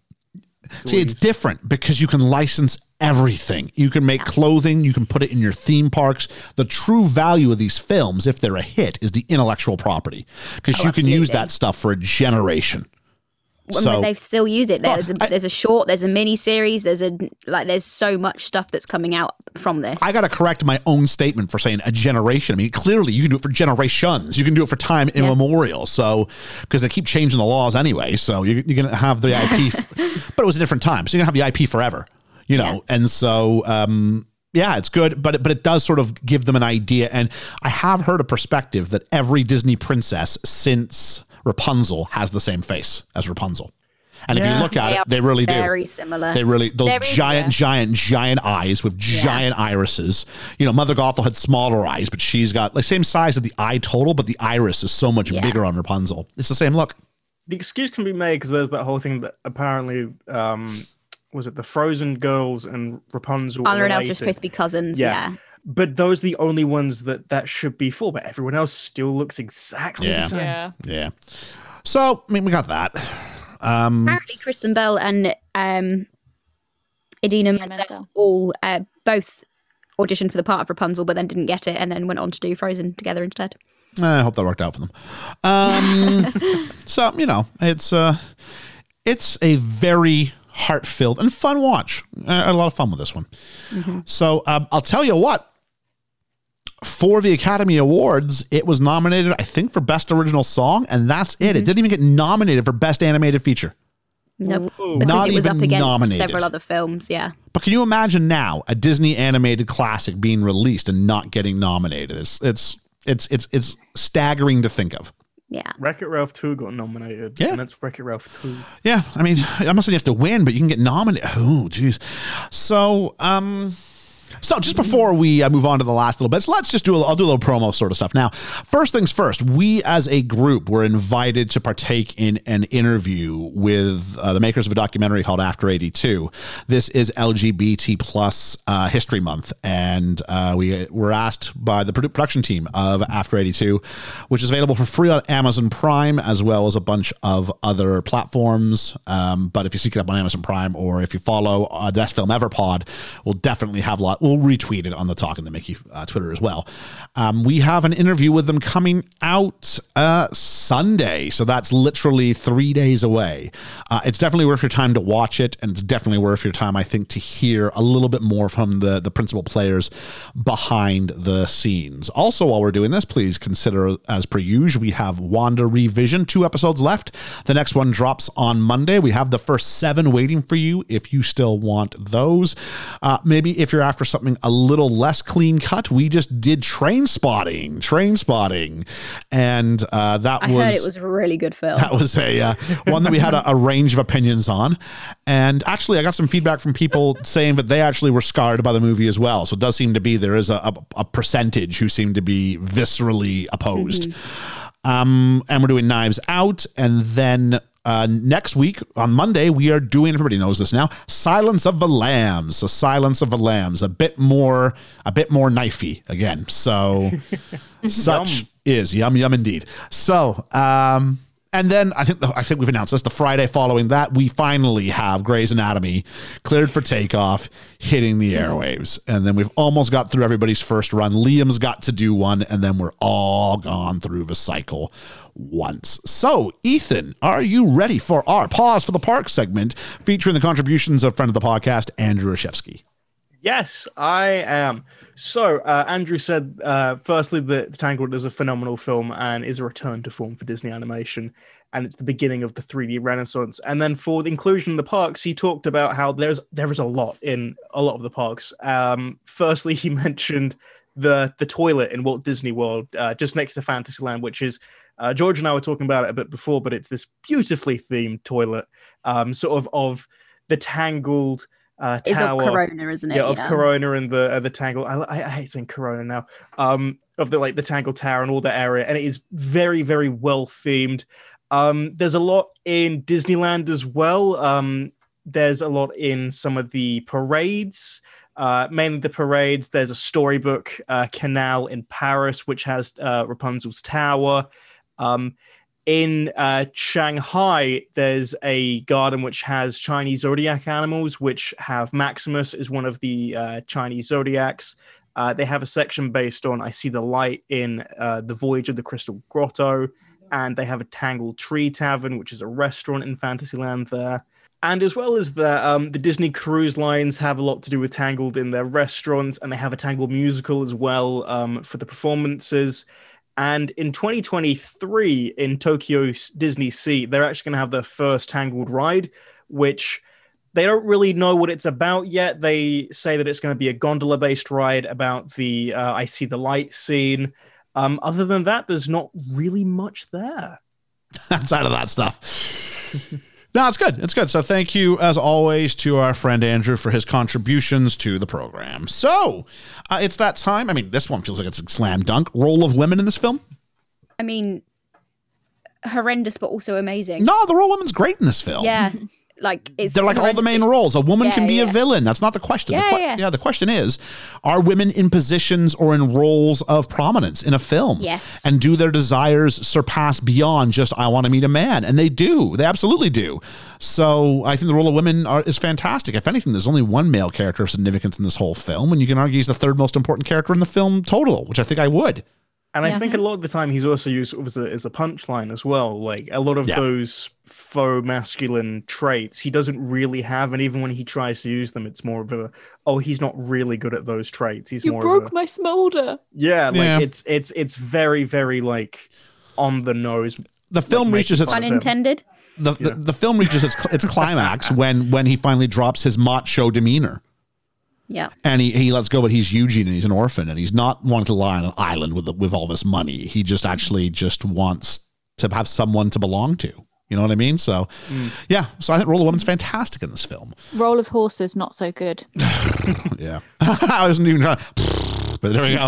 See, it's different because you can license everything. You can make clothing, you can put it in your theme parks. The true value of these films, if they're a hit, is the intellectual property because Oh, you can use that stuff for a generation. So- they still use it. There's a, I- there's a short, there's a mini series, there's a like there's so much stuff that's coming out from this. I got to correct my own statement for saying a generation. I mean, clearly you can do it for generations. You can do it for time immemorial. So, because they keep changing the laws anyway. So you, you're going to have the IP, f- but it was a different time. So you're going to have the IP forever, you know? And so, um, yeah, it's good, but it, but it does sort of give them an idea. And I have heard a perspective that every Disney princess since Rapunzel has the same face as Rapunzel. And if you look at They it, they really do. very similar. They really those There is giant, a- giant, giant eyes with giant irises. You know, Mother Gothel had smaller eyes, but she's got the same size of the eye total, but the iris is so much Yeah. bigger on Rapunzel. It's the same look. The excuse can be made because there's that whole thing that apparently um was it the Frozen girls and Rapunzel. Anna were and Elsa are related. supposed to be cousins. Yeah. Yeah. But those are the only ones that that should be for. But everyone else still looks exactly Yeah. the same. Yeah. Yeah. So I mean, we got that. Um, Apparently, Kristen Bell and um, Idina Menzel. Menzel all uh, both auditioned for the part of Rapunzel, but then didn't get it, and then went on to do Frozen together instead. I hope that worked out for them. Um, so you know, it's uh, it's a very heart-filled and fun watch. I had a lot of fun with this one. So um, I'll tell you what. For the Academy Awards, it was nominated, I think, for Best Original Song, and that's it. It didn't even get nominated for Best Animated Feature. Nope. Ooh. Because Not it was even up against nominated. several other films. Yeah. But can you imagine now a Disney animated classic being released and not getting nominated? It's it's it's it's it's staggering to think of. Yeah. Wreck It Ralph 2 got nominated. Yeah. And that's Wreck It Ralph 2. Yeah, I mean, I'm not saying you have to win, but you can get nominated. Oh, jeez. So, um, so just before we uh, move on to the last little bits, let's just do a, I'll do a little promo sort of stuff. Now, first things first, we as a group were invited to partake in an interview with uh, the makers of a documentary called After 82. This is LGBT plus uh, History Month, and uh, we were asked by the production team of After 82, which is available for free on Amazon Prime as well as a bunch of other platforms. Um, but if you seek it up on Amazon Prime or if you follow uh, the Best Film Ever Pod, we'll definitely have a lot. We'll retweet it on the Talking the Mickey uh, Twitter as well. Um, we have an interview with them coming out uh, Sunday, so that's literally three days away. Uh, it's definitely worth your time to watch it, and it's definitely worth your time, I think, to hear a little bit more from the the principal players behind the scenes. Also, while we're doing this, please consider, as per usual, we have WandaVision, two episodes left. The next one drops on Monday. We have the first seven waiting for you if you still want those. Uh, maybe if you're after something a little less clean cut, we just did Trainspotting. Train Spotting, and uh, that I was heard it was a really good film. that was a uh, one that we had a, a range of opinions on, and actually, I got some feedback from people saying that they actually were scarred by the movie as well. So it does seem to be there is a, a, a percentage who seem to be viscerally opposed. Um, and we're doing Knives Out, and then uh, next week on Monday we are doing. Everybody knows this now. Silence of the Lambs. So Silence of the Lambs, a bit more, a bit more knifey again. So such Yum. is yum yum indeed. So um. And then I think the, I think we've announced this. The Friday following that, we finally have Grey's Anatomy cleared for takeoff, hitting the airwaves. And then we've almost got through everybody's first run. Liam's got to do one, and then we're all gone through the cycle once. So, Ethan, are you ready for our pause for the park segment featuring the contributions of friend of the podcast, Andrew Rashevsky? Yes, I am. So, uh, Andrew said, uh, firstly, that Tangled is a phenomenal film and is a return to form for Disney animation, and it's the beginning of the 3D renaissance. And then for the inclusion in the parks, he talked about how there's there is a lot in a lot of the parks. Um, firstly, he mentioned the the toilet in Walt Disney World, uh, just next to Fantasyland, which is uh, George and I were talking about it a bit before, but it's this beautifully themed toilet, um, sort of of the Tangled uh, It's of Corona, isn't it? yeah, of Corona and the uh, the Tangle. I, I, hate saying Corona now. Um, of the like the Tangle Tower and all that area, and it is very very well themed. Um, there's a lot in Disneyland as well. Um, there's a lot in some of the parades. Uh, mainly the parades. There's a storybook uh, canal in Paris, which has uh, Rapunzel's tower. Um, in uh, Shanghai, there's a garden which has Chinese zodiac animals, which have Maximus is one of the uh, Chinese zodiacs. Uh, they have a section based on I See the Light in uh, The Voyage of the Crystal Grotto, and they have a Tangled Tree Tavern, which is a restaurant in Fantasyland there. And as well as the um, the Disney cruise lines have a lot to do with Tangled in their restaurants, and they have a Tangled musical as well um, for the performances. And in 2023, in Tokyo DisneySea, they're actually going to have their first Tangled ride, which they don't really know what it's about yet. They say that it's going to be a gondola based ride about the uh, I See the Light scene. Um, other than that, there's not really much there. outside of that stuff. no, it's good. It's good. So thank you, as always, to our friend Andrew for his contributions to the program. So uh, it's that time. I mean, this one feels like it's a slam dunk. Role of women in this film? I mean, horrendous, but also amazing. No, the role of women's great in this film. Yeah, like it's They're like all the main roles. A woman Yeah, can be a villain. That's not the question. the Yeah, yeah. the question is are women in positions or in roles of prominence in a film? Yes. And do their desires surpass beyond just, I want to meet a man? And they do. They absolutely do. So I think the role of women are, is fantastic. If anything, there's only one male character of significance in this whole film. And you can argue he's the third most important character in the film total, which I think I would. And I think a lot of the time he's also used as a, as a punchline as well. Like a lot of Yeah. those faux masculine traits he doesn't really have, and even when he tries to use them, it's more of a oh he's not really good at those traits. He's You more broke of a, my smolder. yeah, like Yeah. it's it's it's very very like on the nose. The film make reaches its fun of him. Unintended. the, the, the film reaches its, its climax when when he finally drops his macho demeanor. Yeah. and he, he lets go, but he's Eugene and he's an orphan and he's not wanting to lie on an island with with all this money. He just actually just wants to have someone to belong to. You know what I mean? So, yeah. So I think Role of Woman's fantastic in this film. Roll of horses, not so good. Yeah, I wasn't even trying. But there we go.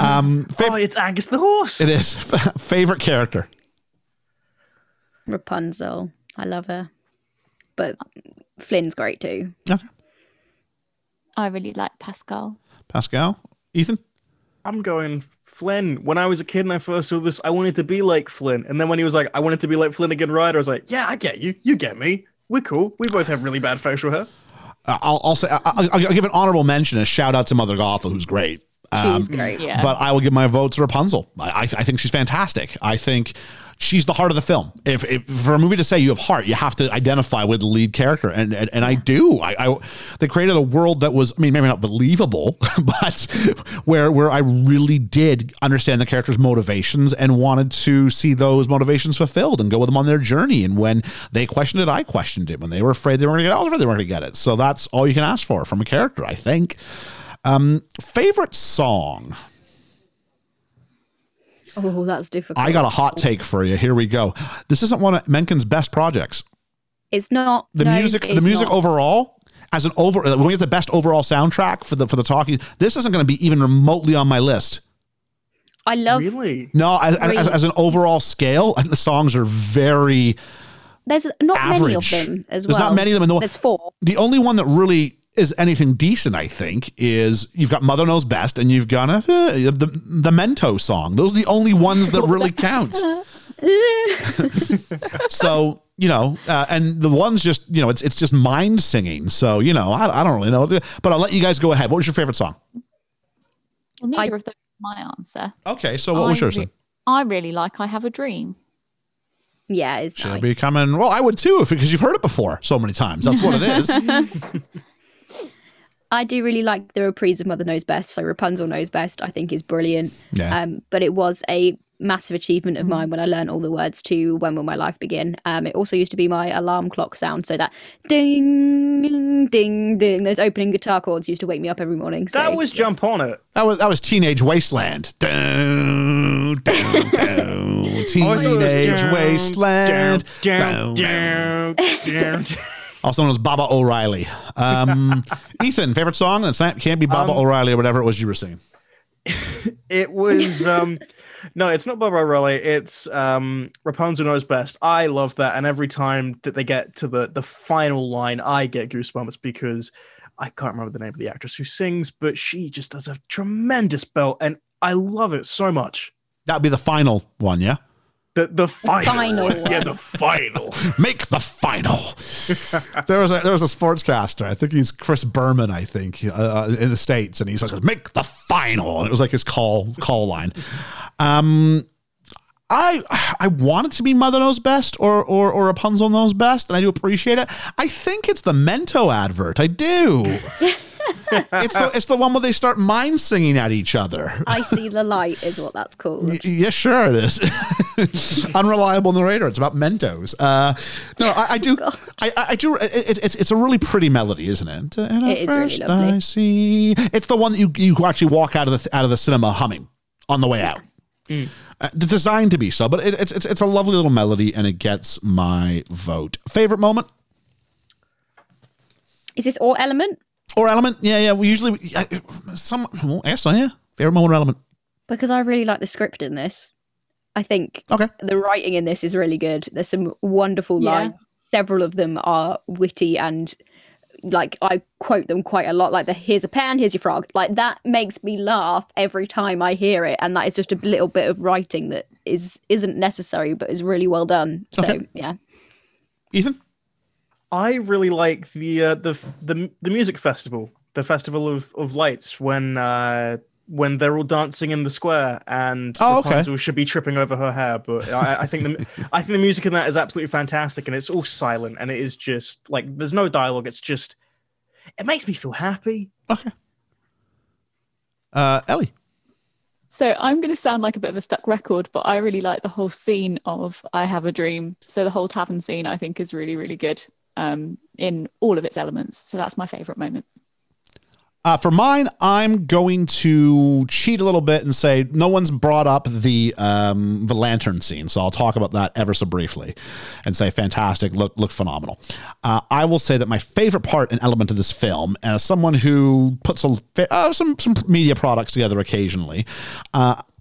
um, Oh, it's Angus the horse. it is favorite character. Rapunzel. I love her. But Flynn's great too. Okay. I really like Pascal. Pascal, Ethan. I'm going Flynn. When I was a kid and I first saw this, I wanted to be like Flynn. And then when he was like, I wanted to be like Flynn Rider, I was like, yeah, I get you. You get me. We're cool. We both have really bad facial hair. Uh, I'll, I'll say I'll, I'll I'll give an honorable mention, a shout out to Mother Gothel, who's great. Um, She's great. Yeah. But I will give my vote to Rapunzel. I, I, I think she's fantastic. I think she's the heart of the film. If, if for a movie to say you have heart, you have to identify with the lead character, and and, and I do. I, I they created a world that was, I mean, maybe not believable, but where where I really did understand the character's motivations and wanted to see those motivations fulfilled and go with them on their journey. And when they questioned it, I questioned it. When they were afraid they weren't going to get it, I was afraid they weren't going to get it. So that's all you can ask for from a character, I think. Um, favorite song. Oh, that's difficult. I got a hot take for you. Here we go. This isn't one of Menken's best projects. It's not The no, music, the music not. overall, as an over, when we get the best overall soundtrack for the for the talking, this isn't going to be even remotely on my list. I love. Really? No, as, as, Really? as an overall scale, the songs are very. There's not many of Average. them as There's well. not many of them in the- There's four. The only one that really is anything decent, I think, is you've got Mother Knows Best and you've got uh, the the Mento song. Those are the only ones that really count. so you know, uh, and the ones just you know, it's it's just mind singing. So you know, I, I don't really know, but I'll let you guys go ahead. What was your favorite song? Well, neither I- of those my answer. Okay, so what was I yours re- then? I really like I Have a Dream. Yeah, it's Should nice. be coming. Well, I would too, if, because you've heard it before so many times. That's what it is. I do really like the reprise of Mother Knows Best. So Rapunzel Knows Best, I think, is brilliant. Yeah. Um, but it was a massive achievement of mine when I learned all the words to When Will My Life Begin. Um, it also used to be my alarm clock sound. So that ding, ding, ding, those opening guitar chords used to wake me up every morning. So That was jump on it. That was that was Teenage Wasteland. Dun, dun, dun. I thought it was Teenage down, Wasteland. down, Dun. down, down, down. Also known as Baba O'Riley. Um, Ethan, favorite song? It's not, can't be Baba Um, O'Riley or whatever it was you were singing. It was um no, it's not Baba O'Riley. It's um Rapunzel knows best. I love that, and every time that they get to the the final line, I get goosebumps because I can't remember the name of the actress who sings, but she just does a tremendous belt, and I love it so much. That'd be the final one, yeah? The the final, final one. yeah, the final. Make the final. there was a there was a sportscaster. I think he's Chris Berman. I think uh, in the states, and he's like, "Make the final," and it was like his call call line. Um, I I want it to be Mother Knows Best or or or Rapunzel Knows Best, and I do appreciate it. I think it's the Mento advert. I do. it's the it's the one where they start mind singing at each other. I See the Light is what that's called. Y- Yeah, sure it is. Unreliable narrator. It's about Mentos. Uh, no, I, I do. I, I I do. It, it's it's a really pretty melody, isn't it? And It is really lovely. I see. It's the one that you you actually walk out of the out of the cinema humming on the way out. Uh, designed to be so, but it, it's it's it's a lovely little melody, and it gets my vote. Favorite moment Is this all element? or element? Yeah, yeah. We usually some. Well, I guess so. Yeah. Favorite moment or element? Because I really like the script in this. I think Okay. the writing in this is really good. There's some wonderful Yeah. lines. Several of them are witty and like I quote them quite a lot. Like the "Here's a pen, here's your frog." Like that makes me laugh every time I hear it, and that is just a little bit of writing that is isn't necessary but is really well done. So Okay. yeah, Ethan. I really like the uh, the the the music festival, the festival of, of lights when uh, when they're all dancing in the square and Oh, okay. Rapunzel should be tripping over her hair. But I, I think the I think the music in that is absolutely fantastic, and it's all silent, and it is just like there's no dialogue. It's just it makes me feel happy. Okay. Uh, Ellie. So I'm going to sound like a bit of a stuck record, but I really like the whole scene of I Have a Dream. So the whole tavern scene I think is really, really good um, in all of its elements. So that's my favorite moment. Uh, for mine, I'm going to cheat a little bit and say no one's brought up the um, the lantern scene, so I'll talk about that ever so briefly, and say fantastic, look look phenomenal. Uh, I will say that my favorite part and element of this film, as someone who puts a, uh, some some media products together occasionally.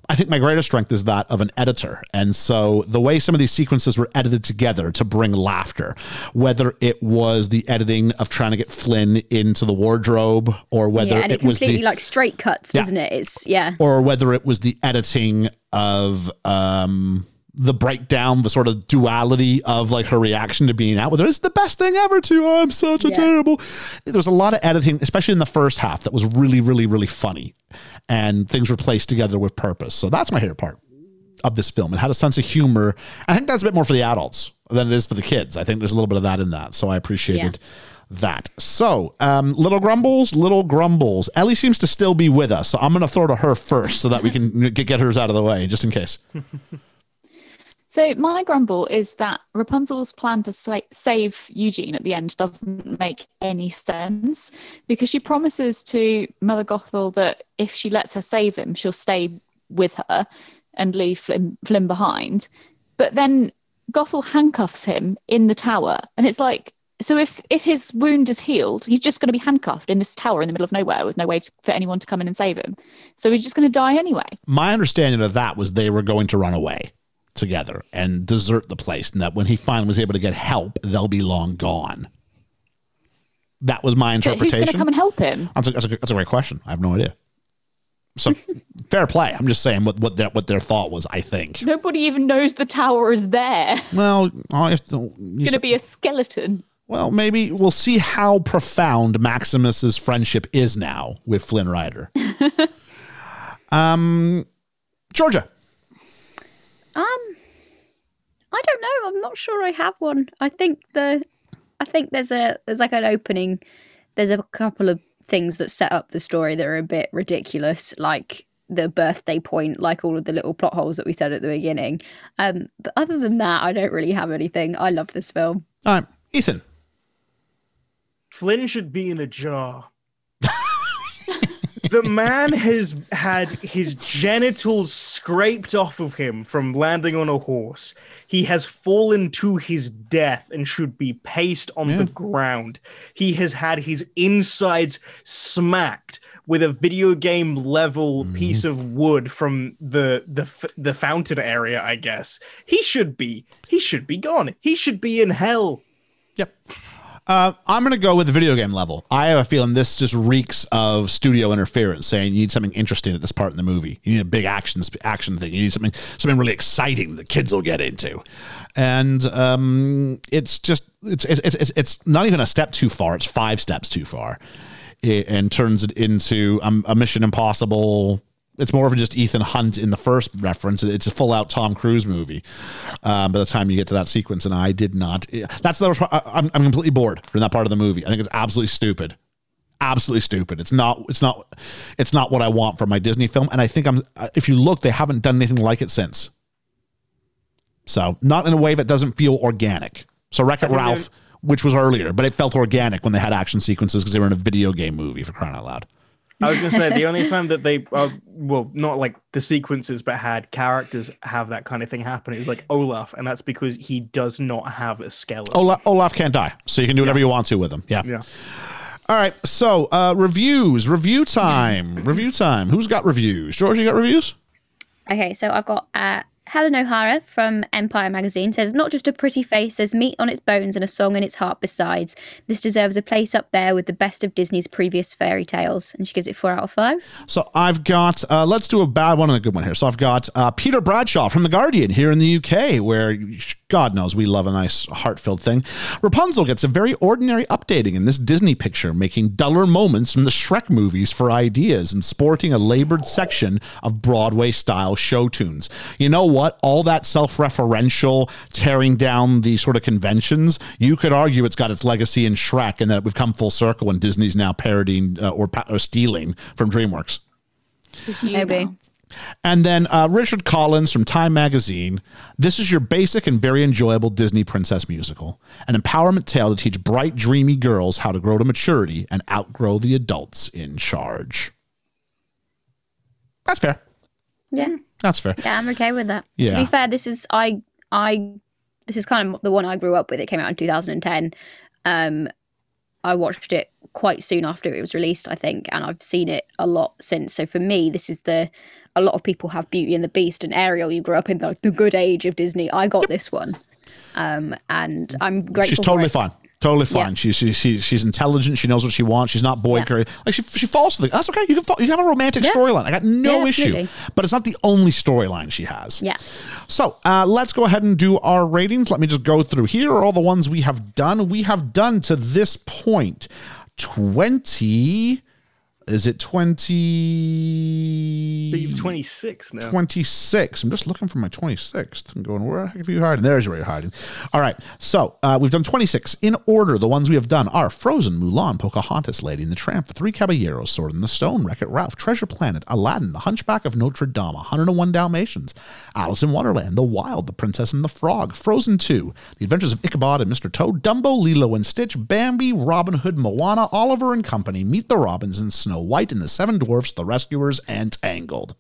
I think my greatest strength is that of an editor. And so the way some of these sequences were edited together to bring laughter, whether it was the editing of trying to get Flynn into the wardrobe or whether yeah, and it, it was completely the like straight cuts, Yeah. doesn't it? It's yeah. or whether it was the editing of um the breakdown, the sort of duality of like her reaction to being out with her. It's the best thing ever to oh, I'm such a Yeah. terrible. There was a lot of editing, especially in the first half, that was really, really, really funny. And things were placed together with purpose. So that's my favorite part. of this film. It had a sense of humor. I think that's a bit more for the adults than it is for the kids. I think there's a little bit of that in that. So I appreciated that. So, um, little grumbles, little grumbles. Ellie seems to still be with us, so I'm going to throw to her first so that we can get hers out of the way, just in case. So my grumble is that Rapunzel's plan to sa- save Eugene at the end doesn't make any sense because she promises to Mother Gothel that if she lets her save him, she'll stay with her and leave Flynn, Flynn behind. But then Gothel handcuffs him in the tower, and it's like, so if if his wound is healed, he's just going to be handcuffed in this tower in the middle of nowhere with no way to, for anyone to come in and save him. So he's just going to die anyway. My understanding of that was they were going to run away together and desert the place, and that when he finally was able to get help, they'll be long gone. That was my But who's going interpretation. to come and help him? That's a, that's, a, that's a great question. I have no idea. So fair play. I'm just saying what what their what their thought was. I think. Nobody even knows the tower is there. Well, I have to, you Going to be a skeleton. well, maybe we'll see how profound Maximus's friendship is now with Flynn Rider. um, Georgia. Um, I don't know. I'm not sure I have one. I think the, I think there's a there's like an opening. There's a couple of things that set up the story that are a bit ridiculous, like the birthday point, like all of the little plot holes that we said at the beginning. Um, but other than that, I don't really have anything. I love this film. All right, Ethan. Flynn should be in a jar. The man has had his genitals scraped off of him from landing on a horse. He has fallen to his death and should be paced on the ground. He has had his insides smacked with a video game level mm-hmm. piece of wood from the the the fountain area, I guess. He should be he should be gone. He should be in hell. Yep. Uh, I'm going to go with the video game level. I have a feeling this just reeks of studio interference, saying you need something interesting at this part in the movie. You need a big action action thing. You need something something really exciting that kids will get into, and um, it's just it's it's it's it's not even a step too far. It's five steps too far, it, and turns it into um, a Mission Impossible. It's more of just Ethan Hunt in the first reference. It's a full out Tom Cruise movie. Um, by the time you get to that sequence, and I did not. That's the. I'm, I'm completely bored from that part of the movie. I think it's absolutely stupid. Absolutely stupid. It's not. It's not. It's not what I want for my Disney film. And I think I'm. If you look, they haven't done anything like it since. So not in a way that doesn't feel organic. So Wreck It Ralph, which was earlier, but it felt organic when they had action sequences because they were in a video game movie for crying out loud. I was gonna say the only time that they, uh, well, not like the sequences, but had characters have that kind of thing happen is like Olaf, and that's because he does not have a skeleton. Olaf, Olaf can't die, so you can do whatever you want to with him. Yeah. Yeah. All right. So uh, reviews, review time, review time. Who's got reviews? George, you got reviews? Okay, so I've got uh, Helen O'Hara from Empire magazine says, Not just a pretty face, there's meat on its bones and a song in its heart besides. This deserves a place up there with the best of Disney's previous fairy tales. And she gives it four out of five. So I've got, uh, let's do a bad one and a good one here. So I've got uh, Peter Bradshaw from The Guardian here in the UK, where God knows we love a nice heart filled thing. Rapunzel gets a very ordinary updating in this Disney picture, making duller moments from the Shrek movies for ideas and sporting a labored section of Broadway style show tunes. You know what? All that self referential, tearing down the sort of conventions, you could argue it's got its legacy in Shrek and that we've come full circle and Disney's now parodying uh, or, pa- or stealing from DreamWorks. Maybe. now. And then uh, Richard Corliss from Time Magazine. This is your basic and very enjoyable Disney princess musical, an empowerment tale to teach bright, dreamy girls how to grow to maturity and outgrow the adults in charge. That's fair. Yeah. That's fair. Yeah, I'm okay with that. Yeah. To be fair, this is I I this is kind of the one I grew up with. It came out in 2010. Um, I watched it quite soon after it was released, I think, and I've seen it a lot since. So for me, this is the a lot of people have Beauty and the Beast and Ariel. You grew up in the, the good age of Disney. I got this one, um, and I'm grateful. She's for totally it. fine. Totally Yeah. fine. She, she, she, she's intelligent. She knows what she wants. She's not boy Yeah. curry. Like she, she falls to the. That's okay. You can fall, you can have a romantic Yeah. storyline. I got no Yeah, issue. absolutely. But it's not the only storyline she has. Yeah. So uh, let's go ahead and do our ratings. Let me just go through. Here are all the ones we have done. We have done to this point 20 Is it 20? But you've 26 now. 26. I'm just looking for my 26th. I'm going, where the heck are you hiding? There's where you're hiding. All right. So uh, we've done 26. In order, the ones we have done are Frozen, Mulan, Pocahontas, Lady and the Tramp, The Three Caballeros, Sword in the Stone, Wreck It Ralph, Treasure Planet, Aladdin, The Hunchback of Notre Dame, 101 Dalmatians, Alice in Wonderland, The Wild, The Princess and the Frog, Frozen 2, The Adventures of Ichabod and Mr. Toad, Dumbo, Lilo and Stitch, Bambi, Robin Hood, Moana, Oliver and Company, Meet the Robinsons, and Snow White and the Seven Dwarfs, The Rescuers, and Tangled.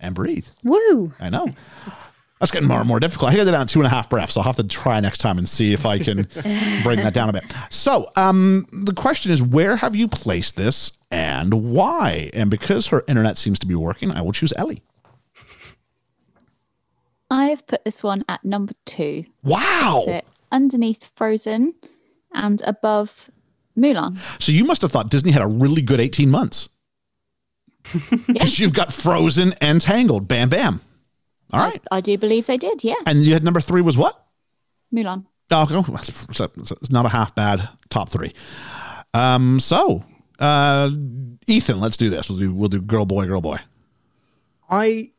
And breathe. Woo! I know. That's getting more and more difficult. I got that down two and a half breaths. So I'll have to try next time and see if I can bring that down a bit. So, um, the question is, where have you placed this and why? And because her internet seems to be working, I will choose Ellie. I have put this one at number two. Wow. So underneath Frozen and above Mulan. So you must have thought Disney had a really good 18 months. Because you've got Frozen and Tangled. Bam, bam. All right. I, I do believe they did, yeah. And you had number three was what? Mulan. Oh, oh, that's, that's- it's not a half bad top three. Um, so, uh, Ethan, let's do this. We'll do we'll do girl, boy, girl, boy. I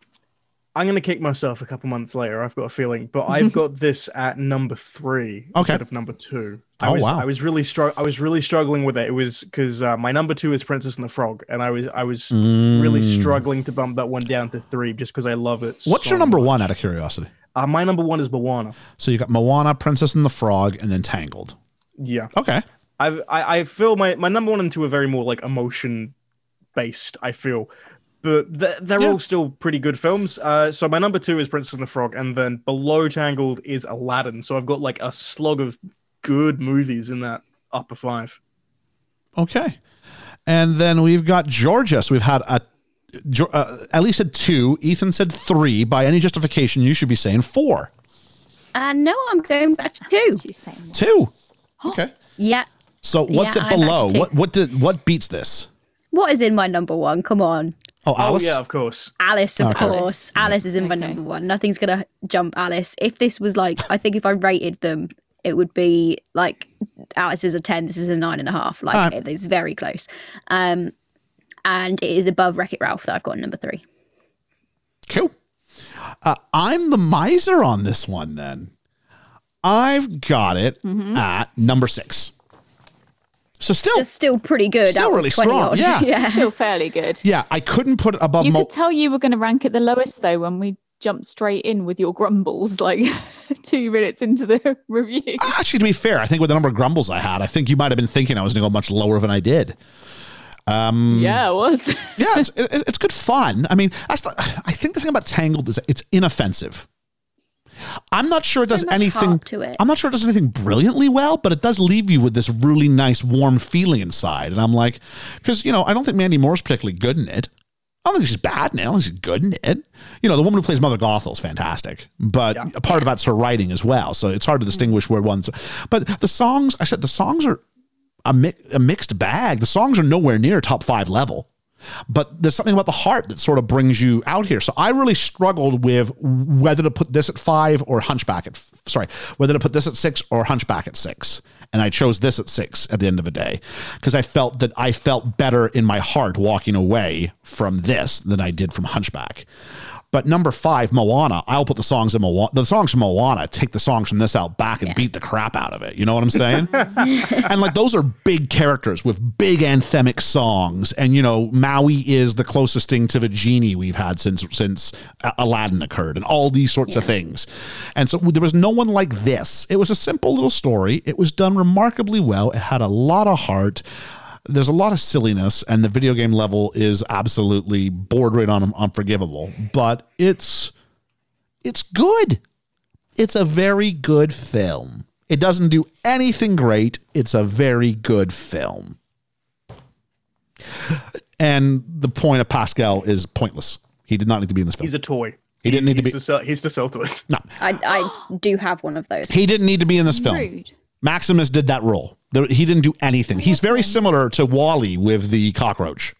I'm gonna kick myself a couple months later. I've got a feeling, but I've got this at number three Okay. instead of number two. I Oh, was wow. I was really str- I was really struggling with it. It was because uh, my number two is Princess and the Frog, and I was I was really struggling to bump that one down to three just because I love it. Mm. What's so your number much. one out of curiosity? Uh, my number one is Moana. So you got Moana, Princess and the Frog, and then Tangled. Yeah, Okay. I've, I I feel my my number one and two are very more like emotion based. I feel. But they're, they're Yeah. all still pretty good films. Uh, so my number two is Princess and the Frog, and then below Tangled is Aladdin. So I've got like a slug of good movies in that upper five. Okay. And then we've got Georgia. So we've had a Jo- uh, Ellie said two. Ethan said three. By any justification, you should be saying four. And no, I'm going back to two. She's saying what? Two. Okay. Yeah. So what's Yeah, it below? What what did what beats this? What is in my number one? Come on. Oh, Alice. Oh yeah, of course. Alice, of Okay. course. Alice is in my number one. Nothing's gonna jump Alice. If this was like, I think if I rated them, it would be like Alice is a ten. This is a nine and a half. Like Alright. it is very close. Um, and it is above Wreck It Ralph that I've got number three. Cool. Uh, I'm the miser on this one. Then I've got it Mm-hmm. at number six. So still, It's still pretty good. Still really strong, yeah. yeah. Still fairly good. yeah, I couldn't put it above. You Mo- could tell you were going to rank it the lowest though when we jumped straight in with your grumbles like two minutes into the review. Actually, to be fair, I think with the number of grumbles I had, I think you might have been thinking I was going to go much lower than I did. Um, yeah, it was. yeah, it's it, it's good fun. I mean, that's the, I think the thing about Tangled is it's inoffensive. I'm not sure it So does anything. to it. I'm not sure it does anything brilliantly well, but it does leave you with this really nice, warm feeling inside. And I'm like, because you know, I don't think Mandy Moore's particularly good in it. I don't think she's bad in it. I don't think she's good in it. You know, the woman who plays Mother Gothel is fantastic, but a part of that's her writing as well. So it's hard to mm. distinguish where one's. But the songs, I said, the songs are a, mi- a mixed bag. The songs are nowhere near top five level, but there's something about the heart that sort of brings you out here. So I really struggled with whether to put this at five or Hunchback at sorry, whether to put this at six or Hunchback at six. And I chose this at six at the end of the day because I felt that I felt better in my heart walking away from this than I did from Hunchback. But number five, Moana, I'll put the songs in Moana. The songs from Moana take the songs from this out back and beat the crap out of it. You know what I'm saying? and like those are big characters with big anthemic songs. And you know, Maui is the closest thing to the genie we've had since since Aladdin occurred, and all these sorts of things. And so there was no one like this. It was a simple little story. It was done remarkably well. It had a lot of heart. There's a lot of silliness, and the video game level is absolutely bordering on unforgivable. But it's it's good. It's a very good film. It doesn't do anything great. It's a very good film. And the point of Pascal is pointless. He did not need to be in this film. He's a toy. He didn't need to he's be- sell, he's to sell to us. no, I, I do have one of those. he didn't need to be in this film. Rude. Maximus did that role. There- He didn't do anything. He's very similar to WALL-E with the cockroach.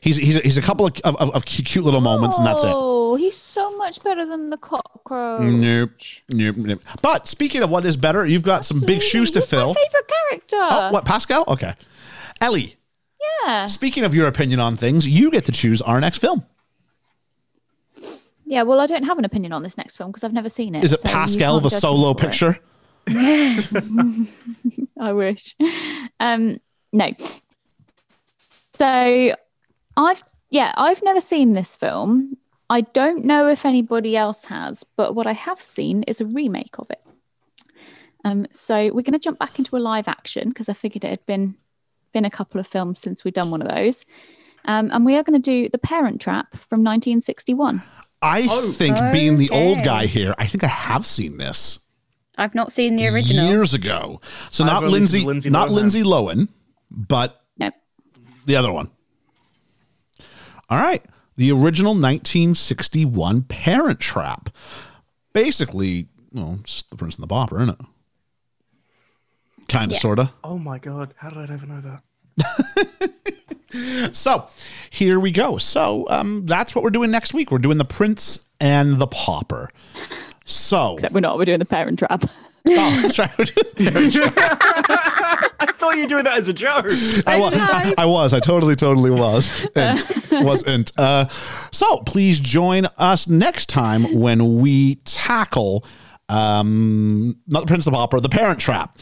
He's he's he's a couple of, of, of cute little moments, and that's it. Oh, he's so much better than the cockroach. Nope, nope, nope. But speaking of what is better, you've got some big shoes to He's fill. My favorite character. Oh, what Pascal? Okay, Ellie. Yeah. Speaking of your opinion on things, you get to choose our next film. Yeah, well, I don't have an opinion on this next film because I've never seen it. Is it so you Pascal, can't the judge me solo for it. picture? I wish. Um, no. So I've yeah, I've never seen this film. I don't know if anybody else has, but what I have seen is a remake of it. Um, so we're going to jump back into a live action because I figured it had been been a couple of films since we've done one of those. Um, and we are going to do The Parent Trap from 1961. I think, being the old guy here, I think I have seen this I've not seen the original. years ago. So I've not Lindsay, Lindsay not Lohan. Lindsay Lohan, but No, the other one. All right. The original 1961 Parent Trap. Basically, well, it's just the Prince and the Pauper, isn't it? Kind of, Yeah. sort of. Oh my god, how did I never know that? So here we go. So um, that's what we're doing next week. We're doing the Prince and the Pauper. So, except we're not. We're doing The Parent Trap. oh, that's right. We're doing the Parent Trap. I thought you were doing that as a joke. I was. I was. I totally, totally was. And wasn't. Uh, so please join us next time when we tackle um not the prince of the pauper the parent trap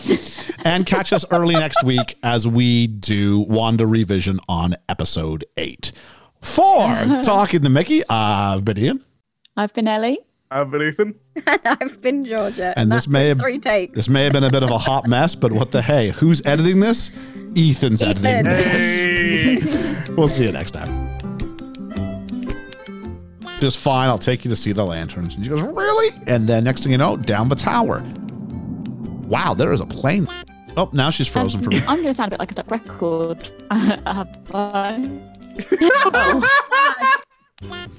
and catch us early next week as we do WandaVision on episode 8 for talking to mickey i've been ian I've been Ellie. I've been Ethan. I've been Georgia. And this may have- three takes. this may have been a bit of a hot mess but what the hey who's editing this? Ethan's editing Ethan. this we'll see you next time. Just fine i'll take you to see the lanterns. And she goes really? And then next thing you know down the tower. Wow there is a plane. Oh now she's frozen for me. I'm going to sound a bit like a step record. Uh, bye.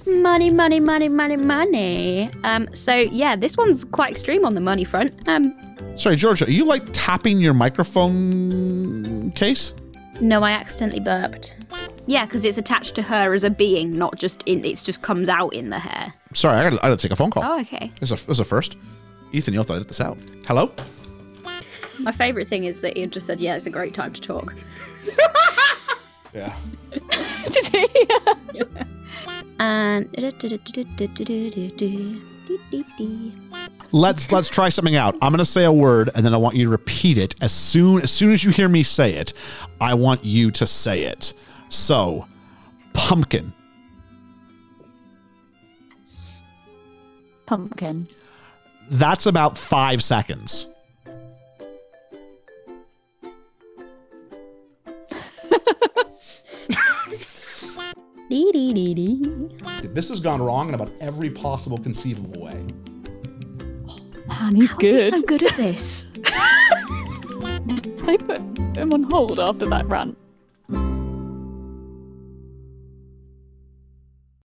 Money, money, money, money, money. Um, so yeah, this one's quite extreme on the money front. Um, sorry georgia are you like tapping your microphone case no, I accidentally burped. Yeah, because it's attached to her as a being, not just in. It's just comes out in the hair. sorry i gotta, I gotta take a phone call Oh, okay. this, is a, this is a first ethan you'll have to edit this out hello My favorite thing is that Ian just said, "Yeah, it's a great time to talk." yeah Did he? And let's let's try something out. I'm gonna say a word and then I want you to repeat it as soon as soon as you hear me say it. I want you to say it. So, pumpkin, Pumpkin. that's about five seconds. Dee dee dee dee. This has gone wrong in about every possible conceivable way. Oh, Man, he's How is he so good at this? They put him on hold after that rant.